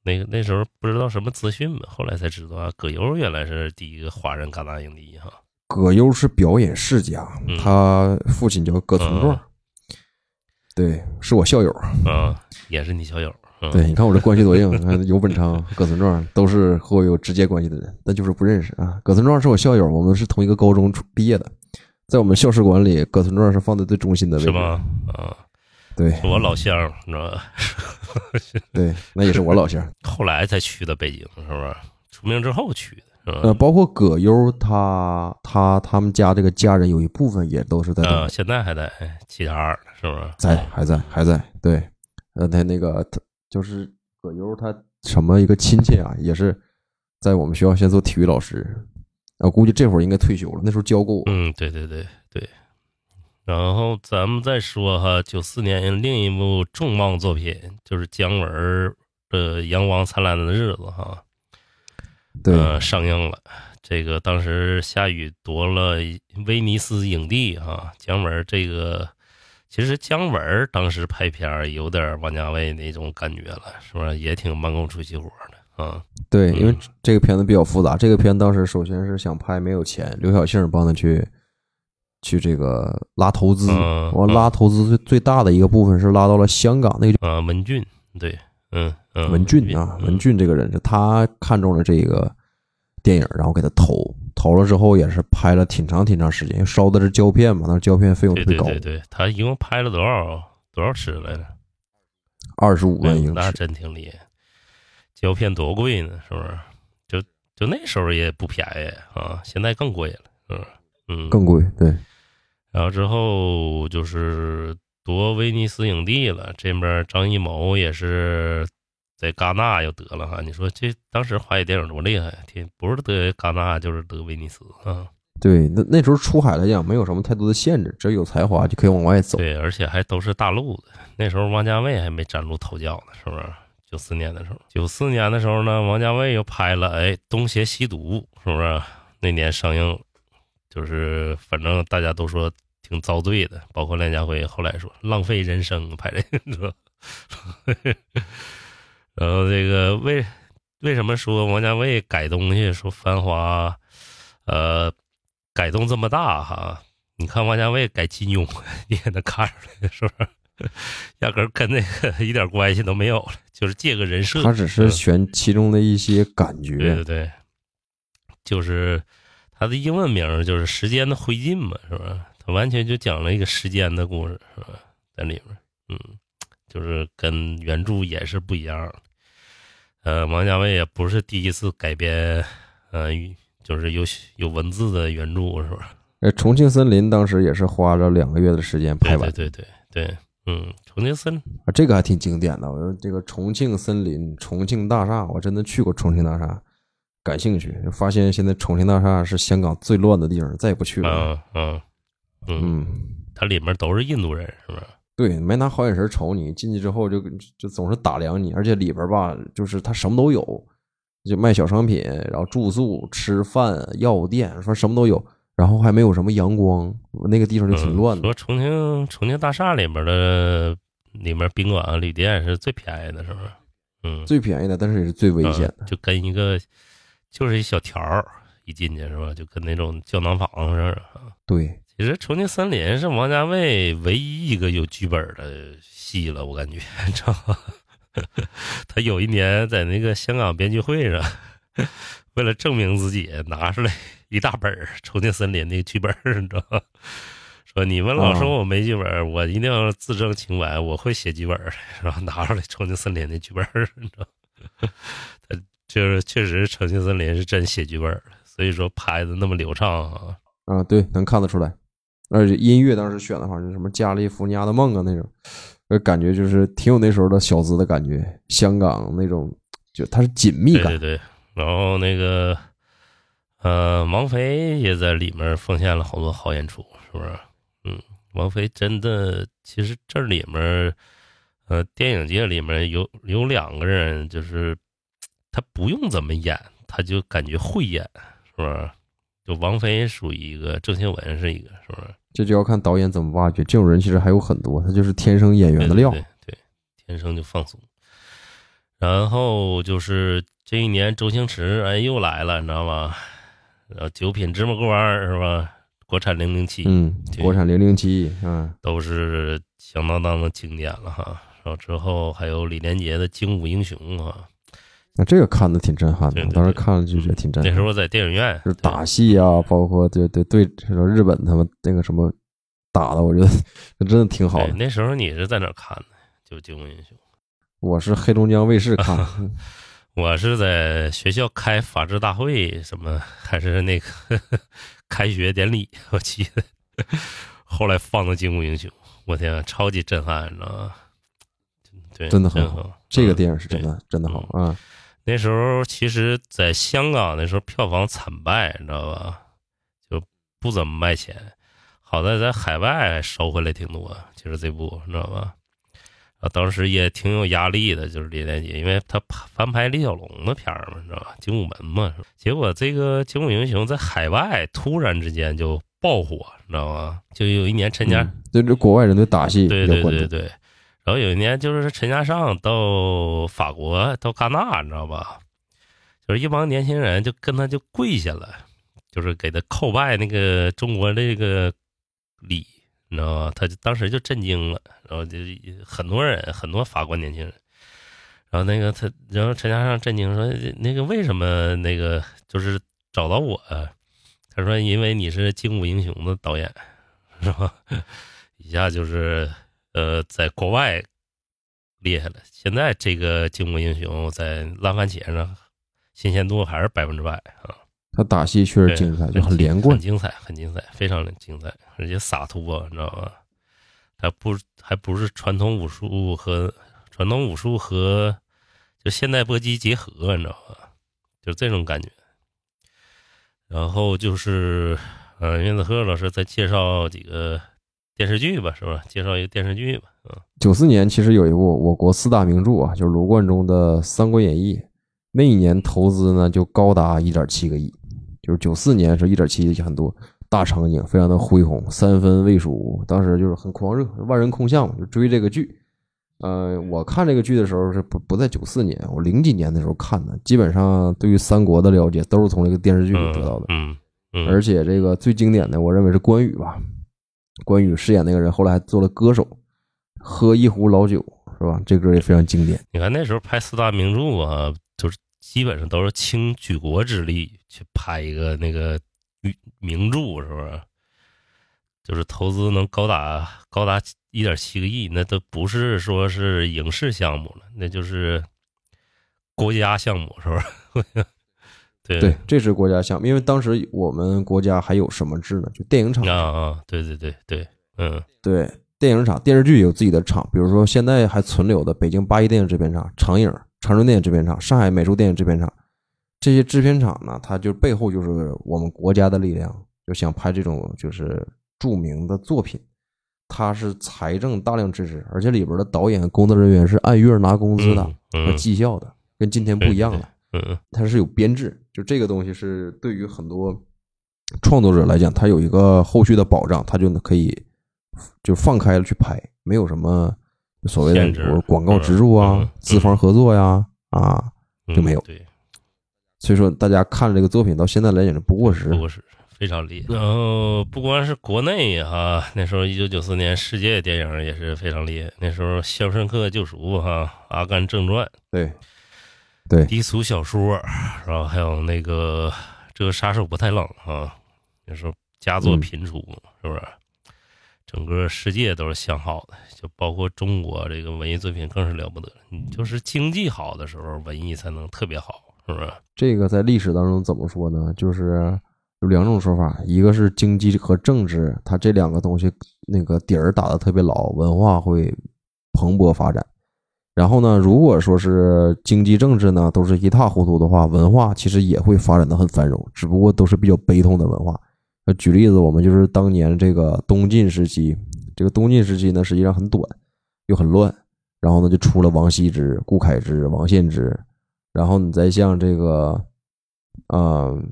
那个那时候不知道什么资讯嘛，后来才知道啊，葛优原来是第一个华人戛纳影帝哈。葛优是表演世家，嗯他父亲叫葛存壮，对，是我校友。啊，也是你校友。嗯、对，你看我这关系多硬，你看尤本昌、葛存壮都是和我有直接关系的人，但就是不认识啊。葛存壮是我校友，我们是同一个高中毕业的，在我们校史馆里，葛存壮是放在最中心的位置。是吗？啊，对我老乡，你知道吧？对，那也是我老乡。后来才去的北京，是不是？出名之后去的，是吧？呃，包括葛优他他他们家这个家人有一部分也都是在现在还在齐齐哈尔呢，是不是？在还在还在。对，呃，他那个他就是葛优他什么一个亲戚啊，也是在我们学校先做体育老师，我估计这会儿应该退休了，那时候教过我。嗯，对对对对。然后咱们再说哈，九四年另一部重磅作品就是姜文儿的《阳光灿烂的日子》哈，对，呃，上映了。这个当时夏雨夺了威尼斯影帝哈，姜文儿这个其实姜文儿当时拍片儿有点王家卫那种感觉了，是吧？也挺慢工出细活的啊。对，因为嗯这个片子比较复杂。这个片当时首先是想拍，没有钱，刘晓庆帮他去去这个拉投资，嗯完拉投资最最大的一个部分是拉到了香港那个啊，文俊，对，嗯嗯，文俊啊，嗯文俊这个人是他看中了这个电影，然后给他投，投了之后也是拍了挺长挺长时间，因为烧的是胶片嘛，那胶片费用对特别高，对对对，他一共拍了多少多少尺来着？二十五万英尺，真挺厉害。胶片多贵呢，是不是？就就那时候也不便宜啊，现在更贵了，嗯嗯。更贵。对，然后之后就是夺威尼斯影帝了，这边张艺谋也是在戛纳又得了哈。你说这当时华语电影多厉害，天不是得戛纳就是得威尼斯啊。对，那那时候出海来讲没有什么太多的限制，只要有才华就可以往外走。对，而且还都是大陆的。那时候王家卫还没崭露头角呢，是不是？九四年的时候，九四年的时候呢，王家卫又拍了哎《东邪西毒》，是不是？那年上映了，就是反正大家都说挺遭罪的，包括梁家辉后来说浪费人生拍这个？然后这个为为什么说王家卫改东西说《繁花》，呃，改动这么大哈？你看王家卫改金庸，你也能看出来，是不是？压根儿跟那个一点关系都没有了，就是借个人设。他只是嗯选其中的一些感觉。对对对，就是他的英文名就是《时间的灰烬》嘛，是吧？他完全就讲了一个时间的故事，是吧？在里面，嗯，就是跟原著也是不一样的。呃，王家卫也不是第一次改编，呃，就是有有文字的原著，是吧？呃，重庆森林当时也是花了两个月的时间拍完，对对对对对，嗯，重庆森啊，这个还挺经典的。我说这个重庆森林、重庆大厦，我真的去过重庆大厦，感兴趣，发现现在重庆大厦是香港最乱的地方，再也不去了。嗯嗯嗯，嗯，它里面都是印度人，是吧？对，没拿好眼神瞅你，进去之后就就总是打量你，而且里边吧，就是它什么都有，就卖小商品，然后住宿、吃饭、药店，说什么都有，然后还没有什么阳光，那个地方就挺乱的。嗯说重庆重庆大厦里面的里面宾馆、旅店是最便宜的，是不是？嗯，最便宜的，但是也是最危险的。嗯就跟一个就是一小条儿一进去是吧？就跟那种胶囊房似的。啊对，其实《重庆森林》是王家卫唯一一个有剧本的戏了，我感觉，你知道吗？他有一年在那个香港编剧会上，为了证明自己，拿出来一大本《重庆森林》那个剧本，你知道吗？说你们老说我没剧本儿，我一定要自证清白，我会写剧本儿，然后拿出来《重庆森林》的剧本，你知道吗？他就是确实，《重庆森林》是真写剧本儿的，所以说拍的那么流畅啊。啊，对，能看得出来。而且音乐当时选的话，就是什么《加利福尼亚的梦》啊那种，呃，感觉就是挺有那时候的小资的感觉，香港那种，就它是紧密感。对对对，然后那个呃，王菲也在里面奉献了好多好演出，是不是？嗯，王菲真的，其实这里面呃，电影界里面有有两个人，就是他不用怎么演，他就感觉会演，是不是？就王菲属于一个，郑秀文是一个，是不是？这就要看导演怎么挖掘。这种人其实还有很多，他就是天生演员的料。对对对对，天生就放松。然后就是这一年，周星驰哎又来了，你知道吗？然后《九品芝麻官》是吧？国产零零七，嗯，国产零零七，嗯，都是响当当的经典了哈。然后之后还有李连杰的《精武英雄》啊，那这个看的挺震撼的，当时看了就觉得挺震撼。那时候在电影院就是打戏啊，包括对对对，这个日本他们那个什么打的，我觉得那 真的挺好，的。那时候你是在哪看的？就《精武英雄》，我是黑龙江卫视看的，嗯 我是在学校开法制大会，什么 还是那个开学典礼，我记得。后来放的《精武英雄》，我天、啊，超级震撼，你知道吗？对，真的很好好。这个嗯电影是真的真的好啊。那时候其实，在香港那时候票房惨败，你知道吧？就不怎么卖钱。好在在海外收回来挺多。其实这部你知道吧？啊，当时也挺有压力的，就是李连杰，因为他翻拍李小龙的片儿嘛，你知道吧？精武门嘛。结果这个《精武英雄》在海外突然之间就爆火，你知道吗？就有一年陈嘉嗯对这国外人对打戏对对对对。然后有一年就是陈嘉上到法国到戛纳，你知道吧？就是一帮年轻人就跟他就跪下了，就是给他叩拜那个中国这个礼，你知道吗？他就当时就震惊了，然后就很多人很多法国年轻人，然后那个他，然后陈嘉上震惊说：“那个为什么那个就是找到我啊？”他说：“因为你是《精武英雄》的导演，是吧？” 一下就是呃，在国外厉害了。现在这个《精武英雄》在烂番茄上新鲜度还是百分之百啊，他打戏确实精彩，就很连贯很。精彩，很精彩，非常的精彩，而且洒脱，你知道吧？他不还不是传统武术和传统武术和就现代搏击结合，你知道吧？就这种感觉。然后就是，呃，袁子鹤老师再介绍几个电视剧吧，是吧？介绍一个电视剧吧，嗯，九四年其实有一部我国四大名著啊，就是罗贯中的《三国演义》，那一年投资呢就高达一点七个亿，就是九四年是一点七亿很多，大场景非常的恢宏，三分魏蜀吴，当时就是很狂热，万人空巷嘛，就追这个剧。呃，我看这个剧的时候是不不在九四年，我零几年的时候看的，基本上对于三国的了解都是从这个电视剧里得到的。嗯嗯，而且这个最经典的，我认为是关羽吧。关羽饰演那个人，后来还做了歌手，喝一壶老酒，是吧？这歌也非常经典。你看那时候拍四大名著啊，就是基本上都是倾举国之力去拍一个那个名著，是不是？就是投资能高达高达一点七个亿，那都不是说是影视项目了，那就是国家项目，是不是？对对，这是国家项目，因为当时我们国家还有什么制呢？就电影厂。啊啊，对对对对，嗯对，电影厂、电视剧有自己的厂，比如说现在还存留的北京八一电影制片厂、长影、长春电影制片厂、上海美术电影制片厂，这些制片厂呢，它就背后就是我们国家的力量，就想拍这种就是著名的作品，它是财政大量支持，而且里边的导演、工作人员是按月拿工资的嗯和绩效的，跟今天不一样了。嗯它是有编制，就这个东西是对于很多创作者来讲，他有一个后续的保障，他就可以就放开了去拍，没有什么所谓的广告植入啊资方合作呀啊，嗯，就没有对。所以说大家看这个作品到现在来讲是不过时不。过时非常厉害。然后不光是国内哈，那时候一九九四年世界电影也是非常厉害。那时候《肖申克救赎》哈，《阿甘正传》、对对低俗小说，然后还有那个这个杀手不太冷啊，那时候佳作频出，是不是？整个世界都是向好的，就包括中国这个文艺作品更是了不得。你就是经济好的时候，文艺才能特别好，是不是？这个在历史当中怎么说呢？就是有两种说法，一个是经济和政治，它这两个东西那个底儿打得特别牢，文化会蓬勃发展。然后呢，如果说是经济政治呢都是一塌糊涂的话，文化其实也会发展的很繁荣，只不过都是比较悲痛的文化。那举例子，我们就是当年这个东晋时期，这个东晋时期呢实际上很短，又很乱，然后呢就出了王羲之、顾恺之、王献之，然后你再像这个，呃，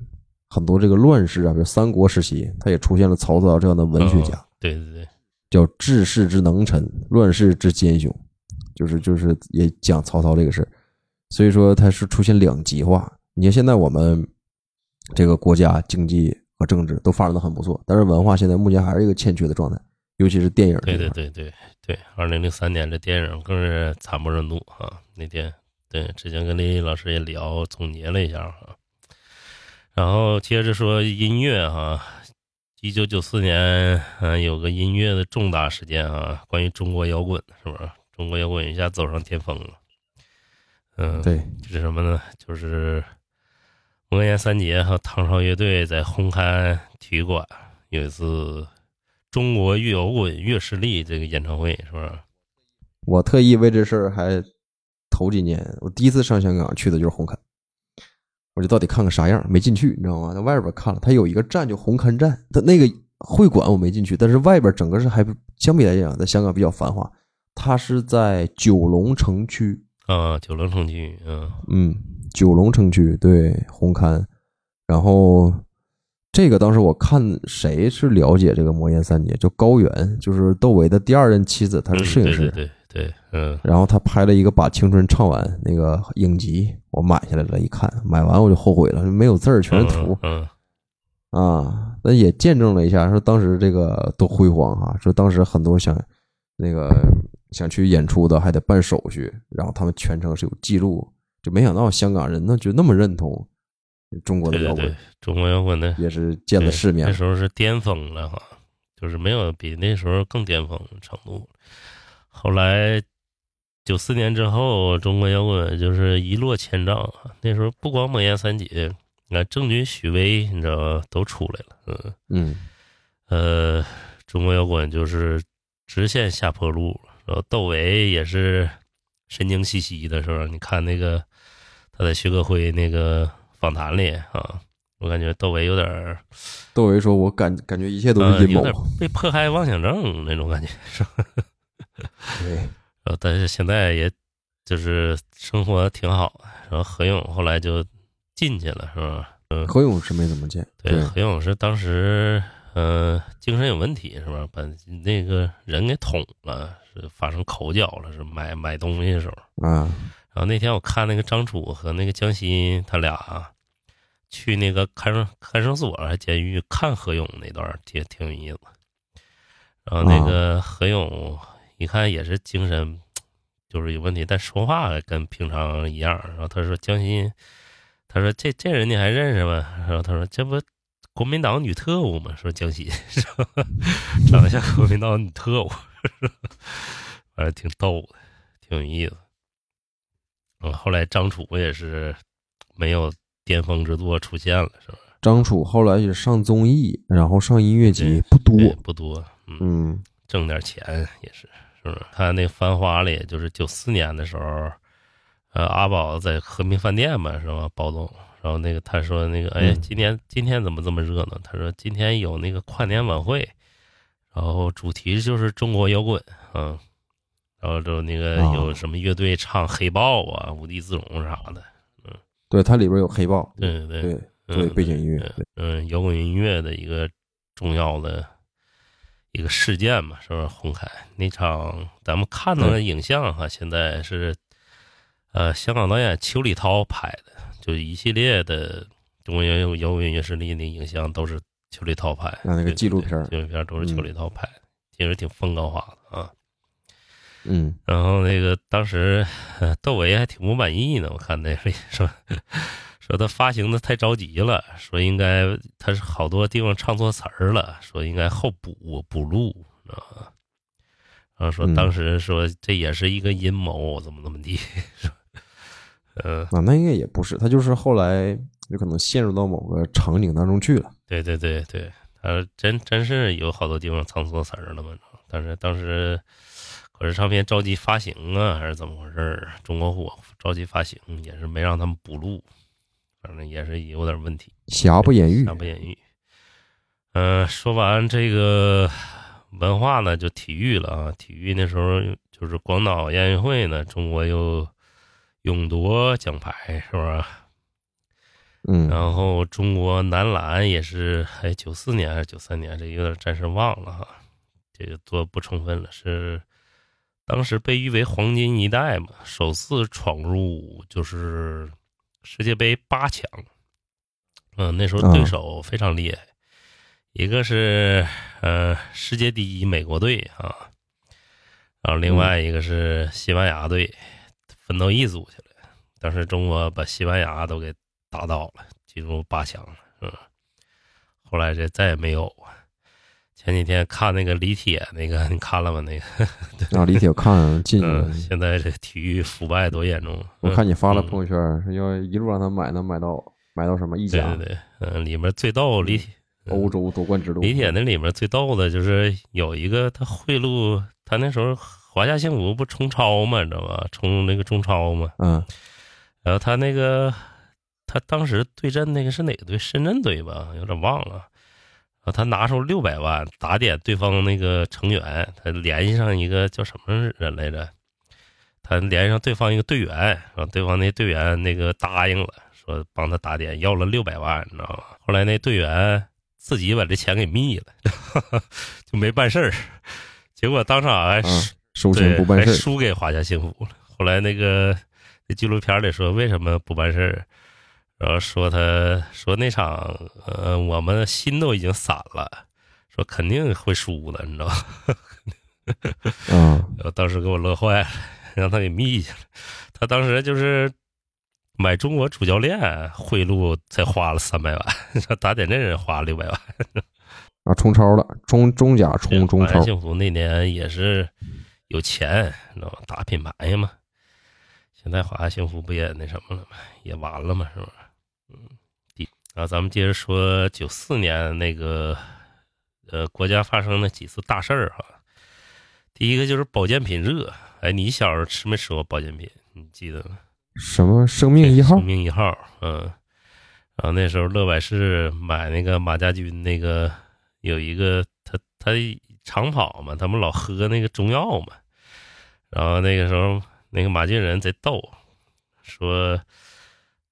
很多这个乱世啊，比如三国时期，他也出现了曹操这样的文学家，对对对，叫治世之能臣，乱世之奸雄，就是就是也讲曹操这个事儿所以说它是出现两极化。你看现在我们这个国家经济和政治都发展的很不错，但是文化现在目前还是一个欠缺的状态，尤其是电影对。对对对对，二零零三年这电影更是惨不忍睹啊！那天对，之前跟李老师也聊总结了一下哈，然后接着说音乐哈，一九九四年嗯有个音乐的重大事件啊，关于中国摇滚是不是？中国摇滚一下走上巅峰了，嗯，对，就是什么呢？就是魔岩三杰和唐朝乐队在红磡体育馆有一次中国乐摇滚乐势力这个演唱会，是不是？我特意为这事儿还头几年，我第一次上香港去的就是红磡，我就到底看看啥样，没进去，你知道吗？在外边看了，它有一个站叫红磡站，它那个会馆我没进去，但是外边整个是还相比来讲，在香港比较繁华。它是在九龙城区。啊，九龙城区，嗯。嗯，九龙城区对红磡，然后这个当时我看谁是了解这个魔岩三杰，叫高原，就是窦唯的第二任妻子，她是摄影师，对对对对，嗯，然后他拍了一个《把青春唱完》那个影集，我买下来了，一看，买完我就后悔了，没有字儿，全是图，嗯啊，那也见证了一下，说当时这个多辉煌啊，说当时很多想那个。想去演出的还得办手续，然后他们全程是有记录，就没想到香港人呢就那么认同中国的摇滚，中国摇滚的也是见了世面。那时候是巅峰了哈，就是没有比那时候更巅峰程度。后来九四年之后，中国摇滚就是一落千丈。那时候不光魔岩三杰，那郑钧、许巍，你知道吧？都出来了。嗯嗯，呃，中国摇滚就是直线下坡路了。然后窦唯也是神经兮兮的，是吧？你看那个他在徐克辉那个访谈里啊，我感觉窦唯有点窦唯说：“我感感觉一切都是阴谋，被迫害妄想症那种感觉，是吧？” 对。然后但是现在也就是生活挺好。然后何勇后来就进去了，是吧？嗯，何勇是没怎么见。对，何勇是当时嗯精神有问题，是吧？把那个人给捅了。是发生口角了，是买买东西的时候嗯。然后那天我看那个张楚和那个江欣他俩去那个看守看守所还监狱看何勇那段，挺挺有意思。然后那个何勇一看也是精神就是有问题，但说话跟平常一样。然后他说江欣，他说这这人你还认识吗？然后他说这不国民党女特务嘛？说江西 长得像国民党女特务。反正挺逗的，挺有意思。嗯，后来张楚也是没有巅峰之作出现了，是吧？张楚后来也上综艺，然后上音乐节，不多，不多。嗯，挣点钱也是，是不是？他那《繁花》里，就是九四年的时候，呃，阿宝在和平饭店嘛，是吧？包总，然后那个他说那个，哎，今天今天怎么这么热闹？他说今天有那个跨年晚会。然后主题就是中国摇滚，嗯，然后就那个有什么乐队唱黑豹啊、无地自容啥的，嗯，对，它里边有黑豹，对对对，对背景音乐，嗯，摇滚音乐的一个重要的一个事件嘛，是不是？红凯那场咱们看到的影像哈，现在是呃香港导演邱礼涛拍的，就一系列的中国摇摇滚乐势力的影像都是。邱礼涛拍，那那个纪录片，纪录片都是邱礼涛拍，其实挺风格化的啊。嗯，然后那个当时窦唯还挺不满意呢，我看那说 说他发行的太着急了，说应该他是好多地方唱错词儿了，说应该后补补录啊。然后说当时说这也是一个阴谋，怎么怎么地。呃，那，那应该也不是，他就是后来有可能陷入到某个场景当中去了。对对对对，他真真是有好多地方唱错词儿了嘛？但是当时可是唱片着急发行啊，还是怎么回事儿？中国火着急发行，也是没让他们补录，反正也是有点问题。瑕不掩瑜，瑕不掩瑜。嗯，说完这个文化呢，就体育了啊。体育那时候就是广岛亚运会呢，中国又勇夺奖牌，是不是？嗯，然后中国男篮也是，哎，九四年还是九三年，这有点暂时忘了哈，这个做不充分了。是当时被誉为黄金一代嘛，首次闯入就是世界杯八强。嗯，那时候对手非常厉害，一个是呃世界第一美国队啊，然后另外一个是西班牙队，分到一组去了。当时中国把西班牙都给打倒了，进入八强了，嗯，后来这再也没有啊。前几天看那个李铁那个，你看了吗？那个，啊，李铁看进去了嗯，，现在这体育腐败多严重。我看你发了嗯朋友圈，是要一路让他买，能买到买到什么意甲、对对对，嗯，里面最逗李铁，欧洲夺冠之路。李铁那里面最逗的就是有一个他贿赂，他那时候华夏幸福不冲超嘛，你知道吧？冲那个中超嘛，嗯然后他那个他当时对阵那个是哪个队？深圳队吧，有点忘了。然后他拿出六百万打点对方那个成员，他联系上一个叫什么人来着？他联系上对方一个队员，然后对方那队员那个答应了，说帮他打点，要了六百万，你知道吗？后来那队员自己把这钱给密了，就没办事儿。结果当场还啊，收钱不办事，输给华夏幸福了。后来那个那纪录片里说为什么不办事儿，然后说他说那场呃我们心都已经散了，说肯定会输的，你知道吧？啊，然后当时给我乐坏了，让他给眯去了。他当时就是买中国主教练贿赂才花了三百万，说打点阵人花了六百万。啊，冲超了，中中甲冲中超，华夏幸福那年也是有钱，你知道吗？大品牌嘛。现在华夏幸福不也那什么了吗？也完了嘛，是不是？嗯，第，然后咱们接着说九四年那个，呃，国家发生的几次大事儿哈。第一个就是保健品热，哎，你小时候吃没吃过保健品？你记得吗？什么生命一号生命一号，嗯。然后那时候乐百氏买那个马家军那个有一个他他长跑嘛，他们老喝那个中药嘛。然后那个时候那个马俊仁贼逗，说，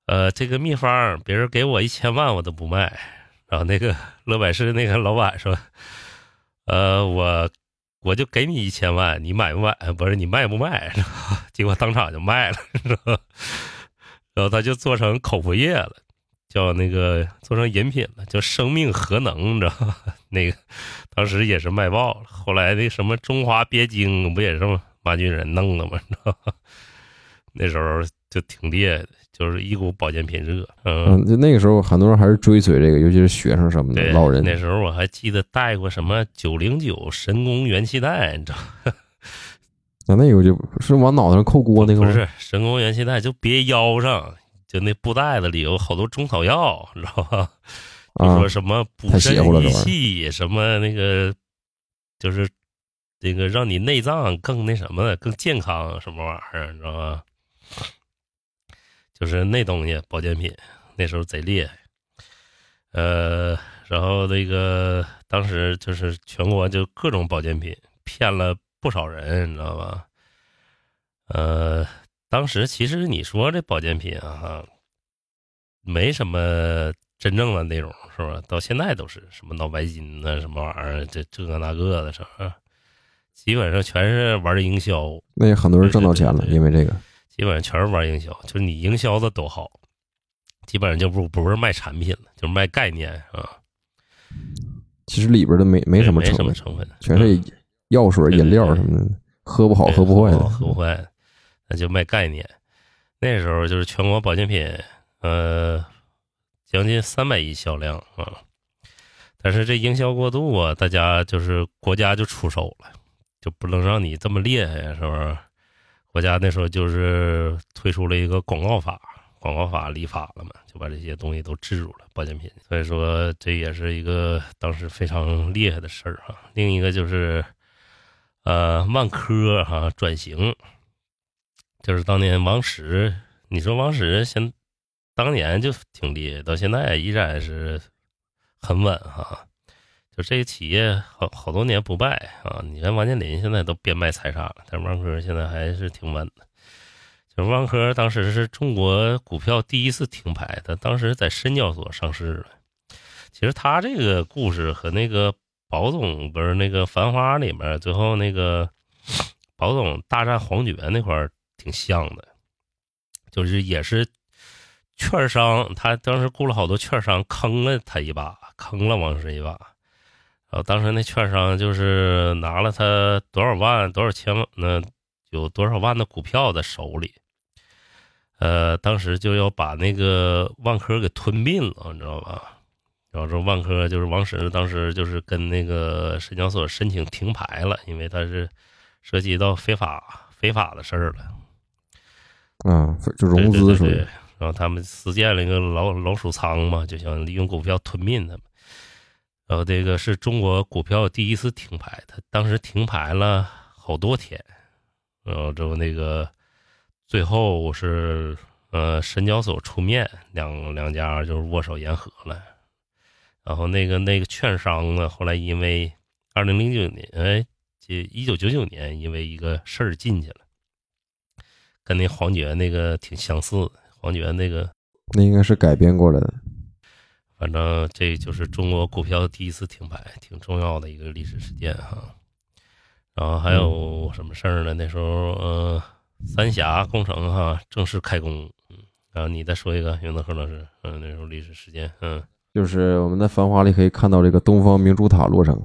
呃，这个秘方别人给我一千万我都不卖。然后那个乐百氏那个老板说，呃，我我就给你一千万，你买不买？不是你卖不卖？结果当场就卖了，是吧？然后他就做成口服液了，叫那个做成饮品了，叫生命核能，你知道吧？那个当时也是卖爆了。后来那什么中华鳖精不也是吗马俊仁弄的嘛？你知道吧？那时候就挺厉害的，就是一股保健品热。嗯，嗯，就那个时候很多人还是追随这个，尤其是学生什么的，对，老人那时候我还记得带过什么九零九神功元气弹，你知道吗？那那个就是往脑袋上扣锅那个吗？不是神功元气弹，就别腰上，就那布袋子里有好多中草药，你知道吧？就啊说，什么补肾益气，什么那个就是这个让你内脏更那什么更健康，什么玩意儿，你知道吧？就是那东西保健品，那时候贼厉害。呃，然后那个当时就是全国就各种保健品骗了不少人，你知道吧？呃，当时其实你说这保健品啊，没什么真正的内容，是吧？到现在都是什么脑白金呐，什么玩意儿，这这个那个的，是吧？基本上全是玩营销，那也很多人挣到钱了，因为这个。基本上全是玩营销，就是你营销的都好，基本上就不不是卖产品了，就是卖概念啊，其实里边的没没什么没成分，什么成分，全是药水、饮料什么的，喝不好喝不坏喝不坏，那就卖概念。那时候就是全国保健品，呃，将近三百亿销量啊。但是这营销过度啊，大家就是国家就出手了，就不能让你这么厉害呀，是不是？国家那时候就是推出了一个广告法，广告法立法了嘛，就把这些东西都制住了，保健品。所以说这也是一个当时非常厉害的事儿哈。另一个就是，呃，万科哈、转型，就是当年王石，你说王石现当年就挺厉害，到现在依然是很稳哈。就这个企业好好多年不败啊！你看王健林现在都变卖财产了，但是万科现在还是挺稳的。就是万科当时是中国股票第一次停牌，它当时在深交所上市了。其实他这个故事和那个宝总不是那个《繁花》里面最后那个宝总大战黄觉那块儿挺像的，就是也是券商，他当时雇了好多券商坑了他一把，坑了王石一把。然后当时那券商就是拿了他多少万、多少千万，那有多少万的股票在手里。呃，当时就要把那个万科给吞并了，你知道吧？然后说万科就是王石当时就是跟那个深交所申请停牌了，因为他是涉及到非法非法的事儿了。嗯，就融资属于对对对对然后他们私建了一个老老鼠仓嘛，就想利用股票吞并他们。然后这个是中国股票第一次停牌，他当时停牌了好多天，然后之后那个最后是呃深交所出面，两两家就是握手言和了。然后那个那个券商呢，后来因为二零零九年，哎，这一九九九年因为一个事儿进去了。跟那黄觉那个挺相似的，黄觉那个，那应该是改编过来的。反正这就是中国股票第一次停牌，挺重要的一个历史事件哈。然后还有什么事儿呢？那时候，呃，三峡工程哈正式开工，嗯，然后你再说一个，袁德和老师，嗯，那时候历史事件，嗯，就是我们在《繁华》里可以看到这个东方明珠塔落成，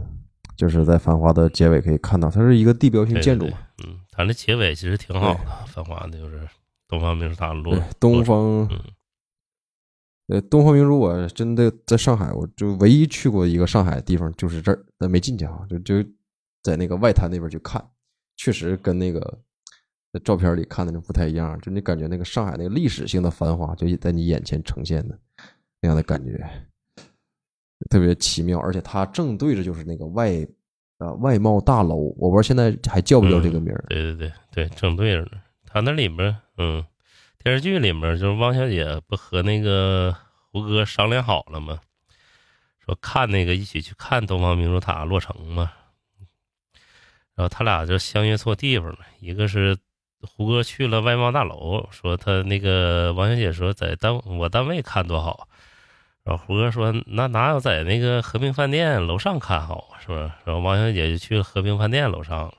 就是在《繁华》的结尾可以看到，它是一个地标性建筑嗯，它那结尾其实挺好的，繁华的就是东方明珠塔落对，东方嗯，呃，东方明珠，我真的在上海，我就唯一去过一个上海的地方就是这儿，但没进去啊，就就在那个外滩那边去看，确实跟那个在照片里看的那不太一样，就你感觉那个上海那个历史性的繁华就在你眼前呈现的那样的感觉，特别奇妙，而且它正对着就是那个外啊外贸大楼，我不知道现在还叫不叫这个名儿，对对对对，正对着呢。它那里边，嗯，电视剧里面就是汪小姐不和那个胡歌商量好了吗？说看那个一起去看东方明珠塔落成嘛。然后他俩就相约错地方了，一个是胡歌去了外贸大楼，说他那个王小姐说在单我单位看多好，然后胡歌说那哪有在那个和平饭店楼上看好啊，是吧？然后王小姐就去了和平饭店楼上。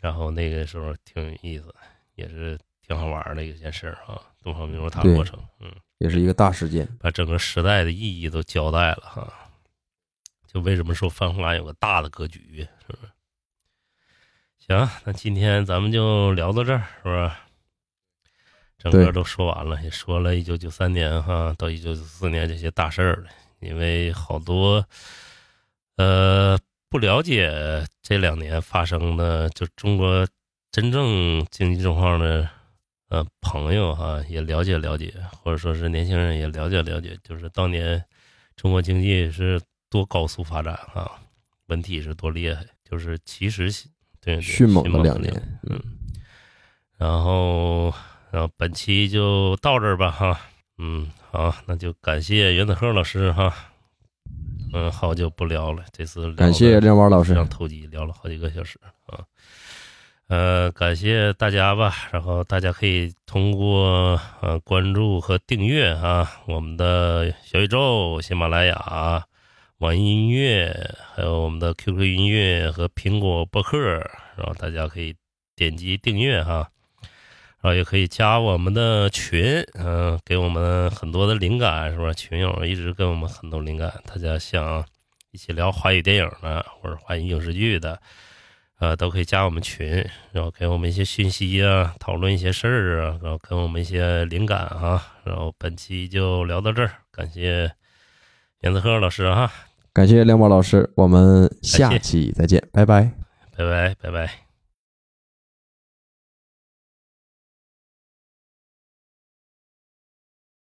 然后那个时候挺有意思，也是挺好玩的一件事儿啊。东方明珠塔对落成，嗯，也是一个大事件。把整个时代的意义都交代了哈。就为什么说《繁华》有个大的格局，是不是？行，那今天咱们就聊到这儿，是不是？整个都说完了，也说了一九九三年哈到一九九四年这些大事儿了。因为好多呃不了解这两年发生的，就中国真正经济状况的呃朋友哈，也了解了解，或者说是年轻人也了解了解，就是当年中国经济是多高速发展哈，文体是多厉害，就是其实对对迅猛两年嗯，然后然后本期就到这儿吧哈，嗯，好，那就感谢袁子鹤老师哈，嗯，好久不聊了，这次感谢得亮宝老师让，投机，聊了好几个小时啊。呃，感谢大家吧，然后大家可以通过呃关注和订阅啊我们的小宇宙、喜马拉雅、网易音乐，还有我们的 QQ 音乐和苹果播客，然后大家可以点击订阅哈，然后也可以加我们的群，嗯、给我们很多的灵感，是吧？群友一直给我们很多灵感，大家想一起聊华语电影的或者华语影视剧的，呃，都可以加我们群，然后给我们一些讯息啊，讨论一些事儿啊，然后给我们一些灵感啊。然后本期就聊到这儿，感谢袁子鹤老师哈，感谢亮宝老师，我们下期再见，拜拜。拜拜拜拜。